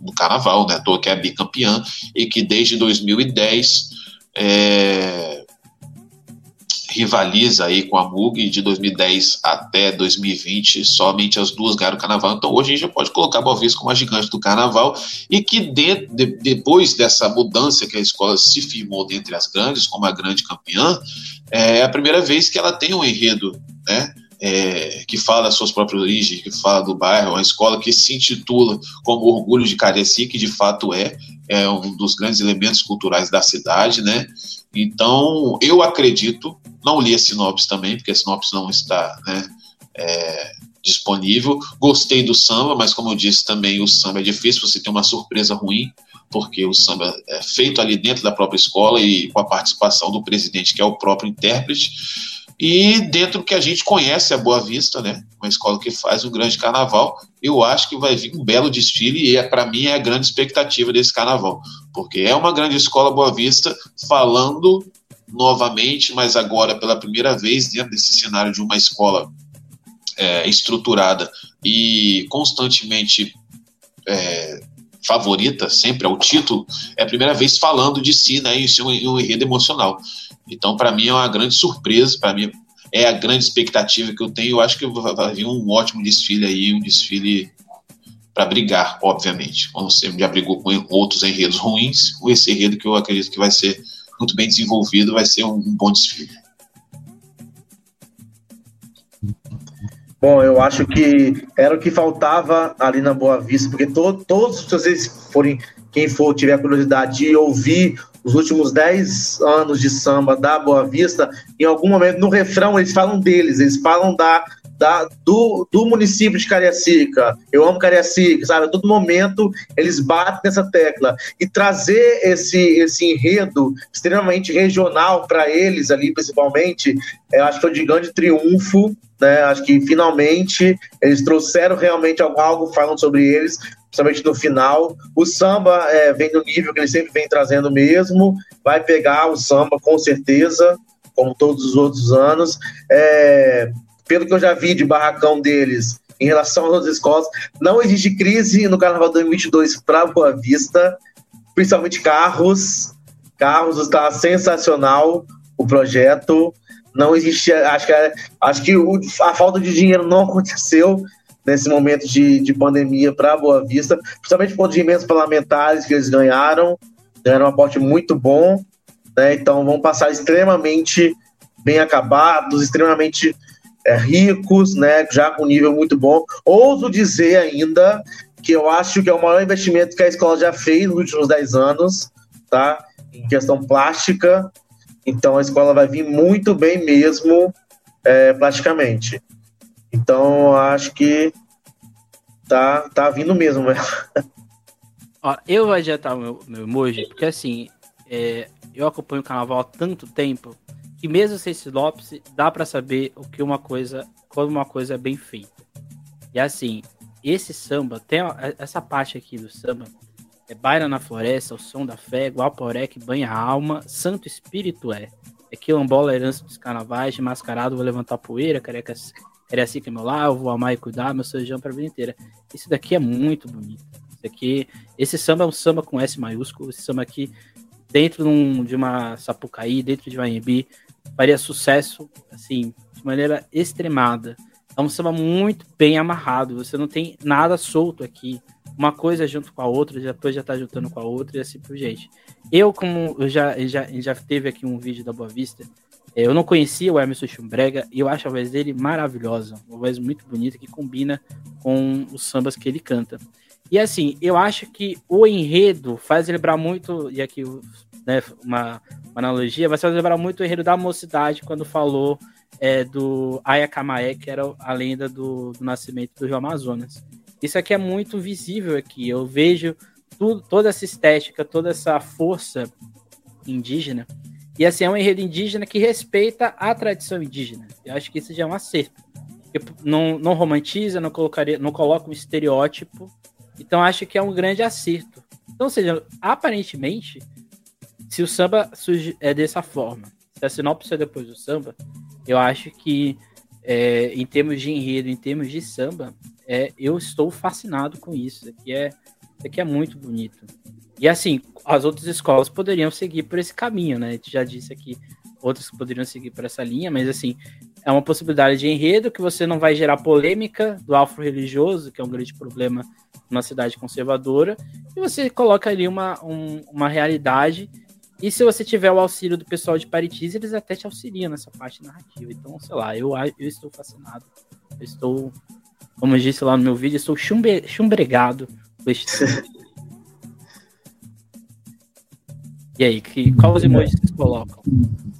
do carnaval, né, que é bicampeã, e que desde 2010 é, rivaliza aí com a MUG de 2010 até 2020, somente as duas ganharam o carnaval. Então hoje a gente já pode colocar a Boa Vista como a gigante do carnaval e que de, de, depois dessa mudança que a escola se firmou dentre as grandes, como a grande campeã, é a primeira vez que ela tem um enredo, né? É, que fala das suas próprias origens, que fala do bairro, uma escola que se intitula como Orgulho de Cariaci, que de fato é, é um dos grandes elementos culturais da cidade, né? Então, eu acredito, não li a sinopse também, porque a sinopse não está né, é, disponível. Gostei do samba, mas como eu disse também, o samba é difícil, você tem uma surpresa ruim, porque o samba é feito ali dentro da própria escola e com a participação do presidente, que é o próprio intérprete. E dentro do que a gente conhece a Boa Vista, né, uma escola que faz um grande carnaval, eu acho que vai vir um belo desfile e é, para mim é a grande expectativa desse carnaval, porque é uma grande escola Boa Vista falando novamente, mas agora pela primeira vez dentro desse cenário de uma escola é, estruturada e constantemente é, favorita sempre ao título, é a primeira vez falando de si né, em um enredo emocional. Então, para mim, é uma grande surpresa, para mim, é a grande expectativa que eu tenho. Eu acho que vai vir um ótimo desfile aí, um desfile para brigar, obviamente. Como você já brigou com outros enredos ruins, esse enredo que eu acredito que vai ser muito bem desenvolvido, vai ser um, um bom desfile. Bom, eu acho que era o que faltava ali na Boa Vista, porque to, todos, vocês forem, quem for tiver curiosidade de ouvir os últimos 10 anos de samba da Boa Vista, em algum momento no refrão eles falam deles, eles falam da, da, do, do município de Cariacica. Eu amo Cariacica, sabe? A todo momento eles batem nessa tecla. E trazer esse, esse enredo extremamente regional para eles ali, principalmente, eu acho que foi de grande triunfo. Né? Acho que finalmente eles trouxeram realmente algo, algo falando sobre eles principalmente no final. O samba é, vem no nível que ele sempre vem trazendo mesmo, vai pegar o samba com certeza, como todos os outros anos. É, pelo que eu já vi de barracão deles em relação às outras escolas, não existe crise no Carnaval 2022 para Boa Vista, principalmente carros. Carros está sensacional o projeto. Não existe, acho que, acho que o, a falta de dinheiro não aconteceu nesse momento de, de pandemia para Boa Vista, principalmente com os emendas parlamentares que eles ganharam, ganharam um aporte muito bom, né? Então vão passar extremamente bem acabados, extremamente é, ricos, né? Já com nível muito bom. Ouso dizer ainda que eu acho que é o maior investimento que a escola já fez nos últimos 10 anos, tá? Em questão plástica. Então a escola vai vir muito bem mesmo, é, plasticamente. Então, acho que tá, tá vindo mesmo? Ó, eu vou adiantar meu, meu emoji, porque assim, é, eu acompanho o carnaval há tanto tempo que mesmo sem sinopse, dá para saber o que uma coisa, quando uma coisa é bem feita. E assim, esse samba, tem essa parte aqui do samba, é Baira na Floresta, o som da fé, Guaporé que banha a alma, Santo Espírito é. É quilombola, herança dos carnavais, de mascarado, vou levantar poeira, careca era assim que é meu lar, eu vou amar e cuidar, meu sojão para a vida inteira. Isso daqui é muito bonito. Isso aqui, esse samba é um samba com S maiúsculo. Esse samba aqui, dentro de, um, de uma Sapucaí, dentro de uma Embi, faria sucesso, assim, de maneira extremada. É um samba muito bem amarrado. Você não tem nada solto aqui. Uma coisa junto com a outra, depois já tá juntando com a outra e assim por gente. Eu, como eu já, já, já teve aqui um vídeo da Boa Vista, eu não conhecia o Emerson Schumbrega e eu acho a voz dele maravilhosa, uma voz muito bonita que combina com os sambas que ele canta. E assim, eu acho que o enredo faz lembrar muito, e aqui né, uma, uma analogia, vai lembrar muito o enredo da mocidade quando falou é, do Ayakamae, que era a lenda do, do, nascimento do Rio Amazonas. Isso aqui é muito visível aqui. Eu vejo tudo, toda essa estética, toda essa força indígena e assim, é um enredo indígena que respeita a tradição indígena. Eu acho que isso já é um acerto. Não, não romantiza, não, colocaria, não coloca um estereótipo. Então acho que é um grande acerto. Então, ou seja, aparentemente, se o samba é dessa forma, se a sinopse é depois do samba, eu acho que é, em termos de enredo, em termos de samba, é, eu estou fascinado com isso. Isso aqui é, isso aqui é muito bonito. E assim, as outras escolas poderiam seguir por esse caminho, né? A gente já disse aqui outras poderiam seguir por essa linha, mas assim, é uma possibilidade de enredo que você não vai gerar polêmica do afro-religioso, que é um grande problema numa cidade conservadora, e você coloca ali uma, um, uma realidade. E se você tiver o auxílio do pessoal de Paritis, eles até te auxiliam nessa parte narrativa. Então, sei lá, eu, eu estou fascinado. Eu estou, como eu disse lá no meu vídeo, estou chumbe, chumbregado com este E aí, que, qual os emojis vocês colocam?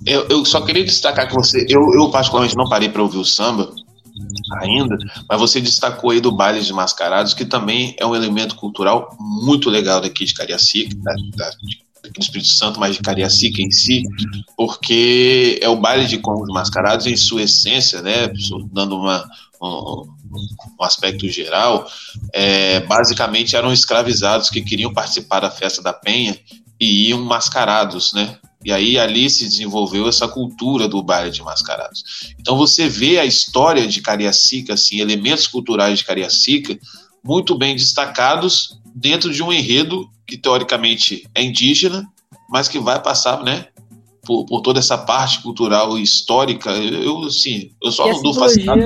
Eu, eu só queria destacar que você. Eu, eu particularmente não parei para ouvir o samba ainda, mas você destacou aí do baile de mascarados, que também é um elemento cultural muito legal daqui de Cariacica, da, da, do Espírito Santo, mas de Cariacica em si, porque é o baile de congos mascarados em sua essência, né, dando uma, um, um aspecto geral, é, basicamente eram escravizados que queriam participar da festa da Penha e iam mascarados, né? E aí ali se desenvolveu essa cultura do baile de mascarados. Então você vê a história de Cariacica, assim, elementos culturais de Cariacica muito bem destacados dentro de um enredo que teoricamente é indígena, mas que vai passar, né, por, por, toda essa parte cultural e histórica, eu, sim, eu só e não dou fascinado.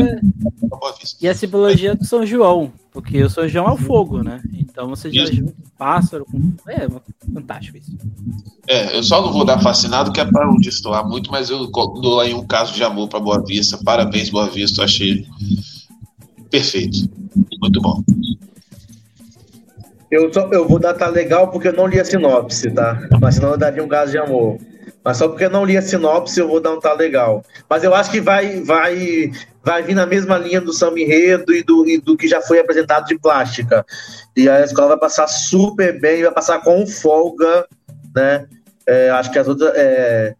E a simbologia do São João, porque o São João é o fogo, né? Então você já junta um pássaro com. É, fantástico isso. É, eu só não vou dar fascinado, que é para não destoar muito, mas eu dou aí um caso de amor para Boa Vista. Parabéns, Boa Vista, eu achei perfeito. Muito bom. Eu, só, eu vou dar tá legal porque eu não li a sinopse, tá? Mas senão eu daria um caso de amor. Mas só porque eu não li a sinopse, eu vou dar um tá legal. Mas eu acho que vai, vai, vai vir na mesma linha do samba enredo e do, e do que já foi apresentado de plástica. E a escola vai passar super bem, vai passar com folga, né? É, acho que as outras. É,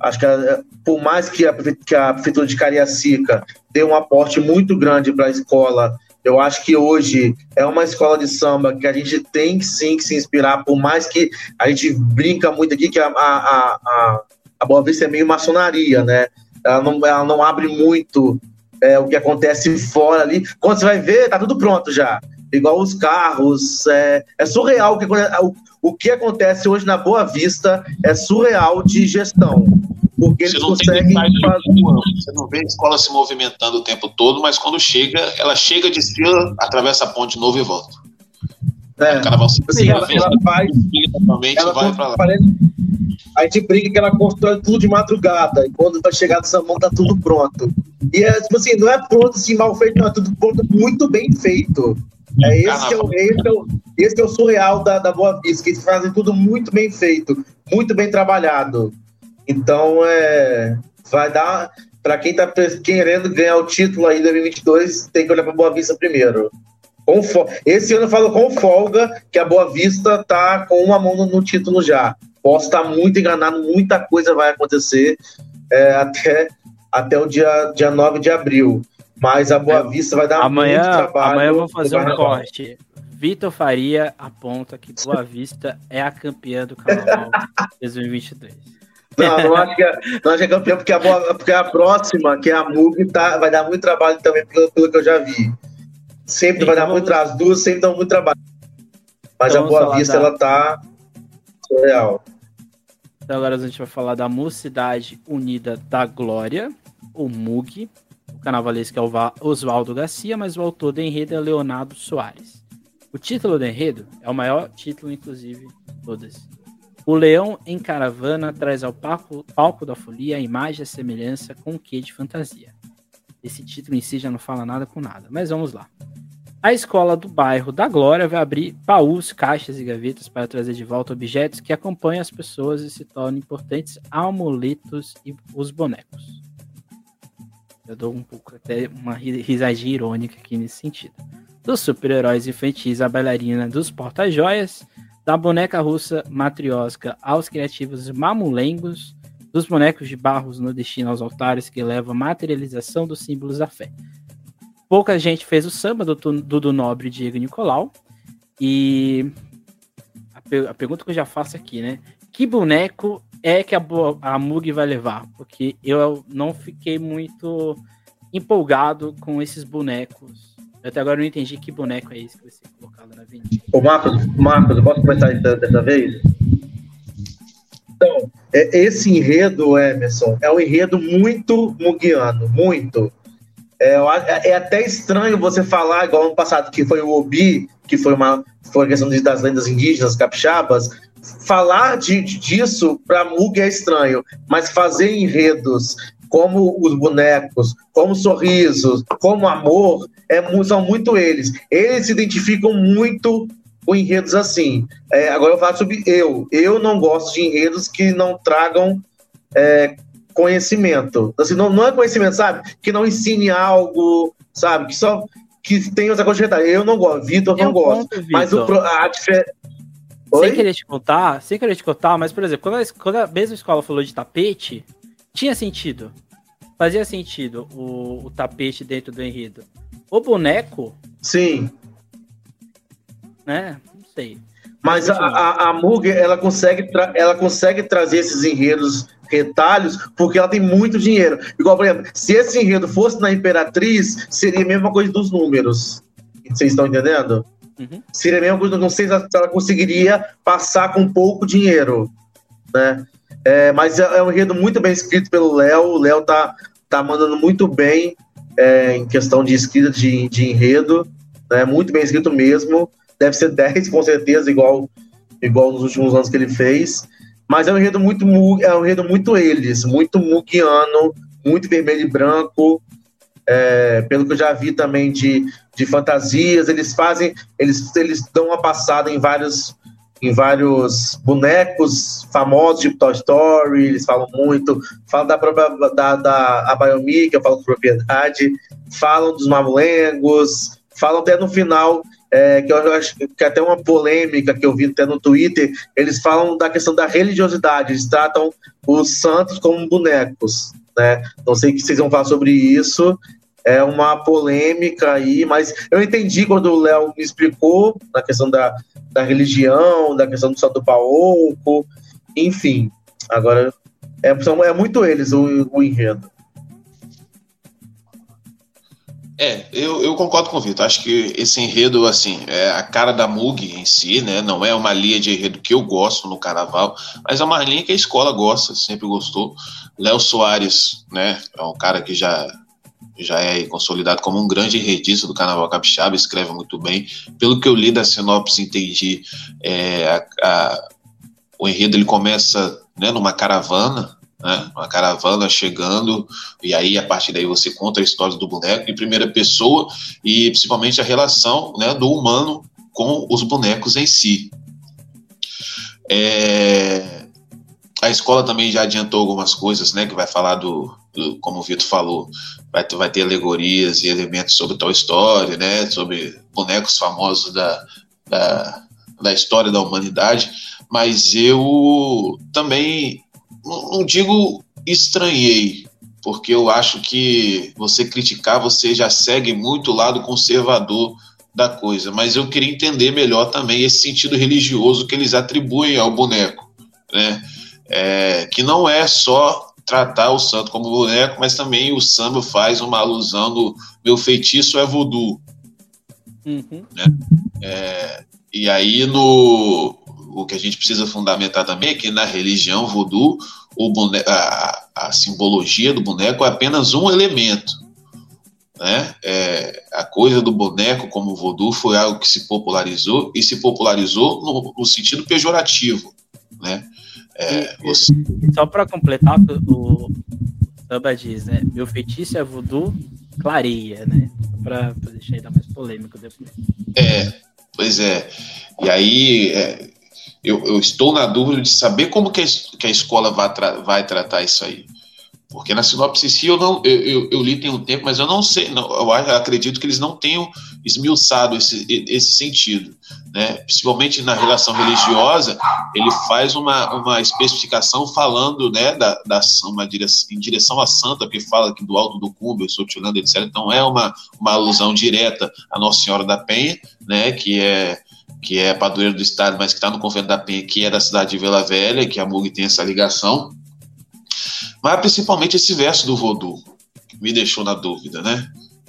acho que a, por mais que a, que a prefeitura de Cariacica dê um aporte muito grande para a escola eu acho que hoje é uma escola de samba que a gente tem sim que se inspirar, por mais que a gente brinca muito aqui que a, a, a, a Boa Vista é meio maçonaria, né? Ela não, ela não abre muito é, o que acontece fora ali. Quando você vai ver, tá tudo pronto já. Igual os carros. É, é surreal o que, o, o que acontece hoje na Boa Vista, é surreal de gestão. Porque você eles conseguem fazer. Você não vê a escola se movimentando o tempo todo, mas quando chega, ela chega, desfila, atravessa a ponte de novo e volta. É, assim, ela, ela faz. Ela vai lá. Parece, a gente brinca que ela constrói tudo de madrugada, e quando vai chegar no Samão tá tudo pronto. E é, tipo assim, não é pronto assim, mal feito, não, é tudo pronto, muito bem feito. É esse que é o, esse é o, esse é o surreal da, da Boa Vista, que eles fazem tudo muito bem feito, muito bem trabalhado. Então, é, vai dar. Para quem está querendo ganhar o título aí em 2022, tem que olhar para Boa Vista primeiro. Com Esse ano eu falo com folga que a Boa Vista está com uma mão no, no, título já. Posso estar tá muito enganado, muita coisa vai acontecer é, até, até o dia, dia 9 de abril. Mas a Boa é, Vista vai dar amanhã, muito trabalho. Amanhã eu vou fazer um corte. Vitor Faria aponta que Boa Vista é a campeã do Carnaval 2023. Não, não acho que é, não acho que é campeão, porque a, boa, porque a próxima, que é a MUG, tá, vai dar muito trabalho também, pelo, pelo que eu já vi. Sempre então, vai dar muito trabalho, as duas sempre dão muito trabalho. Mas então, a Boa Vista, da... ela tá surreal. Então agora a gente vai falar da Mocidade Unida da Glória, o MUG, o carnavalesco é o Oswaldo Garcia, mas o autor do enredo é Leonardo Soares. O título do enredo é o maior título, inclusive, todas. O leão em caravana traz ao palco, palco da folia a imagem e a semelhança com o que de fantasia. Esse título em si já não fala nada com nada, mas vamos lá. A escola do bairro da Glória vai abrir baús, caixas e gavetas para trazer de volta objetos que acompanham as pessoas e se tornam importantes amuletos e os bonecos. Eu dou um pouco até uma risadinha irônica aqui nesse sentido. Dos super-heróis infantis à bailarina dos porta-joias, da boneca russa matriosca aos criativos mamulengos, dos bonecos de barros no destino aos altares que leva a materialização dos símbolos da fé. Pouca gente fez o samba do Dudu Nobre e Diego Nicolau. E a, pergunta que eu já faço aqui, né? Que boneco é que a, a Mug vai levar? Porque eu não fiquei muito empolgado com esses bonecos eu até agora não entendi que boneco é esse que vai ser colocado na avenida. Ô Marcos, Marcos, posso começar dessa vez? Então, é, esse enredo, Emerson, é um enredo muito muguiano, muito. É, é, até estranho você falar, igual ano passado, que foi o Obi, que foi uma foi questão das lendas indígenas, capixabas, falar de, disso para Mug é estranho, mas fazer enredos como os bonecos, como sorrisos, como amor, é, são muito eles. Eles se identificam muito com enredos assim. É, agora eu falo sobre eu. Eu não gosto de enredos que não tragam é, conhecimento. Assim, não, não é conhecimento, sabe? Que não ensine algo, sabe? Que só que tem outra coisa de Eu não gosto. Vitor não gosta. Mas o, a diferença. Sem querer te contar, sem querer te contar, mas, por exemplo, quando a, quando a mesma escola falou de tapete, tinha sentido. Fazia sentido o, o tapete dentro do enredo. O boneco. Sim. Né? Não sei. Mas a, a, a Mug, ela consegue, ela consegue trazer esses enredos retalhos porque ela tem muito dinheiro. Igual, por exemplo, se esse enredo fosse na Imperatriz, seria a mesma coisa dos números. Vocês estão entendendo? Uhum. Seria coisa, não sei se ela conseguiria passar com pouco dinheiro, né? É, mas é, é um enredo muito bem escrito pelo Léo. O Léo tá, tá mandando muito bem é, em questão de escrita de, de enredo, né? Muito bem escrito mesmo. Deve ser 10 com certeza, igual, igual nos últimos anos que ele fez. Mas é um enredo muito, é um enredo muito eles, muito mugiano, muito vermelho e branco. É, pelo que eu já vi também de, de fantasias, eles fazem, eles, eles dão uma passada em vários em vários bonecos famosos de Toy Story, eles falam muito, falam da própria da, da a Biomica, falam com propriedade, falam dos mamulengos, falam até no final é, que eu acho que é até uma polêmica que eu vi até no Twitter, eles falam da questão da religiosidade, eles tratam os santos como bonecos, né? Não sei o que vocês vão falar sobre isso, é uma polêmica aí, mas eu entendi quando o Léo me explicou na questão da, da religião, da questão do santo Paulo, enfim. Agora, é, são, é muito eles o, o enredo. É, eu, eu concordo com o Vitor. Acho que esse enredo, assim, é a cara da Mug em si, né? Não é uma linha de enredo que eu gosto no carnaval, mas é uma linha que a escola gosta, sempre gostou. Léo Soares, né? É um cara que já, já é consolidado como um grande enredista do carnaval capixaba, escreve muito bem. Pelo que eu li da sinopse, entendi, é, a, a, o enredo ele começa né, numa caravana, né? Uma caravana chegando, e aí a partir daí você conta a história do boneco em primeira pessoa e principalmente a relação né, do humano com os bonecos em si. É... A escola também já adiantou algumas coisas, né? Que vai falar do, do como o Vitor falou, vai, vai ter alegorias e elementos sobre tal história, né? Sobre bonecos famosos da, da, da história da humanidade. Mas eu também não, digo estranhei, porque eu acho que você criticar, você já segue muito o lado conservador da coisa, mas eu queria entender melhor também esse sentido religioso que eles atribuem ao boneco, né? É, que não é só tratar o santo como boneco, mas também o samba faz uma alusão no meu feitiço é voodoo. Uhum. Né? É, e aí no o que a gente precisa fundamentar também é que na religião voodoo o boneco, a, a simbologia do boneco é apenas um elemento. Né? É, a coisa do boneco como voodoo foi algo que se popularizou e se popularizou no, no sentido pejorativo. Né? É, você... Só para completar, o Samba diz, né? Meu feitiço é voodoo, clareia, né? Para deixar ainda mais polêmico depois. É, pois é. E aí, é, eu, eu, estou na dúvida de saber como que a, que a escola vai, tra vai tratar isso aí. Porque na sinopse si eu, não, eu, eu, eu, li tem um tempo, mas eu não sei, não, eu acredito que eles não tenham esmiuçado esse, esse sentido. Né? Principalmente na relação religiosa, ele faz uma, uma especificação falando né, da, da uma direção, em direção à santa, que fala aqui do alto do cumbo, eu sou tirando, etc. Então é uma, uma alusão direta à Nossa Senhora da Penha, né, que é que é padroeiro do estado, mas que está no convento da Penha, que é da cidade de Vila Velha, que a MUG tem essa ligação. Mas principalmente esse verso do Vodou, que me deixou na dúvida, né?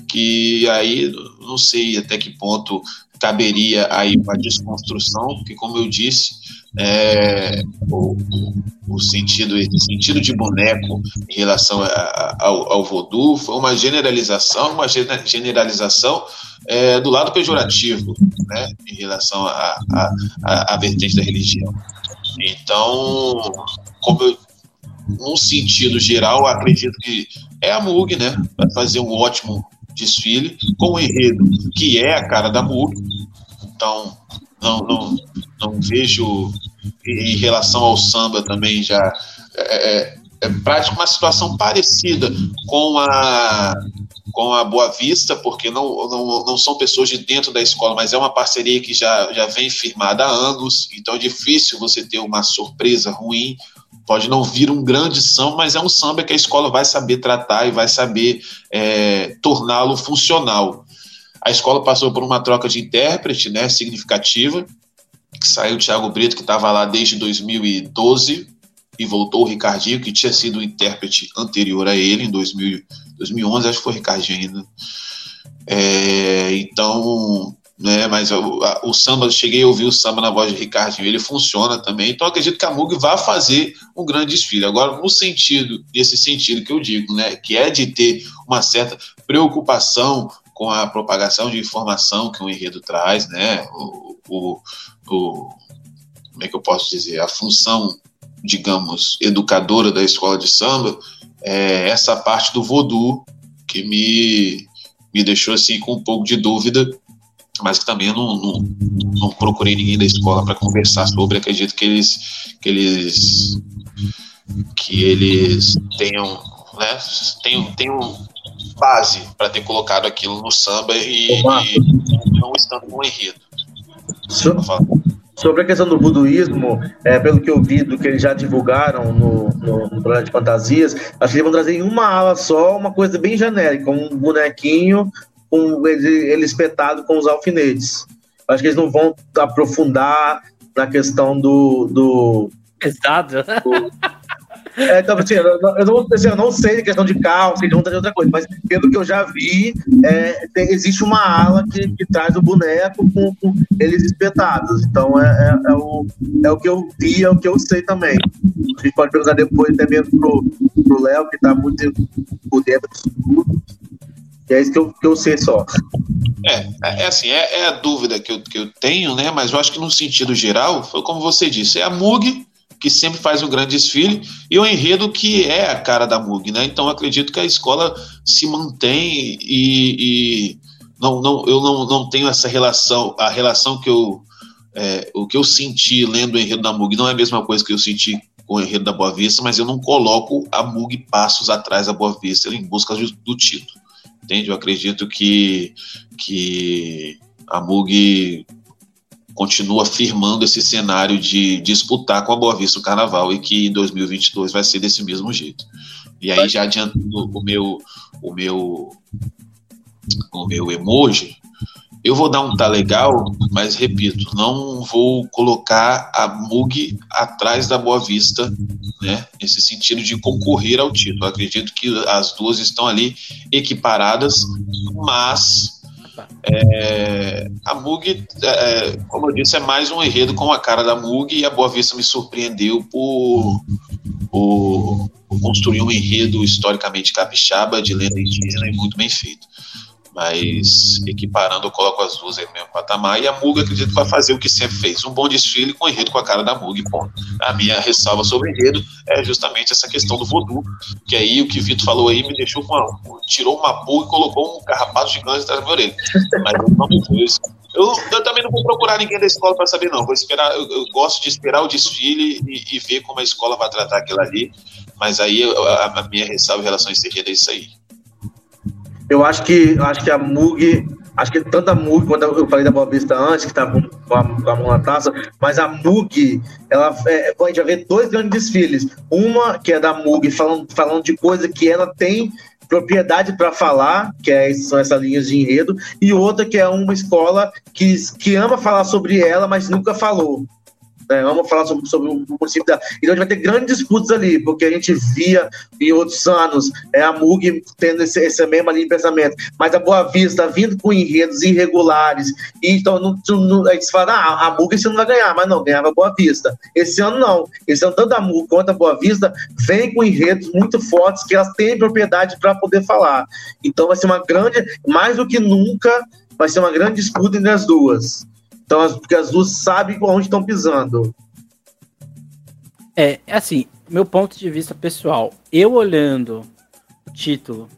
Que aí não sei até que ponto caberia aí uma desconstrução, porque como eu disse, é, o, o, sentido, esse sentido de boneco em relação a, ao, ao voodoo foi uma generalização, uma generalização é, do lado pejorativo, né, em relação à a, a, a, vertente da religião. Então, como eu, num sentido geral, acredito que é a MUG, né, vai fazer um ótimo desfile com o enredo que é a cara da MUG. Então, não, não, não vejo em relação ao samba também já é, é, é prático uma situação parecida com a com a Boa Vista, porque não, não, não são pessoas de dentro da escola, mas é uma parceria que já, já vem firmada há anos, então é difícil você ter uma surpresa ruim. Pode não vir um grande samba, mas é um samba que a escola vai saber tratar e vai saber é, torná-lo funcional. A escola passou por uma troca de intérprete né, significativa, que saiu o Thiago Brito, que estava lá desde 2012, e voltou o Ricardinho, que tinha sido o intérprete anterior a ele, em 2000, 2011, acho que foi o Ricardinho ainda. É, então, né, mas o, a, o, samba, cheguei a ouvir o samba na voz de Ricardinho, ele funciona também, então acredito que a MUG vai fazer um grande desfile. Agora, no sentido, nesse sentido que eu digo, né, que é de ter uma certa preocupação com a propagação de informação que o enredo traz, né, o, o, o como é que eu posso dizer, a função digamos, educadora da escola de samba, é essa parte do voodoo que me, me deixou assim com um pouco de dúvida, mas que também eu não, não, não procurei ninguém da escola para conversar sobre. Acredito que eles que eles que eles tenham, né, tenham, tenham base para ter colocado aquilo no samba e, e não estando no enredo. So, Sobre a questão do voodooísmo, é, pelo que eu vi do que eles já divulgaram no, no, no programa de fantasias, acho que eles vão trazer em uma ala só uma coisa bem genérica, um bonequinho com ele, ele espetado com os alfinetes. Acho que eles não vão aprofundar na questão do. do Pesado. Do, é, então, assim, eu, não, assim, eu não sei questão de carro, se junta de outra coisa, mas pelo que eu já vi, é, tem, existe uma ala que, que traz o boneco com, com eles espetados. Então é, é, é, o, é o que eu vi, é o que eu sei também. A gente pode perguntar depois até mesmo pro, pro Léo, que está muito por dentro disso tudo. E é isso que eu, que eu sei só. É, é assim, é, é, a dúvida que eu, que eu tenho, né? Mas eu acho que no sentido geral, foi como você disse, é a MUG que sempre faz um grande desfile, e o enredo que é a cara da MUG, né? Então acredito que a escola se mantém e, e não, não, eu não, não tenho essa relação, a relação que eu é, o que eu senti lendo o enredo da MUG não é a mesma coisa que eu senti com o enredo da Boa Vista, mas eu não coloco a MUG passos atrás da Boa Vista em busca do título. Entende? Eu acredito que, que a MUG continua firmando esse cenário de disputar com a Boa Vista o Carnaval e que em 2022 vai ser desse mesmo jeito. E aí já adiantando o meu o meu o meu emoji, eu vou dar um tá legal, mas repito, não vou colocar a MUG atrás da Boa Vista, né? Nesse sentido de concorrer ao título. Eu acredito que as duas estão ali equiparadas, mas é, a Mug, é, como eu disse, é mais um enredo com a cara da Mug e a Boa Vista me surpreendeu por, por, por construir um enredo historicamente capixaba de lenda indígena e muito bem feito mas equiparando, eu coloco as duas aí no mesmo patamar. E a Muga acredito que vai fazer o que sempre fez: um bom desfile com enredo com a cara da Muga. Bom, a minha ressalva sobre o enredo é justamente essa questão do voodoo, que aí o que o Vitor falou aí me deixou com uma. tirou uma pulga e colocou um carrapato gigante atrás da minha orelha. Mas eu não me eu, eu, também não vou procurar ninguém da escola para saber, não. Vou esperar, eu, eu, gosto de esperar o desfile e, e, ver como a escola vai tratar aquilo ali. Mas aí a, a minha ressalva em relação a esse enredo é isso aí. Eu acho que, acho que a Mug, acho que tanto a Mug, quando eu falei da Boa Vista antes, que estava com a, com a mão na taça, mas a Mug, ela, é, a gente vai ver dois grandes desfiles. Uma que é da Mug, falando, falando de coisa que ela tem propriedade para falar, que é, são essas linhas de enredo, e outra que é uma escola que, que ama falar sobre ela, mas nunca falou. Vamos falar sobre, sobre o município da. Então a gente vai ter grandes disputas ali, porque a gente via em outros anos é, a MUG tendo esse, esse mesmo ali pensamento. Mas a Boa Vista vindo com enredos irregulares. E então não, não, a gente fala, ah, a MUG esse ano vai ganhar, mas não, ganhava a Boa Vista. Esse ano não. Esse ano, tanto a MUG quanto a Boa Vista vem com enredos muito fortes que elas têm propriedade para poder falar. Então vai ser uma grande, mais do que nunca, vai ser uma grande disputa entre as duas. Então, porque as duas sabem onde estão pisando. É, assim, meu ponto de vista pessoal, eu olhando o título,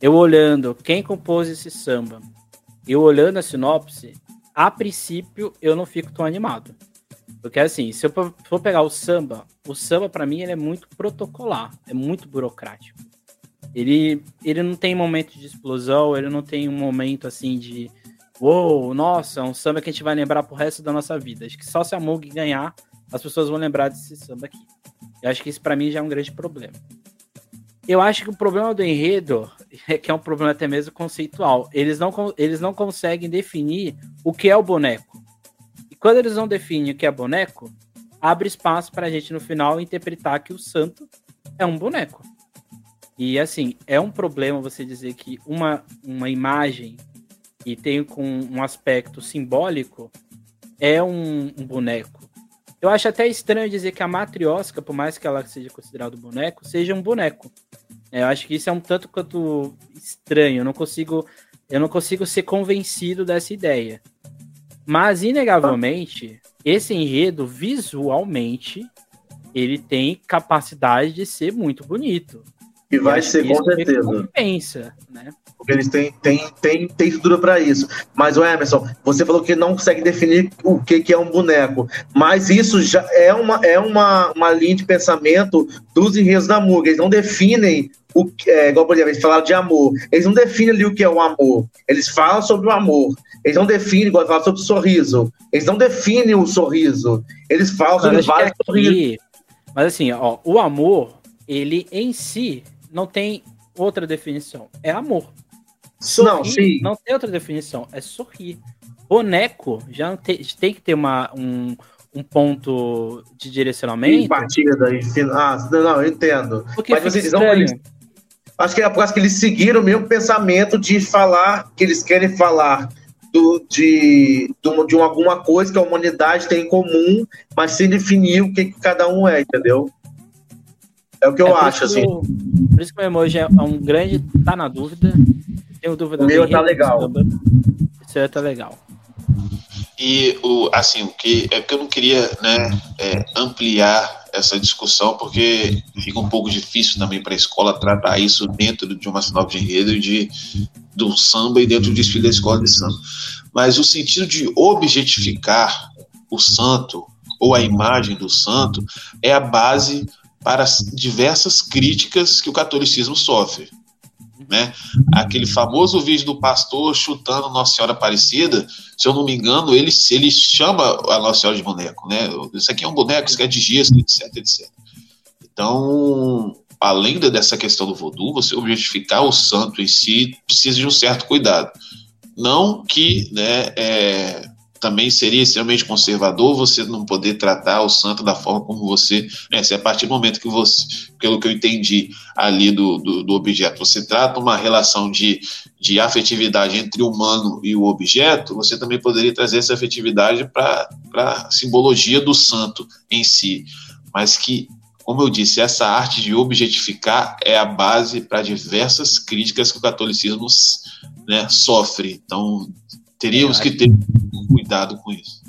eu olhando quem compôs esse samba, eu olhando a sinopse, a princípio eu não fico tão animado. Porque assim, se eu for pegar o samba, o samba para mim ele é muito protocolar, é muito burocrático. Ele, ele não tem momento de explosão, ele não tem um momento assim de uou, nossa, é um samba que a gente vai lembrar pro resto da nossa vida. Acho que só se a Mug ganhar, as pessoas vão lembrar desse samba aqui. Eu acho que isso para mim já é um grande problema. Eu acho que o problema do enredo é que é um problema até mesmo conceitual. Eles não, eles não conseguem definir o que é o boneco. E quando eles não definem o que é boneco, abre espaço para a gente no final interpretar que o santo é um boneco. E assim, é um problema você dizer que uma, uma imagem e tem com um aspecto simbólico, é um, um, boneco. Eu acho até estranho dizer que a matriosca, por mais que ela seja considerada um boneco, seja um boneco. É, eu acho que isso é um tanto quanto estranho. Eu não consigo, eu não consigo ser convencido dessa ideia. Mas inegavelmente, esse enredo visualmente ele tem capacidade de ser muito bonito. E vai ser com certeza. Pensa, né? Porque eles têm, têm, têm, têm estrutura para isso. Mas, o Emerson, você falou que não consegue definir o que, que é um boneco. Mas isso já é uma, é uma, uma linha de pensamento dos enredos da MUG. Eles não definem o que é, igual, por exemplo, eles falaram de amor. Eles não definem ali o que é o amor. Eles falam sobre o amor. Eles não definem, igual falam sobre o sorriso. Eles não definem o sorriso. Eles falam sobre vários sorrisos. Mas assim, ó, o amor, ele em si não tem outra definição. É amor. Sorrir, não, sim. não tem outra definição, é sorrir. Boneco já tem, tem que ter uma, um, um ponto de direcionamento. Partida e ah, não, eu entendo. Porque Mas eles não, eles, acho que é por causa que eles seguiram o mesmo pensamento de falar que eles querem falar do, de, de, de alguma coisa que a humanidade tem em comum, mas sem definir o que, que cada um é, entendeu? É o que eu é acho, assim. Por isso que o emoji é um grande. tá na dúvida. Tenho dúvida. O meu tá legal. Isso tá legal. E o assim, o que é porque eu não queria, né, é, ampliar essa discussão, porque fica um pouco difícil também para a escola tratar isso dentro de uma sinopse de enredo de do samba e dentro do desfile da escola de samba. Mas o sentido de objetificar o santo ou a imagem do santo é a base para as diversas críticas que o catolicismo sofre. Né? Aquele famoso vídeo do pastor chutando Nossa Senhora Aparecida, se eu não me engano, ele, ele chama a Nossa Senhora de boneco. Né? Isso aqui é um boneco, isso aqui é de gesso, etc, etc. Então, além dessa questão do voodoo, você objetificar o santo em si precisa de um certo cuidado. Não que né, é, também seria extremamente conservador você não poder tratar o santo da forma como você. Né, se a partir do momento que você, pelo que eu entendi ali do, do, do, objeto, você trata uma relação de, de afetividade entre o humano e o objeto, você também poderia trazer essa afetividade para a simbologia do santo em si. Mas que, como eu disse, essa arte de objetificar é a base para diversas críticas que o catolicismo né, sofre. Então, teríamos é, que ter cuidado com isso.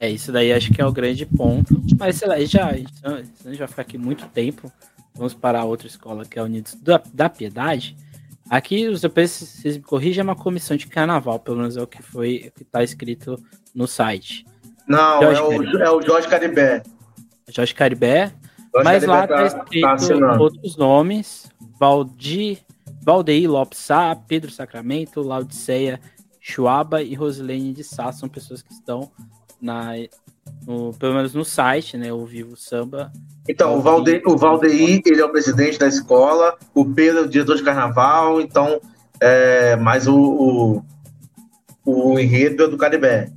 É, isso daí acho que é o grande ponto. Mas sei lá, já, a gente vai ficar aqui muito tempo. Vamos para a outra escola, que é a Unidos da, da Piedade. Aqui, os depois vocês me corrigem, é uma comissão de carnaval, pelo menos é o que foi que está escrito no site. Não, é o, é o Jorge Caribé. Jorge Caribé. Jorge mas Caribé lá está tá escrito tá outros nomes: Valdir, Valdeir Lopes Sá, Pedro Sacramento, Laudiceia Chuaba e Rosilene de Sá são pessoas que estão na, no, pelo menos no site, né? O Vivo Samba. Então, o, Valde, o Valdeir, ele é o presidente da escola, o Pedro é o diretor de carnaval, então, é, mas o, o, o enredo é do Caribé.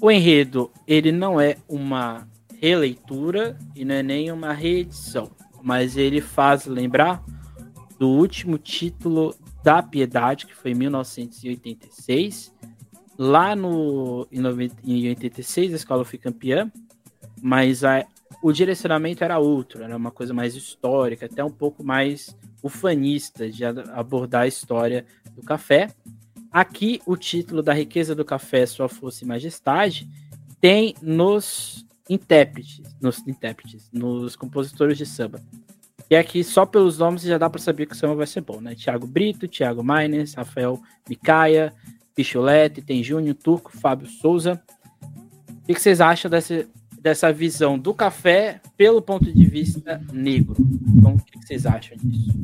o enredo ele não é uma releitura e não é nem uma reedição, mas ele faz lembrar do último título da Piedade, que foi em 1986. Lá no, em, 86 a escola foi campeã, mas a, o direcionamento era outro, era uma coisa mais histórica, até um pouco mais ufanista de abordar a história do café. Aqui, o título da riqueza do café, sua força e majestade, tem nos intérpretes, nos intérpretes, nos compositores de samba. E aqui, só pelos nomes, já dá para saber que o samba vai ser bom, né? Tiago Brito, Tiago Maines, Rafael Micaia, Picholete, tem Júnior Turco, Fábio Souza. O que vocês acham dessa, dessa visão do café pelo ponto de vista negro? Então, o que vocês acham disso?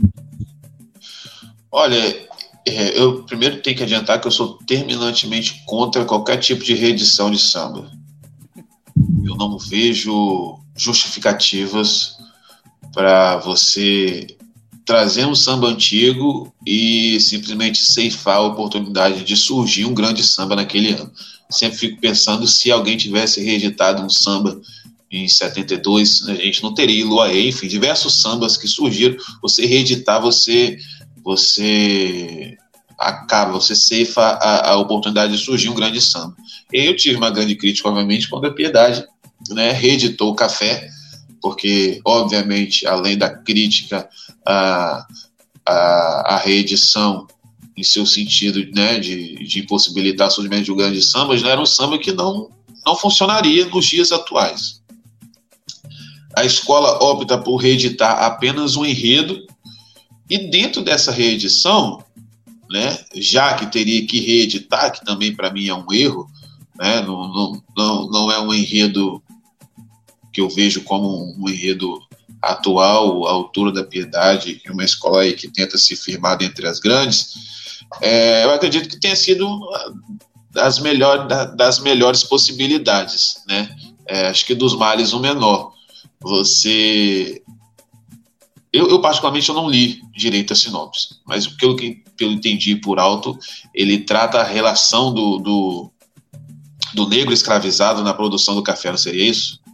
Olha, é, eu primeiro tenho que adiantar que eu sou terminantemente contra qualquer tipo de reedição de samba. Eu não vejo justificativas para você trazer um samba antigo e simplesmente ceifar a oportunidade de surgir um grande samba naquele ano. Sempre fico pensando se alguém tivesse reeditado um samba em 72, a gente não teria Luaê, enfim, diversos sambas que surgiram. Você reeditar, você você acaba, você ceifa a, a oportunidade de surgir um grande samba. Eu tive uma grande crítica, obviamente, quando a Piedade né, reeditou o Café, porque, obviamente, além da crítica à, à, à reedição em seu sentido né, de, de impossibilitar surgimento de um grande samba, mas era um samba que não, não funcionaria nos dias atuais. A escola opta por reeditar apenas um enredo, e dentro dessa reedição, né, já que teria que reeditar, que também para mim é um erro, né, não, não, não, não é um enredo que eu vejo como um enredo atual, a altura da piedade, uma escola aí que tenta se firmar entre as grandes, é, eu acredito que tenha sido das, melhor, das melhores possibilidades, né? É, acho que dos males o menor. Você. Eu, eu, particularmente, eu não li direito a sinopse, mas pelo que eu entendi por alto, ele trata a relação do, do, do negro escravizado na produção do café, não seria isso?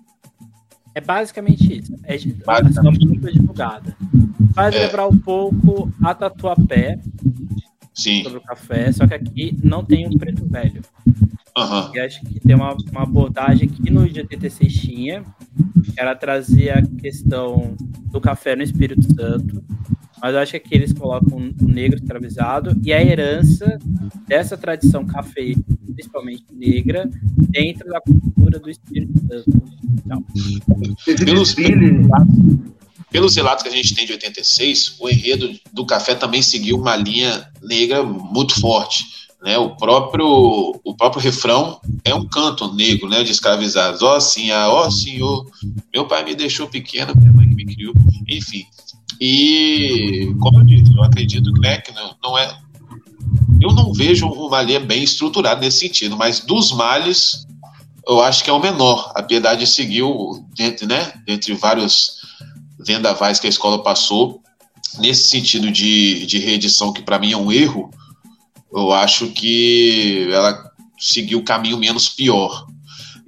É basicamente isso. É basicamente. muito divulgada. Faz é. lembrar um pouco a Tatuapé Sim. sobre o café, só que aqui não tem um preto velho. Uhum. E acho que tem uma, uma abordagem que no de 86 tinha, ela trazia a questão do café no Espírito Santo, mas eu acho que aqui eles colocam o negro escravizado e a herança dessa tradição café, principalmente negra, dentro da cultura do Espírito Santo. Então, pelos, pelos relatos que a gente tem de 86, o enredo do café também seguiu uma linha negra muito forte. Né, o próprio o próprio refrão é um canto negro, né, de escravizados. Ó, oh, sim, ó, oh, senhor, meu pai me deixou pequeno, minha mãe me criou, enfim. E, como eu disse, eu acredito né, que não, não é. Eu não vejo uma linha bem estruturada nesse sentido, mas dos males, eu acho que é o menor. A piedade seguiu, dentre, né, dentre vários vendavais que a escola passou, nesse sentido de, de reedição, que para mim é um erro, eu acho que ela seguiu o caminho menos pior.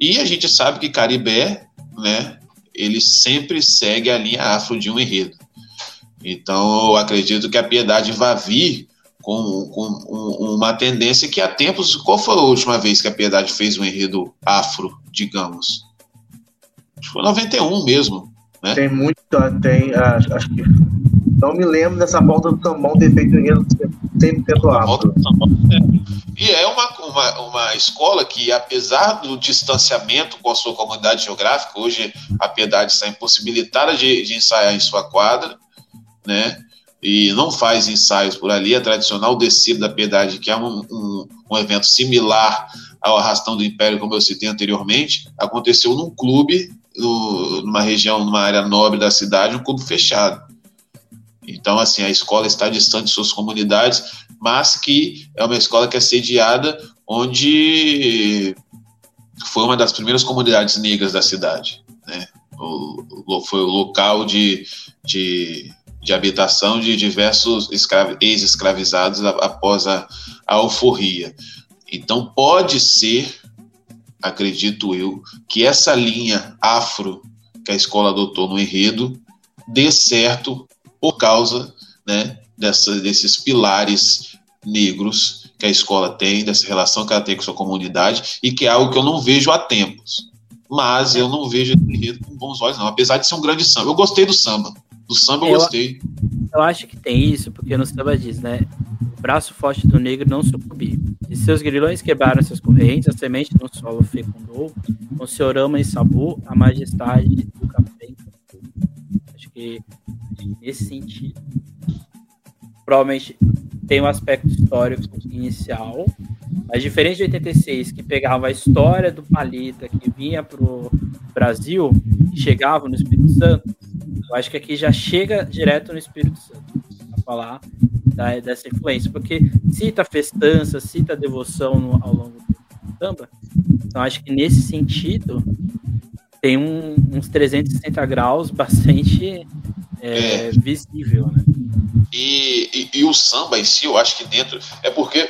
E a gente sabe que Caribé, né, ele sempre segue a linha afro de um enredo. Então, eu acredito que a piedade vai vir com, com uma tendência que há tempos. Qual foi a última vez que a piedade fez um enredo afro, digamos? Acho que foi 91 mesmo. Né? Tem muito, tem, acho que. Não me lembro dessa volta do tambão ter feito um enredo 100% afro. E é uma, uma, uma escola que, apesar do distanciamento com a sua comunidade geográfica, hoje a piedade está impossibilitada de, de ensaiar em sua quadra né? E não faz ensaios por ali. A tradicional descida da Piedade, que é um, um, um evento similar ao Arrastão do Império, como eu citei anteriormente, aconteceu num clube, no, numa região, numa área nobre da cidade, um clube fechado. Então, assim, a escola está distante de suas comunidades, mas que é uma escola que é sediada onde foi uma das primeiras comunidades negras da cidade. Né? O, foi o local de, de de habitação de diversos ex-escravizados após a, a alforria. Então, pode ser acredito eu, que essa linha afro que a escola adotou no enredo dê certo por causa né, dessa, desses pilares negros que a escola tem, dessa relação que ela tem com sua comunidade, e que é algo que eu não vejo há tempos. Mas eu não vejo esse enredo com bons olhos, não, apesar de ser um grande samba. Eu gostei do samba. Do samba eu, gostei. Eu acho que tem isso, porque no samba diz, né? O braço forte do negro não sucumbir. E seus grilhões quebraram essas correntes, a semente no solo fecundou, com seu rama e sabor, a majestade do café. Acho que nesse sentido, provavelmente tem um aspecto histórico inicial, mas diferente de 86, que pegava a história do Palita, que vinha para o Brasil e chegava no Espírito Santo, eu acho que aqui já chega direto no Espírito Santo a falar da, dessa influência, porque cita festança, cita devoção no, ao longo do samba, então acho que nesse sentido tem um, uns 360 graus bastante é, é. visível, né? E, e, e, o samba em si, eu acho que dentro. É porque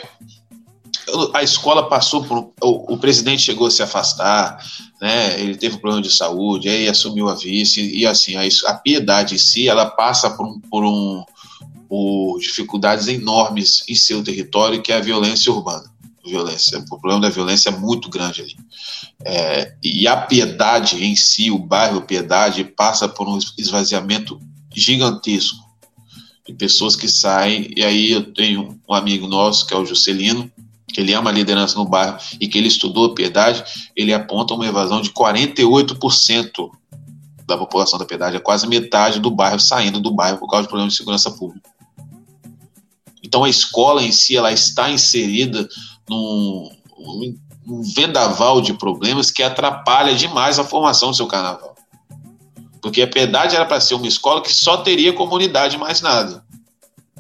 a escola passou por. O, o, presidente chegou a se afastar, né? Ele teve um problema de saúde, aí assumiu a vice, e assim, a, a piedade em si, ela passa por um, por um. por dificuldades enormes em seu território, que é a violência urbana. Violência. O problema da violência é muito grande ali. É, e a piedade em si, o bairro Piedade, passa por um esvaziamento gigantesco de pessoas que saem. E aí eu tenho um amigo nosso, que é o Juscelino, que ele ama a liderança no bairro e que ele estudou a piedade, ele aponta uma evasão de 48% da população da piedade, é quase metade do bairro saindo do bairro por causa de problemas de segurança pública. Então a escola em si ela está inserida num, num vendaval de problemas que atrapalha demais a formação do seu carnaval. Porque a Piedade era para ser uma escola que só teria comunidade, mais nada.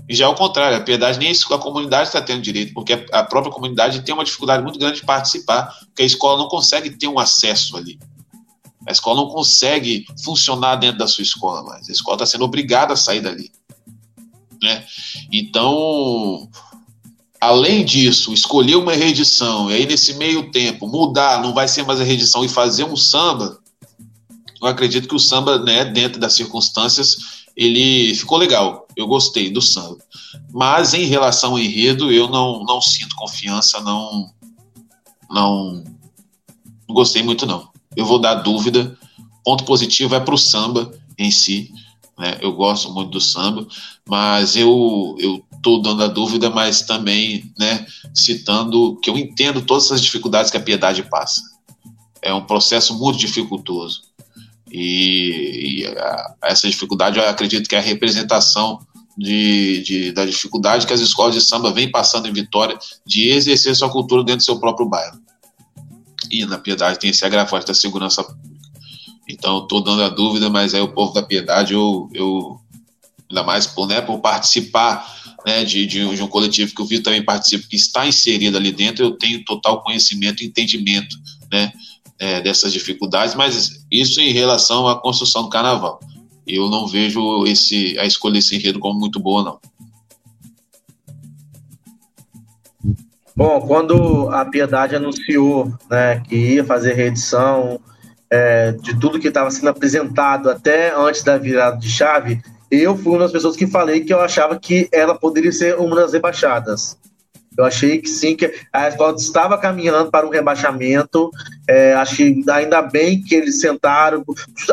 E já é o contrário, a Piedade nem a comunidade está tendo direito, porque a própria comunidade tem uma dificuldade muito grande de participar, porque a escola não consegue ter um acesso ali. A escola não consegue funcionar dentro da sua escola mais. A escola está sendo obrigada a sair dali. Né? Então, além disso, escolher uma reedição e aí nesse meio tempo mudar, não vai ser mais a reedição e fazer um samba, eu acredito que o samba, né, dentro das circunstâncias, ele ficou legal. Eu gostei do samba. Mas em relação ao enredo, eu não, não sinto confiança, não, não, não gostei muito não. Eu vou dar dúvida. Ponto positivo é para o samba em si. Né? Eu gosto muito do samba, mas eu eu estou dando a dúvida, mas também, né, citando que eu entendo todas as dificuldades que a piedade passa. É um processo muito dificultoso. E, e a, essa dificuldade, eu acredito que é a representação de, de, da dificuldade que as escolas de samba vêm passando em Vitória de exercer sua cultura dentro do seu próprio bairro. E na Piedade tem esse agravante da segurança pública. Então, estou dando a dúvida, mas aí o povo da Piedade, eu, eu ainda mais por, né, por participar né, de, de, de, um coletivo que o Vitor também participa, que está inserido ali dentro, eu tenho total conhecimento e entendimento né, é, dessas dificuldades, mas isso em relação à construção do carnaval. Eu não vejo esse, a escolha desse enredo como muito boa, não. Bom, quando a Piedade anunciou né, que ia fazer reedição é, de tudo que estava sendo apresentado até antes da virada de chave, eu fui uma das pessoas que falei que eu achava que ela poderia ser uma das rebaixadas. Eu achei que sim, que a escola estava caminhando para um rebaixamento. É, acho que ainda bem que eles sentaram.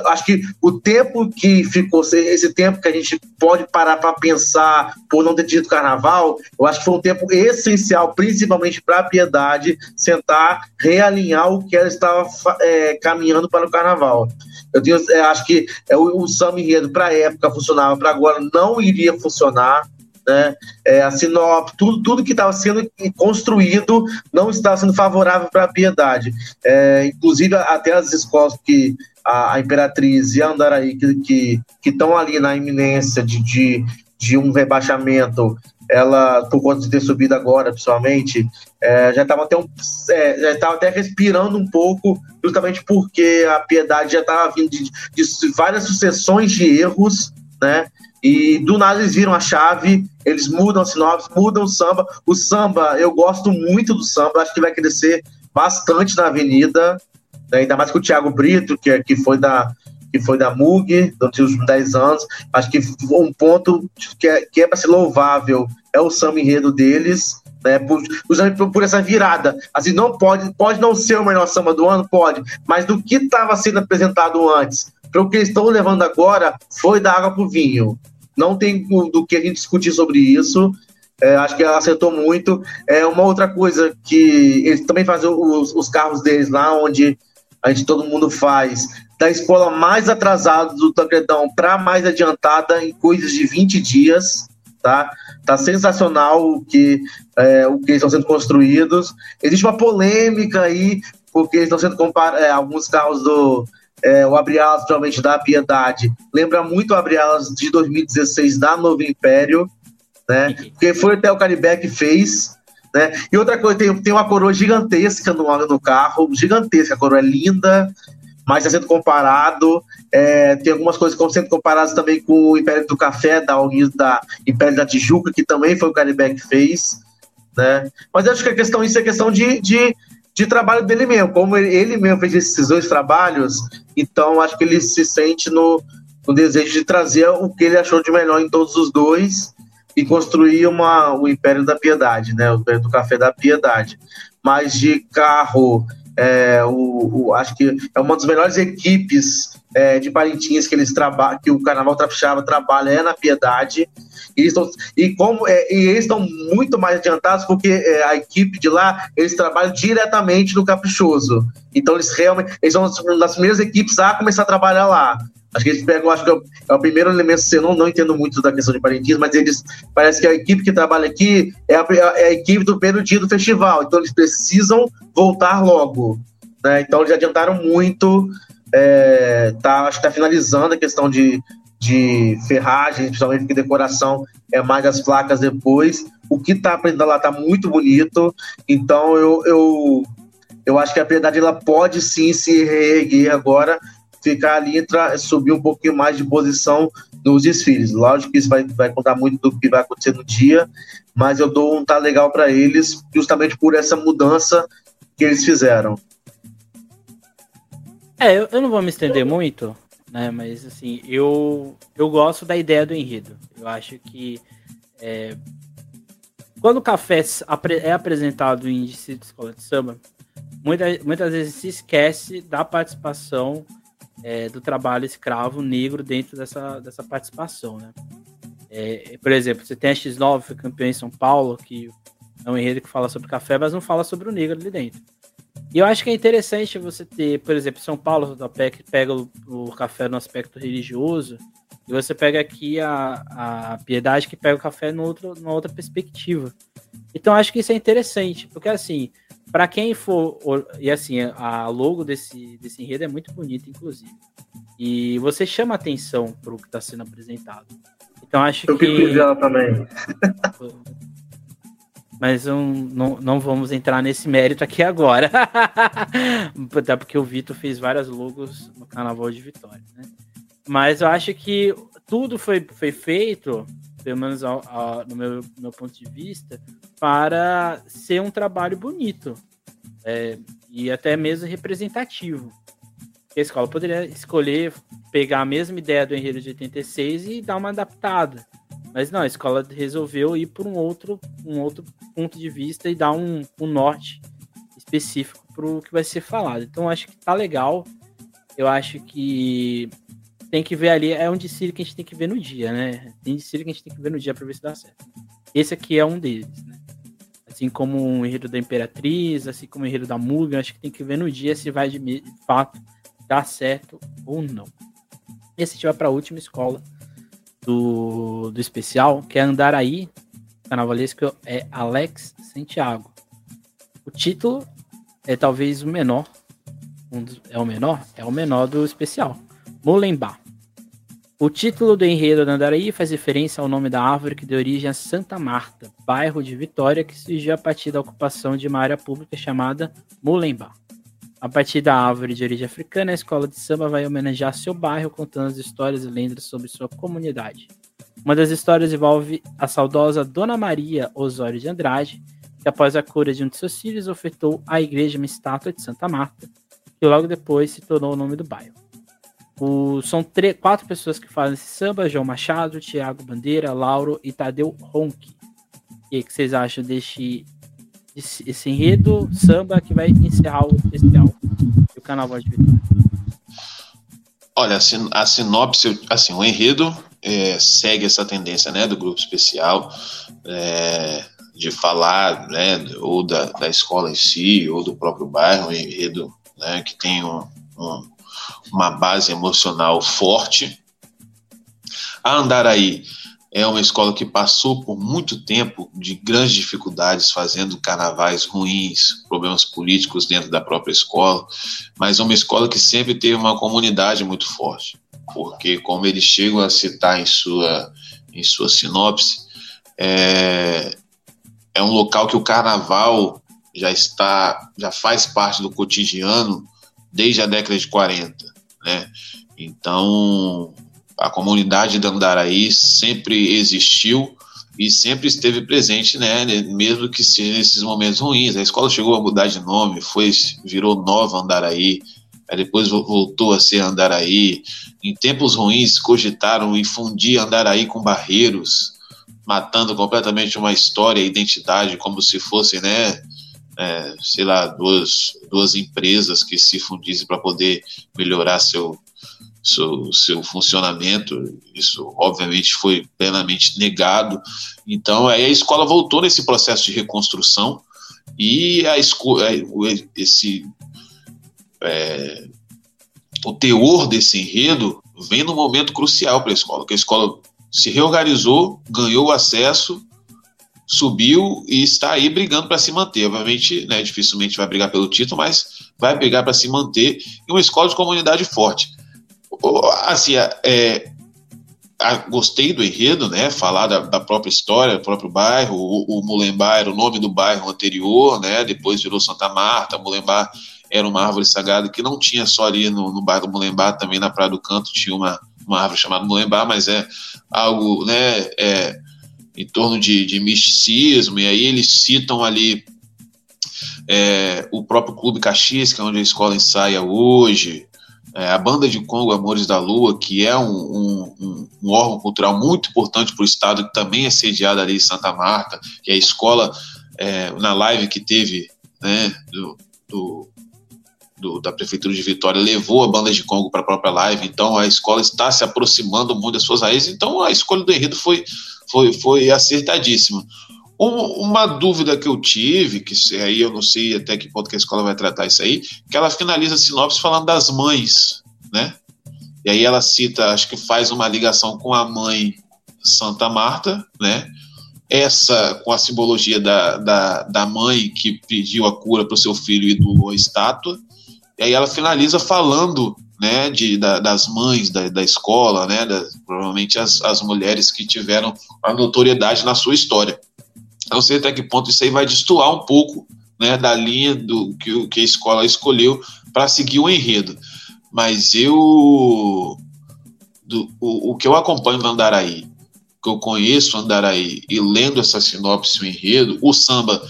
Acho que o tempo que ficou, esse tempo que a gente pode parar para pensar por não ter tido carnaval, eu acho que foi um tempo essencial, principalmente para a Piedade, sentar, realinhar o que ela estava é, caminhando para o carnaval. Eu tenho, é, acho que é, o, o samba enredo para a época funcionava, para agora não iria funcionar né? É, a sinop, tudo, tudo que estava sendo construído não está sendo favorável para a piedade. É, inclusive, até as escolas que a, a Imperatriz e a Andaraí, que estão ali na iminência de, de, de, um rebaixamento, ela, por conta de ter subido agora, principalmente, é, já estava até, um, é, já até respirando um pouco, justamente porque a piedade já estava vindo de, de várias sucessões de erros, né? E do nada eles viram a chave, eles mudam a sinopse, mudam o samba. O samba, eu gosto muito do samba, acho que vai crescer bastante na avenida, né? ainda mais que o Thiago Brito, que, é, que foi da que foi da MUG durante os 10 anos. Acho que um ponto que é, que é para ser louvável é o samba enredo deles, né? Por, por, por, essa virada. Assim, não pode, pode não ser o melhor samba do ano, pode, mas do que estava sendo apresentado antes para o que eles estão levando agora, foi da água para o vinho. Não tem do que a gente discutir sobre isso. É, acho que ela acertou muito. É uma outra coisa que eles também fazem os, os carros deles lá, onde a gente todo mundo faz da escola mais atrasada do Tancredão para mais adiantada em coisas de 20 dias, tá? Tá sensacional o que, é, o que estão sendo construídos. Existe uma polêmica aí, porque estão sendo comparados é, alguns carros do é, o Abrialas, provavelmente da Piedade, lembra muito o Abrialas de 2016 da Novo Império, né? Porque foi até o Caribe que fez, né? E outra coisa, tem, tem uma coroa gigantesca no, no carro, gigantesca, a coroa é linda, mas está sendo comparado. É, tem algumas coisas que estão sendo comparadas também com o Império do Café, da, da Império da Tijuca, que também foi o Caribe que fez. Né? Mas eu acho que a questão, isso é questão de, de, de trabalho dele mesmo. Como ele mesmo fez esses dois trabalhos, então acho que ele se sente no, no desejo de trazer o que ele achou de melhor em todos os dois e construir uma, o Império da Piedade, né? O Império do Café da Piedade. Mas de carro, é, o, o, acho que é uma das melhores equipes é, de Parintins que eles trabalham, que o Carnaval Trapixaba trabalha é na Piedade. E, eles e como é, e eles estão muito mais adiantados porque é, a equipe de lá eles trabalham diretamente no Caprichoso. Então eles realmente eles são uma das primeiras equipes a começar a trabalhar lá. Acho que eles pegam, acho que é o, é primeiro elemento, eu não, não entendo muito da questão de parentismo, mas eles parece que a equipe que trabalha aqui é a, é a equipe do primeiro dia do festival, então eles precisam voltar logo. Né? Então eles adiantaram muito, é, tá, acho que está finalizando a questão de, de ferragem, principalmente porque decoração é mais as placas depois. O que está aprendendo lá está muito bonito, então eu, eu, eu acho que a piedade ela pode sim se reerguer agora ficar ali, entrar, subir um pouquinho mais de posição nos desfiles. Lógico que isso vai, vai contar muito do que vai acontecer no dia, mas eu dou um tá legal para eles, justamente por essa mudança que eles fizeram. É, eu, eu não vou me estender muito, né? Mas assim, eu, eu gosto da ideia do enredo. Eu acho que é, quando o café é apresentado em índice de escola de samba, muitas, muitas vezes se esquece da participação é, do trabalho escravo negro dentro dessa, dessa participação, né? É, por exemplo, você tem a X9, foi campeão em São Paulo, que é um enredo que fala sobre café, mas não fala sobre o negro ali dentro. E eu acho que é interessante você ter, por exemplo, São Paulo, que pega o, o café no aspecto religioso, e você pega aqui a, a piedade que pega o café no outro, numa outra perspectiva. Então acho que isso é interessante, porque assim, para quem for. E assim, a logo desse, desse enredo é muito bonita, inclusive. E você chama atenção para o que está sendo apresentado. Então acho Eu que. Eu ela também. Mas um, não, não vamos entrar nesse mérito aqui agora. Até porque o Vitor fez várias logos no Carnaval de Vitória, né? Mas eu acho que tudo foi, foi feito, pelo menos ao, ao, no meu, meu ponto de vista, para ser um trabalho bonito é, e até mesmo representativo. A escola poderia escolher pegar a mesma ideia do Enredo de 86 e dar uma adaptada. Mas não, a escola resolveu ir por um outro, um outro ponto de vista e dar um, um norte específico para o que vai ser falado. Então acho que tá legal. Eu acho que tem que ver ali, é um desfile que a gente tem que ver no dia, né? Tem desfile que a gente tem que ver no dia para ver se dá certo. Esse aqui é um deles, né? Assim como o enredo da Imperatriz, assim como o enredo da Mugen, acho que tem que ver no dia se vai de fato dar certo ou não. E se tiver para última escola do, do especial, que é Andaraí, carnavalesco é Alex Santiago. O título é talvez o menor, um dos, é o menor? É o menor do especial. Molembar. O título do enredo da Andaraí faz referência ao nome da árvore que deu origem a Santa Marta, bairro de Vitória que surgiu a partir da ocupação de uma área pública chamada Mulembá. A partir da árvore de origem africana, a escola de samba vai homenagear seu bairro contando as histórias e lendas sobre sua comunidade. Uma das histórias envolve a saudosa Dona Maria Osório de Andrade, que após a cura de um de seus filhos, ofertou à igreja uma estátua de Santa Marta, que logo depois se tornou o nome do bairro. O, são três, quatro pessoas que fazem esse samba: João Machado, Tiago Bandeira, Lauro e Tadeu Ronque. E o que vocês acham deste, desse, esse enredo samba que vai encerrar o especial do Carnaval de Vitória? Olha, a sinopse, assim, o enredo é, segue essa tendência, né, do grupo especial, é, de falar, né, ou da, da escola em si, ou do próprio bairro, um enredo, né, que tem um, um, uma base emocional forte. A Andaraí é uma escola que passou por muito tempo de grandes dificuldades, fazendo carnavais ruins, problemas políticos dentro da própria escola, mas é uma escola que sempre teve uma comunidade muito forte, porque, como eles chegam a citar em sua, em sua sinopse, é, é um local que o carnaval já está, já faz parte do cotidiano desde a década de 40, né? Então, a comunidade de Andaraí sempre existiu e sempre esteve presente, né, mesmo que seja nesses momentos ruins. A escola chegou a mudar de nome, foi virou Nova Andaraí, depois voltou a ser Andaraí. Em tempos ruins cogitaram e fundir Andaraí com Barreiros, matando completamente uma história e identidade como se fossem, né, é, sei lá, duas, duas empresas que se fundissem para poder melhorar seu seu, seu funcionamento. Isso, obviamente, foi plenamente negado. Então, aí a escola voltou nesse processo de reconstrução e a escola, é, esse é, o teor desse enredo vem num momento crucial para a escola, que a escola se reorganizou, ganhou acesso, subiu e está aí brigando para se manter. Obviamente, né, dificilmente vai brigar pelo título, mas vai brigar para se manter em uma escola de comunidade forte assim, é, gostei do enredo, né? Falar da, da, própria história, do próprio bairro. O, o era o nome do bairro anterior, né? Depois virou Santa Marta. Mulembá era uma árvore sagrada que não tinha só ali no, no bairro do Mulembá, também na Praia do Canto tinha uma, uma árvore chamada Mulembá, mas é algo, né? É, em torno de, de misticismo. E aí eles citam ali é, o próprio Clube Caxias, que é onde a escola ensaia hoje é, a Banda de Congo Amores da Lua, que é um, um, um órgão cultural muito importante para o Estado, que também é sediado ali em Santa Marta, que é a escola, é, na live que teve né, do, do, do, da Prefeitura de Vitória, levou a Banda de Congo para a própria live, então a escola está se aproximando muito das suas raízes, então a escolha do enredo foi, foi, foi acertadíssima. Uma dúvida que eu tive, que aí eu não sei até que ponto que a escola vai tratar isso aí, que ela finaliza a sinopse falando das mães, né? E aí ela cita, acho que faz uma ligação com a mãe Santa Marta, né? Essa com a simbologia da, da, da mãe que pediu a cura para o seu filho e doou a estátua. E aí ela finaliza falando né, de, da, das mães da, da escola, né, da, provavelmente as, as mulheres que tiveram a notoriedade na sua história. Não sei até que ponto isso aí vai destoar um pouco né, da linha do que, que a escola escolheu para seguir o enredo. Mas eu. Do, o, o que eu acompanho no Andaraí, que eu conheço Andaraí e lendo essa sinopse o enredo, o samba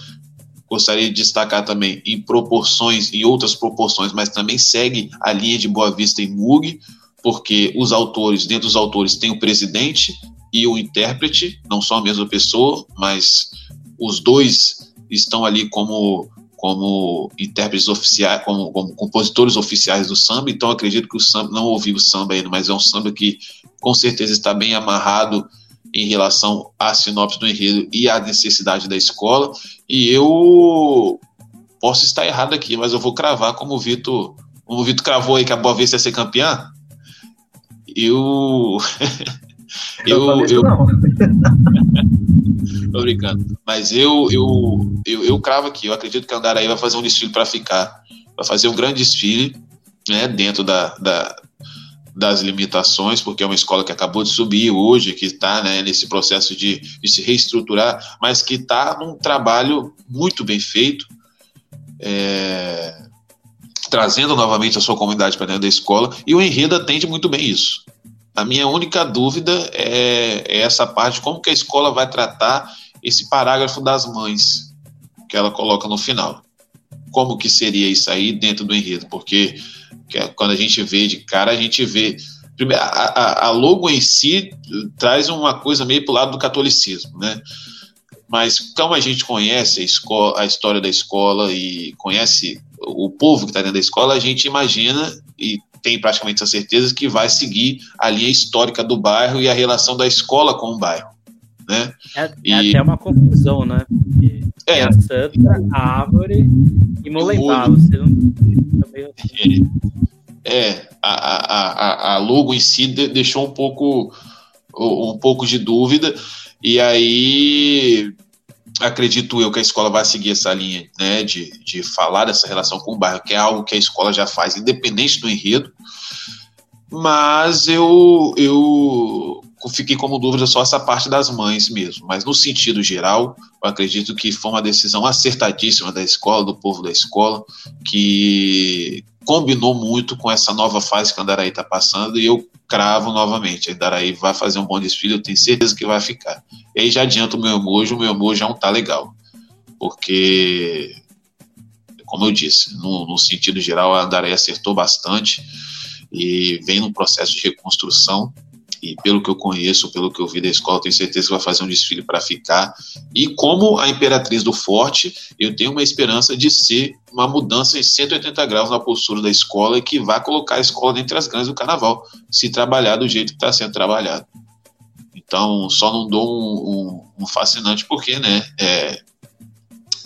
gostaria de destacar também em proporções, em outras proporções, mas também segue a linha de Boa Vista e Mug, porque os autores, dentro dos autores, tem o presidente e o intérprete, não só a mesma pessoa, mas os dois estão ali como como intérpretes oficiais, como, como, compositores oficiais do samba, então acredito que o samba, não ouvi o samba ainda, mas é um samba que com certeza está bem amarrado em relação à sinopse do enredo e à necessidade da escola, e eu posso estar errado aqui, mas eu vou cravar como o Vitor, como o Vitor cravou aí que a Boa Vista ia ser campeã, eu eu, eu... Tô brincando. Mas eu, eu, eu, eu cravo aqui. Eu acredito que a Andaraí vai fazer um desfile para ficar. Vai fazer um grande desfile né, dentro da, da, das limitações, porque é uma escola que acabou de subir hoje, que está né, nesse processo de, de, se reestruturar, mas que está num trabalho muito bem feito, é, trazendo novamente a sua comunidade para dentro da escola, e o enredo atende muito bem isso. A minha única dúvida é, é, essa parte, como que a escola vai tratar esse parágrafo das mães, que ela coloca no final. Como que seria isso aí dentro do enredo? Porque é quando a gente vê de cara, a gente vê. A, a, a logo em si traz uma coisa meio para o lado do catolicismo, né? Mas como a gente conhece a, escola, a história da escola e conhece o povo que está dentro da escola, a gente imagina e tem praticamente a certeza que vai seguir a linha histórica do bairro e a relação da escola com o bairro. Né? É, é e... até uma confusão, né? Porque é. a Santa, a Árvore e Molembá. Você não... É, é a, a, a, a logo em si deixou um pouco, um pouco de dúvida, e aí acredito eu que a escola vai seguir essa linha né, de, de falar dessa relação com o bairro, que é algo que a escola já faz, independente do enredo. Mas eu, eu fiquei como dúvida só essa parte das mães mesmo. Mas no sentido geral, eu acredito que foi uma decisão acertadíssima da escola, do povo da escola, que combinou muito com essa nova fase que a Andaraí está passando e eu cravo novamente. A Andaraí vai fazer um bom desfile, eu tenho certeza que vai ficar. E aí já adianta o meu emoji, o meu emoji não tá legal. Porque, como eu disse, no, no sentido geral, a Andaraí acertou bastante e vem num processo de reconstrução e pelo que eu conheço, pelo que eu vi da escola, tenho certeza que vai fazer um desfile para ficar. E como a Imperatriz do Forte, eu tenho uma esperança de ser uma mudança em 180 graus na postura da escola e que vai colocar a escola entre as grandes do carnaval, se trabalhar do jeito que está sendo trabalhado. Então, só não dou um, um, um fascinante porque, né, é,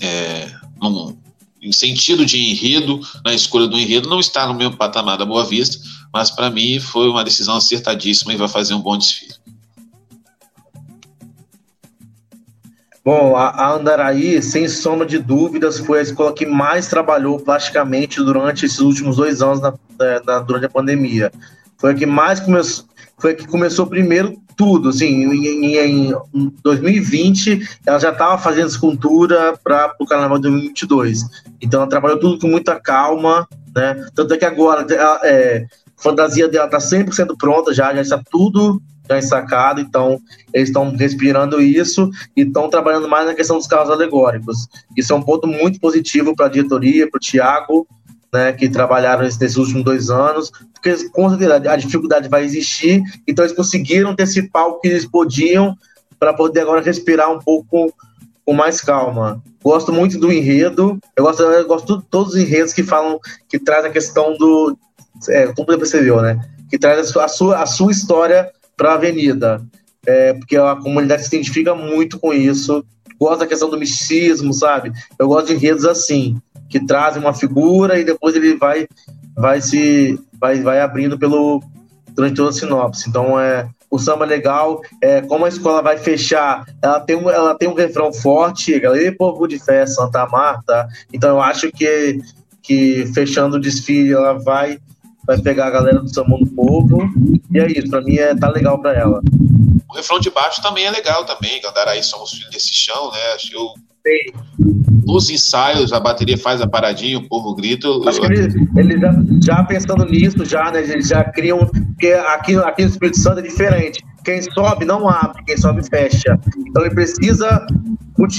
é, num, em sentido de enredo, na escolha do enredo, não está no mesmo patamar da Boa Vista, mas para mim foi uma decisão acertadíssima e vai fazer um bom desfile. Bom, a Andaraí, sem sombra de dúvidas, foi a escola que mais trabalhou plasticamente durante esses últimos dois anos durante a pandemia. Foi a que mais começou, foi a que começou primeiro tudo, assim, em, em, em 2020 ela já estava fazendo escultura para o Carnaval de 2022. Então ela trabalhou tudo com muita calma, né? Tanto é que agora é, fantasia dela está 100% pronta já, já está tudo já ensacado, então eles estão respirando isso e estão trabalhando mais na questão dos carros alegóricos. Isso é um ponto muito positivo para a diretoria, para o Tiago, né, que trabalharam nesses últimos dois anos, porque com certeza a dificuldade vai existir, então eles conseguiram antecipar o que eles podiam para poder agora respirar um pouco com mais calma. Gosto muito do enredo, eu gosto, eu gosto de todos os enredos que falam, que trazem a questão do, é, como você percebeu, né? Que traz a sua, a sua história para a avenida. É, porque a comunidade se identifica muito com isso. Gosto da questão do misticismo, sabe? Eu gosto de enredos assim, que trazem uma figura e depois ele vai, vai se vai, vai abrindo pelo durante toda a sinopse. Então é o samba é legal, é, como a escola vai fechar, ela tem um, ela tem um refrão forte, e povo de fé, Santa Marta. Então eu acho que que fechando o desfile ela vai vai pegar a galera do Sambão do Povo. E é isso, pra mim é, tá legal pra ela. O refrão de baixo também é legal também, aí somos filhos desse chão, né? Eu... Nos ensaios, a bateria faz a paradinha, o povo grita. Acho que eles, eles já, já, pensando nisso, já, né? Eles já criam. Porque aqui, aqui no Espírito Santo é diferente. Quem sobe não abre, quem sobe fecha. Então ele precisa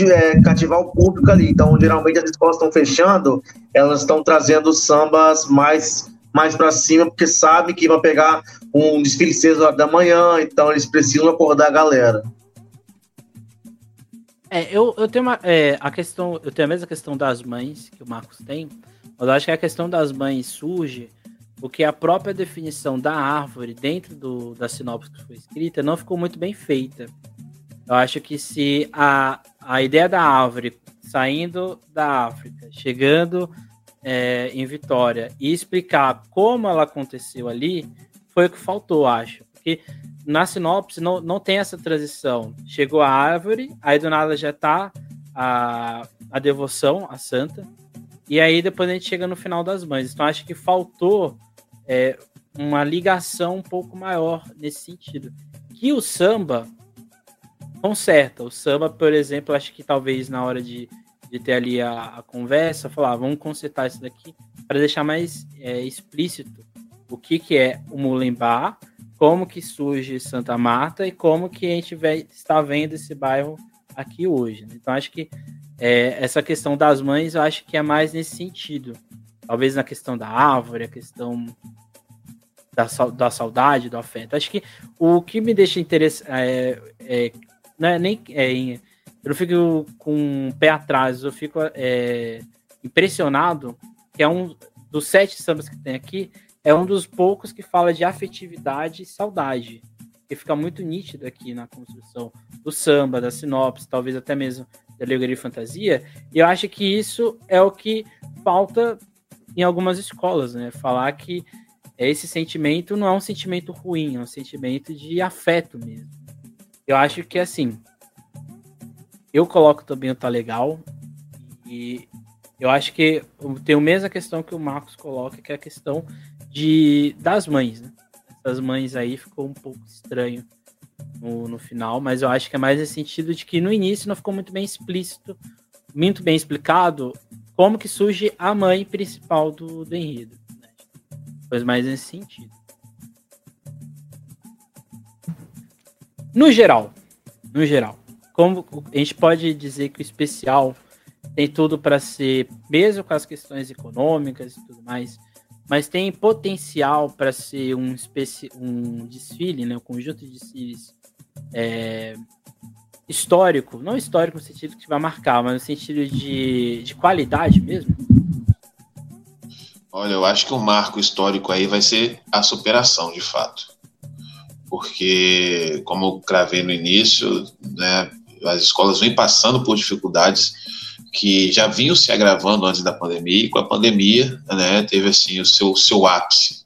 é, cativar o público ali. Então, geralmente, as escolas estão fechando, elas estão trazendo sambas mais mais para cima, porque sabe que vai pegar um desfile 6 horas da manhã, então eles precisam acordar a galera. É, eu, eu tenho uma. É, a questão. Eu tenho a mesma questão das mães que o Marcos tem, mas eu acho que a questão das mães surge porque a própria definição da árvore dentro do, da sinopse que foi escrita não ficou muito bem feita. Eu acho que se a, a ideia da árvore saindo da África, chegando é, em Vitória e explicar como ela aconteceu ali, foi o que faltou, acho. Porque na sinopse não, não tem essa transição. Chegou a árvore, aí do nada já tá a, a devoção à santa, e aí depois a gente chega no final das mães. Então acho que faltou é, uma ligação um pouco maior nesse sentido. Que o samba conserta. O samba, por exemplo, acho que talvez na hora de de ter ali a, a conversa, falar, ah, vamos consertar isso daqui para deixar mais é, explícito o que, que é o Mulembá, como que surge Santa Marta e como que a gente está vendo esse bairro aqui hoje. Né? Então acho que é, essa questão das mães, eu acho que é mais nesse sentido. Talvez na questão da árvore, a questão da, da saudade, do afeto. Acho que o que me deixa interessante é, é, não é nem é, eu fico com o pé atrás, eu fico é, impressionado que é um dos sete sambas que tem aqui, é um dos poucos que fala de afetividade e saudade. Que fica muito nítido aqui na construção do samba, da sinopse, talvez até mesmo da alegoria e fantasia. E eu acho que isso é o que falta em algumas escolas, né? Falar que esse sentimento não é um sentimento ruim, é um sentimento de afeto mesmo. Eu acho que assim, eu coloco também o tá legal e eu acho que tem a mesma questão que o Marcos coloca, que é a questão de das mães, né? Essas mães aí ficou um pouco estranho no, no final, mas eu acho que é mais nesse sentido de que no início não ficou muito bem explícito, muito bem explicado como que surge a mãe principal do, do enredo. Né? Foi mais nesse sentido. No geral, no geral, como a gente pode dizer que o especial tem tudo para ser, mesmo com as questões econômicas e tudo mais, mas tem potencial para ser um, um desfile, né, um conjunto de desfiles é, histórico, não histórico no sentido que vai marcar, mas no sentido de, de qualidade mesmo? Olha, eu acho que o marco histórico aí vai ser a superação, de fato. Porque, como eu cravei no início, né, as escolas vêm passando por dificuldades que já vinham se agravando antes da pandemia, e com a pandemia né, teve assim, o seu, seu ápice.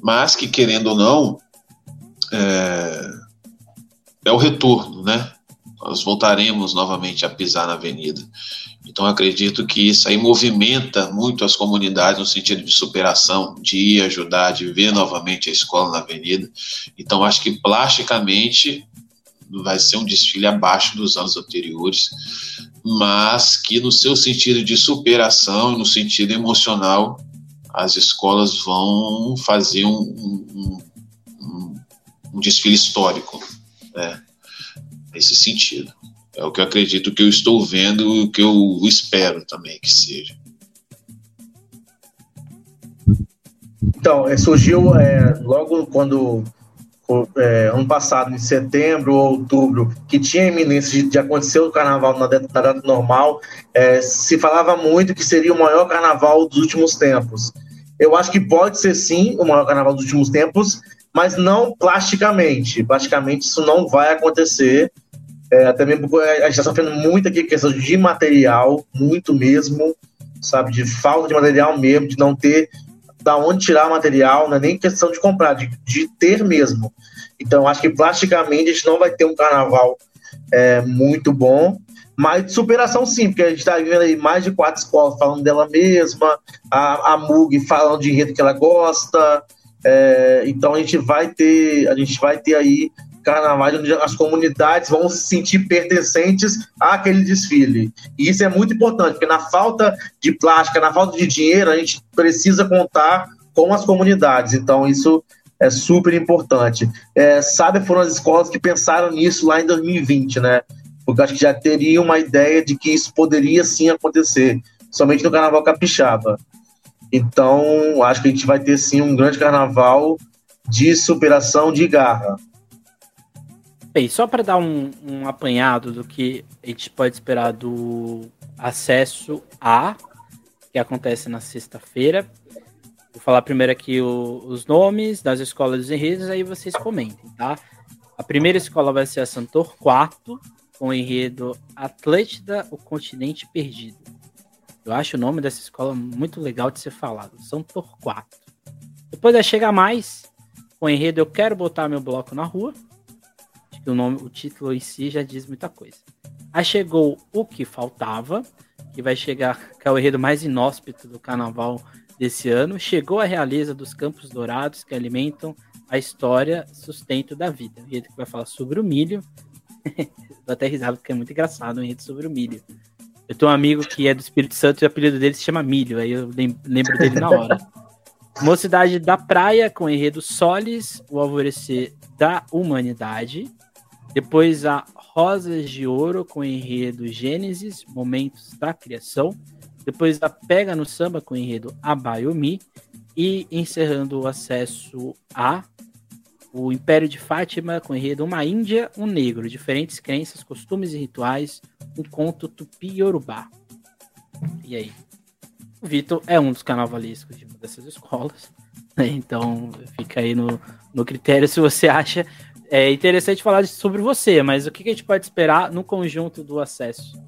Mas que, querendo ou não, é, é o retorno, né? nós voltaremos novamente a pisar na avenida. Então acredito que isso aí movimenta muito as comunidades no sentido de superação, de ir ajudar, de ver novamente a escola na avenida. Então acho que plasticamente vai ser um desfile abaixo dos anos anteriores, mas que no seu sentido de superação, no sentido emocional, as escolas vão fazer um, um, um, um desfile histórico, né? nesse sentido. É o que eu acredito que eu estou vendo e o que eu espero também que seja. Então, é, surgiu é, logo quando é, ano passado, em setembro ou outubro, que tinha iminência de, de acontecer o carnaval na data, normal, é, se falava muito que seria o maior carnaval dos últimos tempos. Eu acho que pode ser sim o maior carnaval dos últimos tempos, mas não plasticamente. Plasticamente isso não vai acontecer. É, até mesmo porque a gente está sofrendo muito aqui questão de material, muito mesmo, sabe? De falta de material mesmo, de não ter da onde tirar material, não é nem questão de comprar, de, de ter mesmo. Então, acho que plasticamente a gente não vai ter um carnaval é, muito bom, mas de superação sim, porque a gente está vendo aí mais de quatro escolas falando dela mesma, a, a Mug falando de enredo que ela gosta, é, então a gente vai ter, a gente vai ter aí carnavais onde as comunidades vão se sentir pertencentes àquele desfile. E isso é muito importante, porque na falta de plástica, na falta de dinheiro, a gente precisa contar com as comunidades. Então, isso é super importante. É, sabe, foram as escolas que pensaram nisso lá em 2020, né? Porque acho que já teria uma ideia de que isso poderia sim acontecer, somente no Carnaval Capixaba. Então, acho que a gente vai ter sim um grande carnaval de superação de garra. Bem, só para dar um, um apanhado do que a gente pode esperar do acesso A, que acontece na sexta-feira. Vou falar primeiro aqui o, os nomes das escolas dos enredos, aí vocês comentem, tá? A primeira escola vai ser a Santor 4, com o enredo Atlântida, o Continente Perdido. Eu acho o nome dessa escola muito legal de ser falado, Santor 4. Depois vai chegar mais, com o enredo Eu Quero Botar Meu Bloco na Rua, que o nome, o título em si já diz muita coisa. Aí chegou o que faltava, que vai chegar, que é o enredo mais inóspito do carnaval desse ano. Chegou a realeza dos Campos Dourados que alimentam a história sustento da vida. Um enredo que vai falar sobre o milho. Tô até risado porque é muito engraçado um enredo sobre o milho. Eu tenho um amigo que é do Espírito Santo e o apelido dele se chama Milho, aí eu lembro dele na hora. Mocidade da Praia, com enredo Solis, o alvorecer da humanidade. Depois a Rosas de Ouro com enredo Gênesis, Momentos da Criação. Depois a Pega no Samba com enredo Abayomi. E encerrando o acesso a o Império de Fátima com enredo Uma Índia, um Negro, diferentes crenças, costumes e rituais, um conto tupi-yorubá. E aí? O Vitor é um dos carnavalescos de uma dessas escolas, né? então fica aí no, no critério se você acha é interessante falar sobre você, mas o que, a gente pode esperar no conjunto do acesso?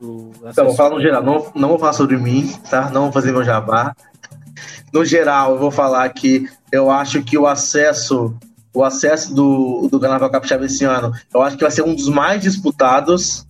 Do acesso então, vou falar no geral, não, não vou falar sobre mim, tá? Não vou fazer meu jabá. No geral, eu vou falar que eu acho que o acesso, o acesso do, do Carnaval Capixaba esse ano, eu acho que vai ser um dos mais disputados,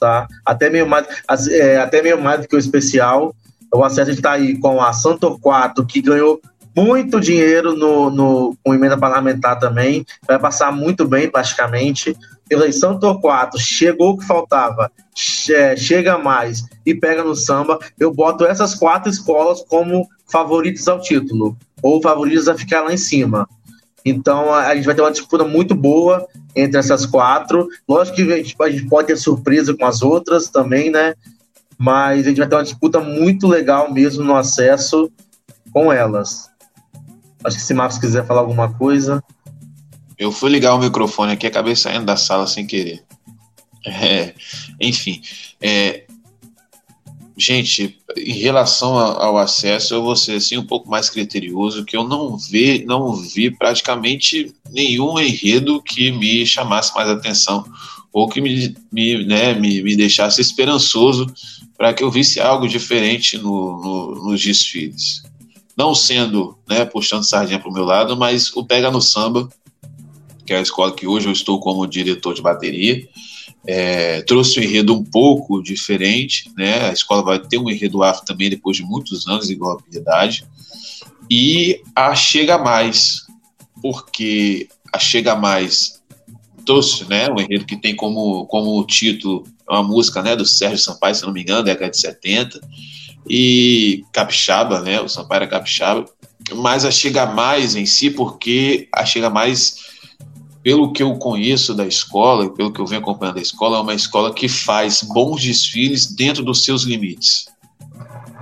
tá? Até meio mais, é, até meio mais do que o especial. O acesso está aí com a Santo 4, que ganhou muito dinheiro no, no, com emenda parlamentar também, vai passar muito bem, praticamente. Eleição Torquato, chegou o que faltava, chega mais e pega no samba. Eu boto essas quatro escolas como favoritos ao título, ou favoritos a ficar lá em cima. Então a gente vai ter uma disputa muito boa entre essas quatro. Lógico que a gente, a gente pode ter surpresa com as outras também, né? Mas a gente vai ter uma disputa muito legal mesmo no acesso com elas. Acho que se Marcos quiser falar alguma coisa. Eu fui ligar o microfone aqui acabei saindo da sala sem querer. É, enfim, é, gente, em relação ao acesso, eu vou ser assim, um pouco mais criterioso, que eu não vi, não vi praticamente nenhum enredo que me chamasse mais atenção ou que me, me, né, me, me deixasse esperançoso para que eu visse algo diferente no, no, nos desfiles não sendo, né, puxando sardinha para o meu lado, mas o Pega no Samba, que é a escola que hoje eu estou como diretor de bateria, é, trouxe um enredo um pouco diferente, né? A escola vai ter um enredo afro também depois de muitos anos, igual a piedade. E a Chega Mais, porque a Chega Mais trouxe, né, um enredo que tem como, como título uma música, né, do Sérgio Sampaio, se não me engano, década de 70 e capixaba, né? O Sampaio era capixaba, mas a Chega Mais em si, porque a Chega Mais, pelo que eu conheço da escola, pelo que eu venho acompanhando da escola, é uma escola que faz bons desfiles dentro dos seus limites.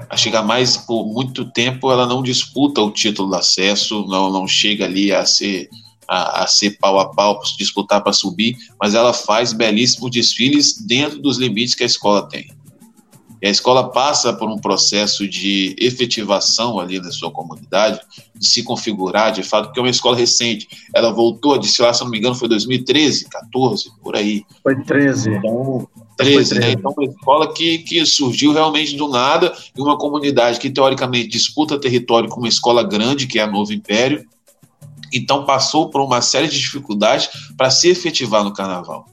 A Chega Mais, por muito tempo, ela não disputa o título do acesso, não, não chega ali a ser a, a, ser pau a pau, disputar para subir, mas ela faz belíssimos desfiles dentro dos limites que a escola tem. E a escola passa por um processo de efetivação ali na sua comunidade, de se configurar de fato, porque é uma escola recente. Ela voltou a desfilar, se não me engano, foi 2013, 14, por aí. Foi 13. Então, 13, né? Então, uma escola que, que surgiu realmente do nada, em uma comunidade que, teoricamente, disputa território com uma escola grande, que é a Novo Império. Então, passou por uma série de dificuldades para se efetivar no carnaval.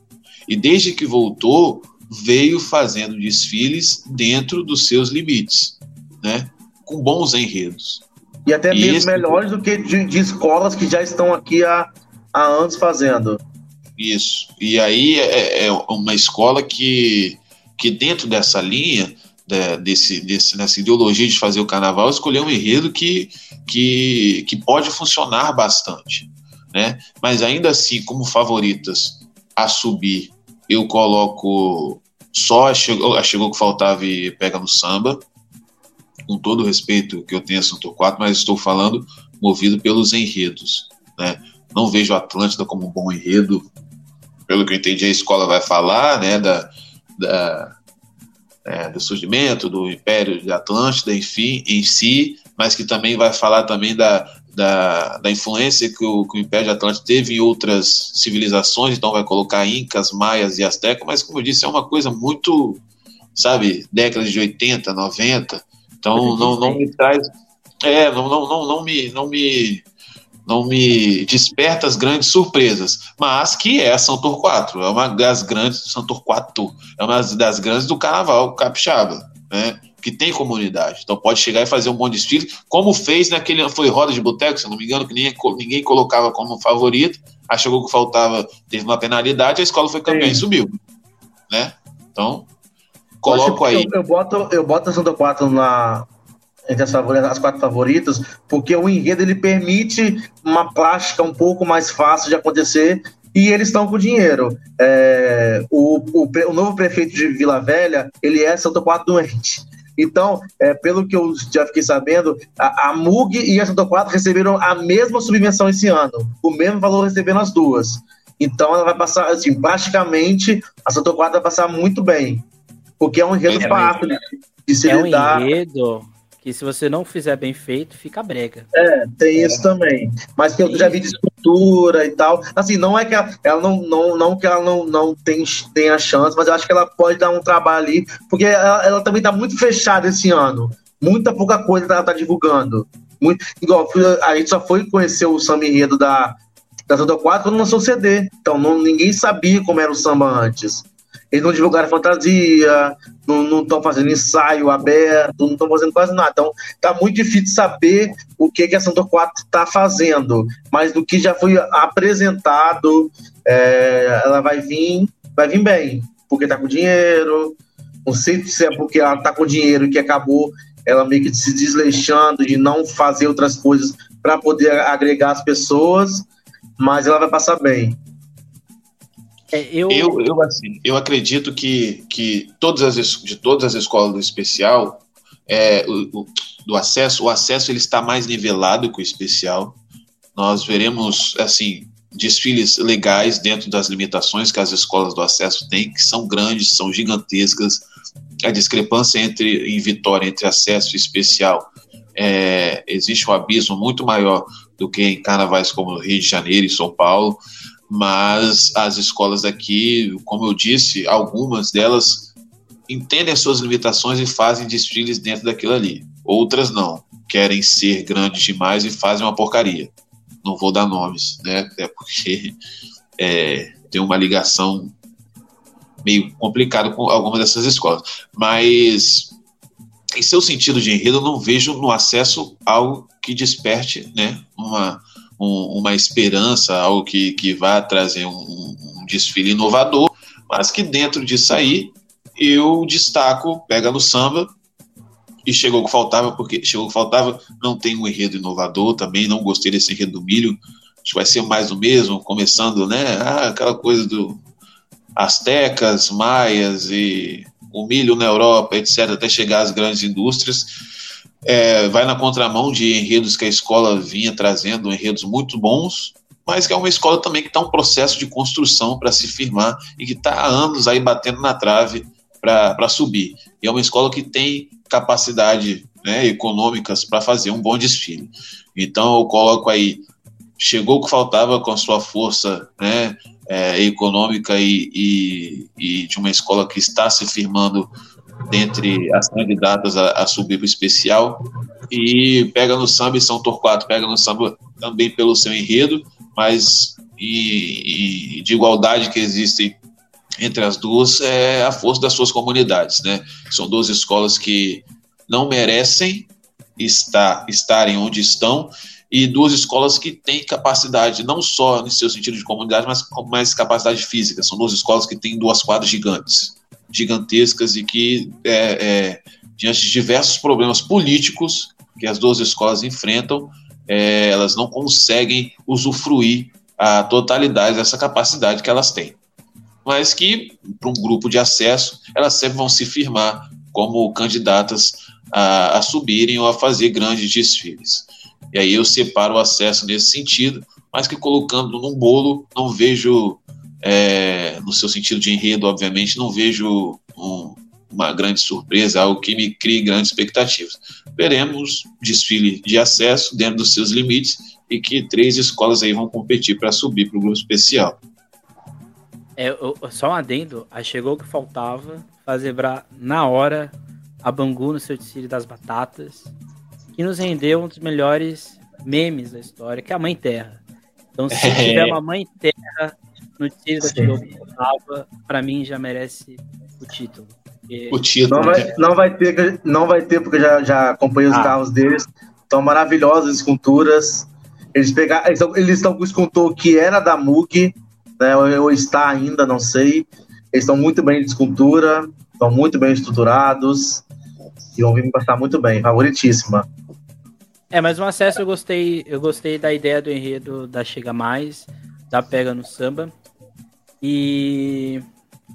E desde que voltou, veio fazendo desfiles dentro dos seus limites, né? com bons enredos. E até mesmo esse... melhores do que de, de, escolas que já estão aqui há, há anos fazendo. Isso. E aí é, é uma escola que, que dentro dessa linha, de, desse, desse, nessa ideologia de fazer o carnaval, escolheu um enredo que, que, que pode funcionar bastante. Né? Mas ainda assim, como favoritas a subir, eu coloco só chegou, chegou que faltava e pega no samba, com todo o respeito que eu tenho a Santo 4, mas estou falando movido pelos enredos. Né? Não vejo Atlântida como um bom enredo, pelo que eu entendi, a escola vai falar né, da, da é, do surgimento do Império de Atlântida, enfim, em si, mas que também vai falar também da, da, da influência que o, que o Império de Atlântico teve em outras civilizações, então vai colocar Incas, Maias e Aztecas, mas como eu disse, é uma coisa muito, sabe, décadas de 80, 90, então não, não me traz, é, não, não, não, não me, não me, não me desperta as grandes surpresas, mas que é São Torquato, é uma das grandes, São Torquato, é uma das grandes do carnaval capixaba, né, que tem comunidade. Então pode chegar e fazer um bom desfile, como fez naquele. Foi roda de boteco, se não me engano, que ninguém, ninguém colocava como favorito. Aí chegou que faltava, teve uma penalidade, a escola foi campeã e subiu. Né? Então, coloco aí. Eu, eu, boto, eu boto a Santa Quatro na, entre as, as quatro favoritas, porque o enredo ele permite uma plástica um pouco mais fácil de acontecer e eles estão com dinheiro. É, o, o, o, novo prefeito de Vila Velha, ele é Santo Quatro doente. Então, é, pelo que eu já fiquei sabendo, a, a MUG e a Santo Quatro receberam a mesma subvenção esse ano, o mesmo valor recebendo as duas. Então, ela vai passar, assim, praticamente, a Santo Quatro vai passar muito bem, porque é um enredo é, fácil de, de se é lidar. um enredo que se você não fizer bem feito, fica brega. É, tem isso também. Mas que eu já vi de escultura e tal. Assim, não é que ela, ela não, não, não que ela não, não tem, tem a chance, mas eu acho que ela pode dar um trabalho ali, porque ela, ela também tá muito fechada esse ano. Muita pouca coisa ela tá divulgando. Muito, igual, a gente só foi conhecer o samba enredo da, da Santa 4 quando lançou o CD. Então não, ninguém sabia como era o samba antes. Eles não divulgaram fantasia, não estão fazendo ensaio aberto, não estão fazendo quase nada. Então, tá muito difícil saber o que, que a Santo 4 está fazendo. Mas do que já foi apresentado, é, ela vai vir, vai vir bem, porque está com dinheiro. Não sei se é porque ela está com dinheiro que acabou ela meio que se desleixando de não fazer outras coisas para poder agregar as pessoas, mas ela vai passar bem. É, eu... Eu, eu, assim, eu acredito que, que todas as, de todas as escolas do especial, é, o, do acesso, o acesso ele está mais nivelado que o especial. Nós veremos assim desfiles legais dentro das limitações que as escolas do acesso têm, que são grandes, são gigantescas. A discrepância entre em Vitória entre acesso e especial é, existe um abismo muito maior do que em carnavais como Rio de Janeiro e São Paulo mas as escolas aqui, como eu disse, algumas delas entendem as suas limitações e fazem desfiles dentro daquilo ali. Outras não, querem ser grandes demais e fazem uma porcaria. Não vou dar nomes, né? É porque é, tem uma ligação meio complicada com algumas dessas escolas. Mas em seu sentido de enredo, eu não vejo no acesso algo que desperte né, uma, um, uma esperança, algo que, que vá trazer um, um, desfile inovador, mas que dentro disso aí eu destaco, pega no samba e chegou o que faltava, porque chegou o que faltava, não tem um enredo inovador também, não gostei desse enredo do milho, acho que vai ser mais do mesmo, começando, né, ah, aquela coisa do astecas, maias e o milho na Europa, etc., até chegar às grandes indústrias, é, vai na contramão de enredos que a escola vinha trazendo, enredos muito bons, mas que é uma escola também que está um processo de construção para se firmar e que está há anos aí batendo na trave para subir. E é uma escola que tem capacidade né, econômicas para fazer um bom desfile. Então eu coloco aí, chegou o que faltava com a sua força né, é, econômica e, e, e de uma escola que está se firmando dentre as candidatas a, a subir para o especial. E pega no samba e São Torquato, pega no samba também pelo seu enredo, mas e, e de igualdade que existe entre as duas é a força das suas comunidades, né? São duas escolas que não merecem estar estarem onde estão e duas escolas que têm capacidade não só no seu sentido de comunidade, mas com mais capacidade física. São duas escolas que têm duas quadras gigantes gigantescas e que, é, é, diante de diversos problemas políticos que as duas escolas enfrentam, é, elas não conseguem usufruir a totalidade dessa capacidade que elas têm. Mas que, para um grupo de acesso, elas sempre vão se firmar como candidatas a, a subirem ou a fazer grandes desfiles. E aí eu separo o acesso nesse sentido, mas que colocando num bolo, não vejo é, no seu sentido de enredo, obviamente, não vejo um, uma grande surpresa, algo que me crie grandes expectativas. Veremos desfile de acesso dentro dos seus limites e que três escolas aí vão competir para subir para o grupo especial. É, eu, só um adendo, aí chegou o que faltava, fazer na hora a Bangu no seu desfile das batatas, que nos rendeu um dos melhores memes da história, que é a Mãe Terra. Então, se é. tiver uma Mãe Terra no título da Chicago para mim já merece o título. Porque... O título. Não vai, não vai, ter, não vai ter, porque já, já acompanhei os ah. carros deles. Estão maravilhosas esculturas. Eles pegaram, eles estão com o escultor que era da MUG, né, ou está ainda, não sei. Eles estão muito bem de escultura, estão muito bem estruturados e vão vir me passar muito bem, favoritíssima. É, mas no acesso eu gostei, eu gostei da ideia do enredo da Chega Mais da Pega no Samba. E,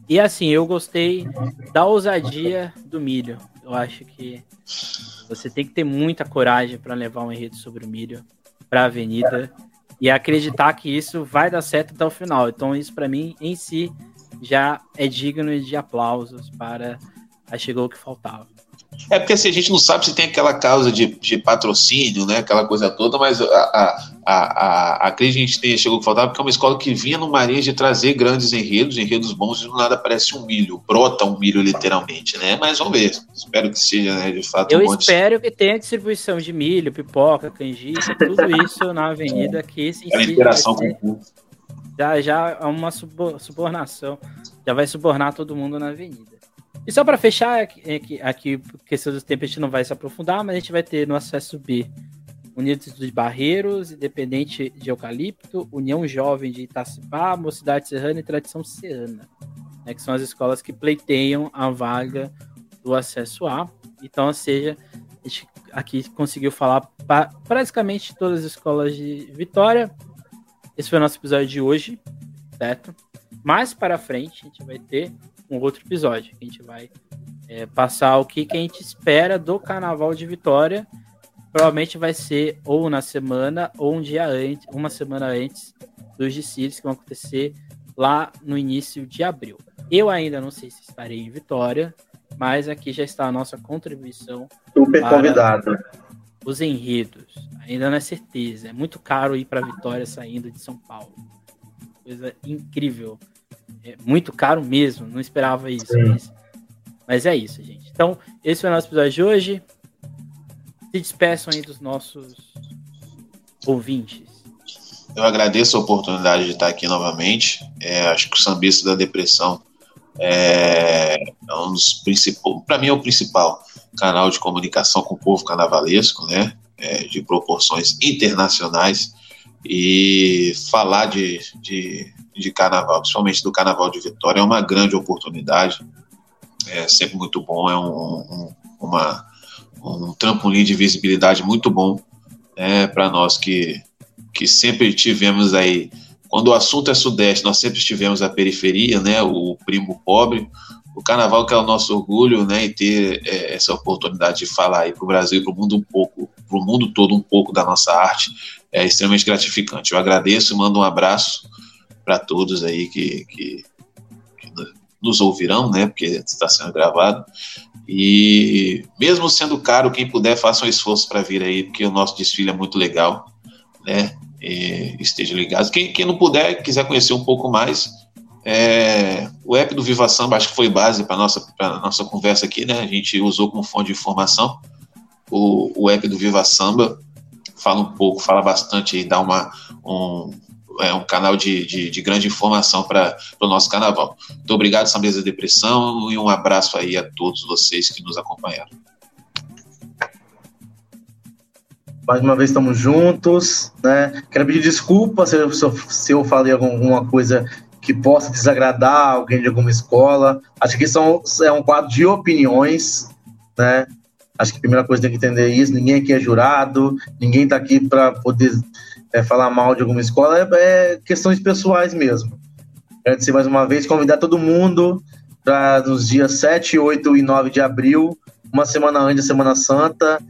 e assim, eu gostei da ousadia do milho. Eu acho que você tem que ter muita coragem para levar um enredo sobre o milho para a avenida e acreditar que isso vai dar certo até o final. Então, isso para mim, em si, já é digno de aplausos para a Chegou o que faltava. É porque assim, a gente não sabe se tem aquela causa de, de patrocínio, né? Aquela coisa toda, mas a, a, a, a, que a gente tem, chegou a faltar, porque é uma escola que vinha no Marinha de trazer grandes enredos, enredos bons, e do nada parece um milho, brota um milho literalmente, né? Mas vamos ver. Espero que seja, né, de fato. Eu um espero que tenha distribuição de milho, pipoca, canjica, tudo isso na avenida que se A interação com já, já é uma subornação. Já vai subornar todo mundo na avenida. E só para fechar, aqui, aqui, por questão do tempo, a gente não vai se aprofundar, mas a gente vai ter no acesso B Unidos de Barreiros, Independente de Eucalipto, União Jovem de Itacipá, Mocidade Serrana e Tradição Ceana, né, que são as escolas que pleiteiam a vaga do acesso A. Então, ou seja, a gente aqui conseguiu falar pra, praticamente todas as escolas de Vitória. Esse foi o nosso episódio de hoje, certo? Mais para frente, a gente vai ter um outro episódio. A gente vai é, passar o que, que a gente espera do Carnaval de Vitória. Provavelmente vai ser ou na semana ou um dia antes, uma semana antes dos desfiles que vão acontecer lá no início de abril. Eu ainda não sei se estarei em Vitória, mas aqui já está a nossa contribuição. Super convidado. Os enredos. Ainda não é certeza. É muito caro ir para Vitória saindo de São Paulo. Coisa incrível. É muito caro mesmo, não esperava isso. Mas, mas, é isso, gente. Então, esse foi o nosso episódio de hoje. Se despeçam aí dos nossos ouvintes. Eu agradeço a oportunidade de estar aqui novamente. É, acho que o Sambista da Depressão é, é um dos principais, para mim é o principal canal de comunicação com o povo carnavalesco, né? É, de proporções internacionais e falar de, de de carnaval, principalmente do carnaval de Vitória, é uma grande oportunidade. É sempre muito bom, é um, um, uma, um trampolim de visibilidade muito bom né, para nós que, que sempre tivemos aí. Quando o assunto é Sudeste, nós sempre estivemos a periferia, né, o primo pobre. O carnaval que é o nosso orgulho, né, e ter é, essa oportunidade de falar aí para o Brasil para o mundo um pouco, para o mundo todo um pouco da nossa arte, é extremamente gratificante. Eu agradeço, mando um abraço para todos aí que, que, que, nos ouvirão, né? Porque está sendo gravado. E mesmo sendo caro, quem puder, faça um esforço para vir aí, porque o nosso desfile é muito legal, né? E esteja ligado. Quem, quem não puder, quiser conhecer um pouco mais, é, o app do Viva Samba acho que foi base para nossa nossa conversa aqui, né? A gente usou como fonte de informação o, o app do Viva Samba fala um pouco, fala bastante e dá uma um, é um canal de, de, de grande informação para o nosso carnaval. Muito obrigado, da Depressão, e um abraço aí a todos vocês que nos acompanharam. Mais uma vez estamos juntos, né? Quero pedir desculpa se eu, se eu falei alguma coisa que possa desagradar alguém de alguma escola. Acho que são, é um quadro de opiniões, né? Acho que a primeira coisa tem que entender isso. Ninguém aqui é jurado, ninguém está aqui para poder é, falar mal de alguma escola, é, é questões pessoais mesmo. Agradecer mais uma vez, convidar todo mundo para nos dias 7, 8 e 9 de abril, uma semana antes da Semana Santa,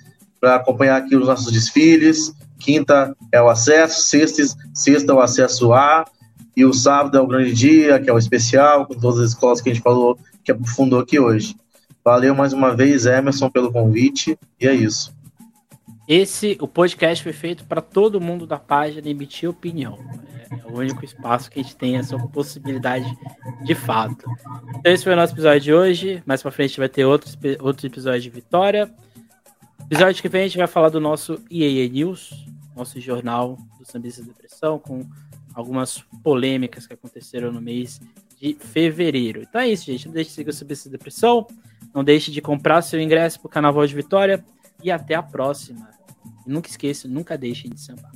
para acompanhar aqui os nossos desfiles. Quinta é o acesso, sexta, sexta é o acesso A, e o sábado é o grande dia, que é o especial, com todas as escolas que a gente falou, que aprofundou aqui hoje. Valeu mais uma vez, Emerson, pelo convite, e é isso. Esse, o podcast foi feito para todo mundo da página emitir opinião. É, o único espaço que a gente tem essa possibilidade de fato. Então esse foi o nosso episódio de hoje. Mais para frente vai ter outros, outros episódios de Vitória. Episódio que vem a gente vai falar do nosso IAE News, nosso jornal do Sambista Depressão, com algumas polêmicas que aconteceram no mês de fevereiro. Então é isso, gente. Não deixe de seguir o Sambista Depressão. Não deixe de comprar seu ingresso para o Carnaval de Vitória. E até a próxima. E nunca esqueça, nunca deixem de sambar.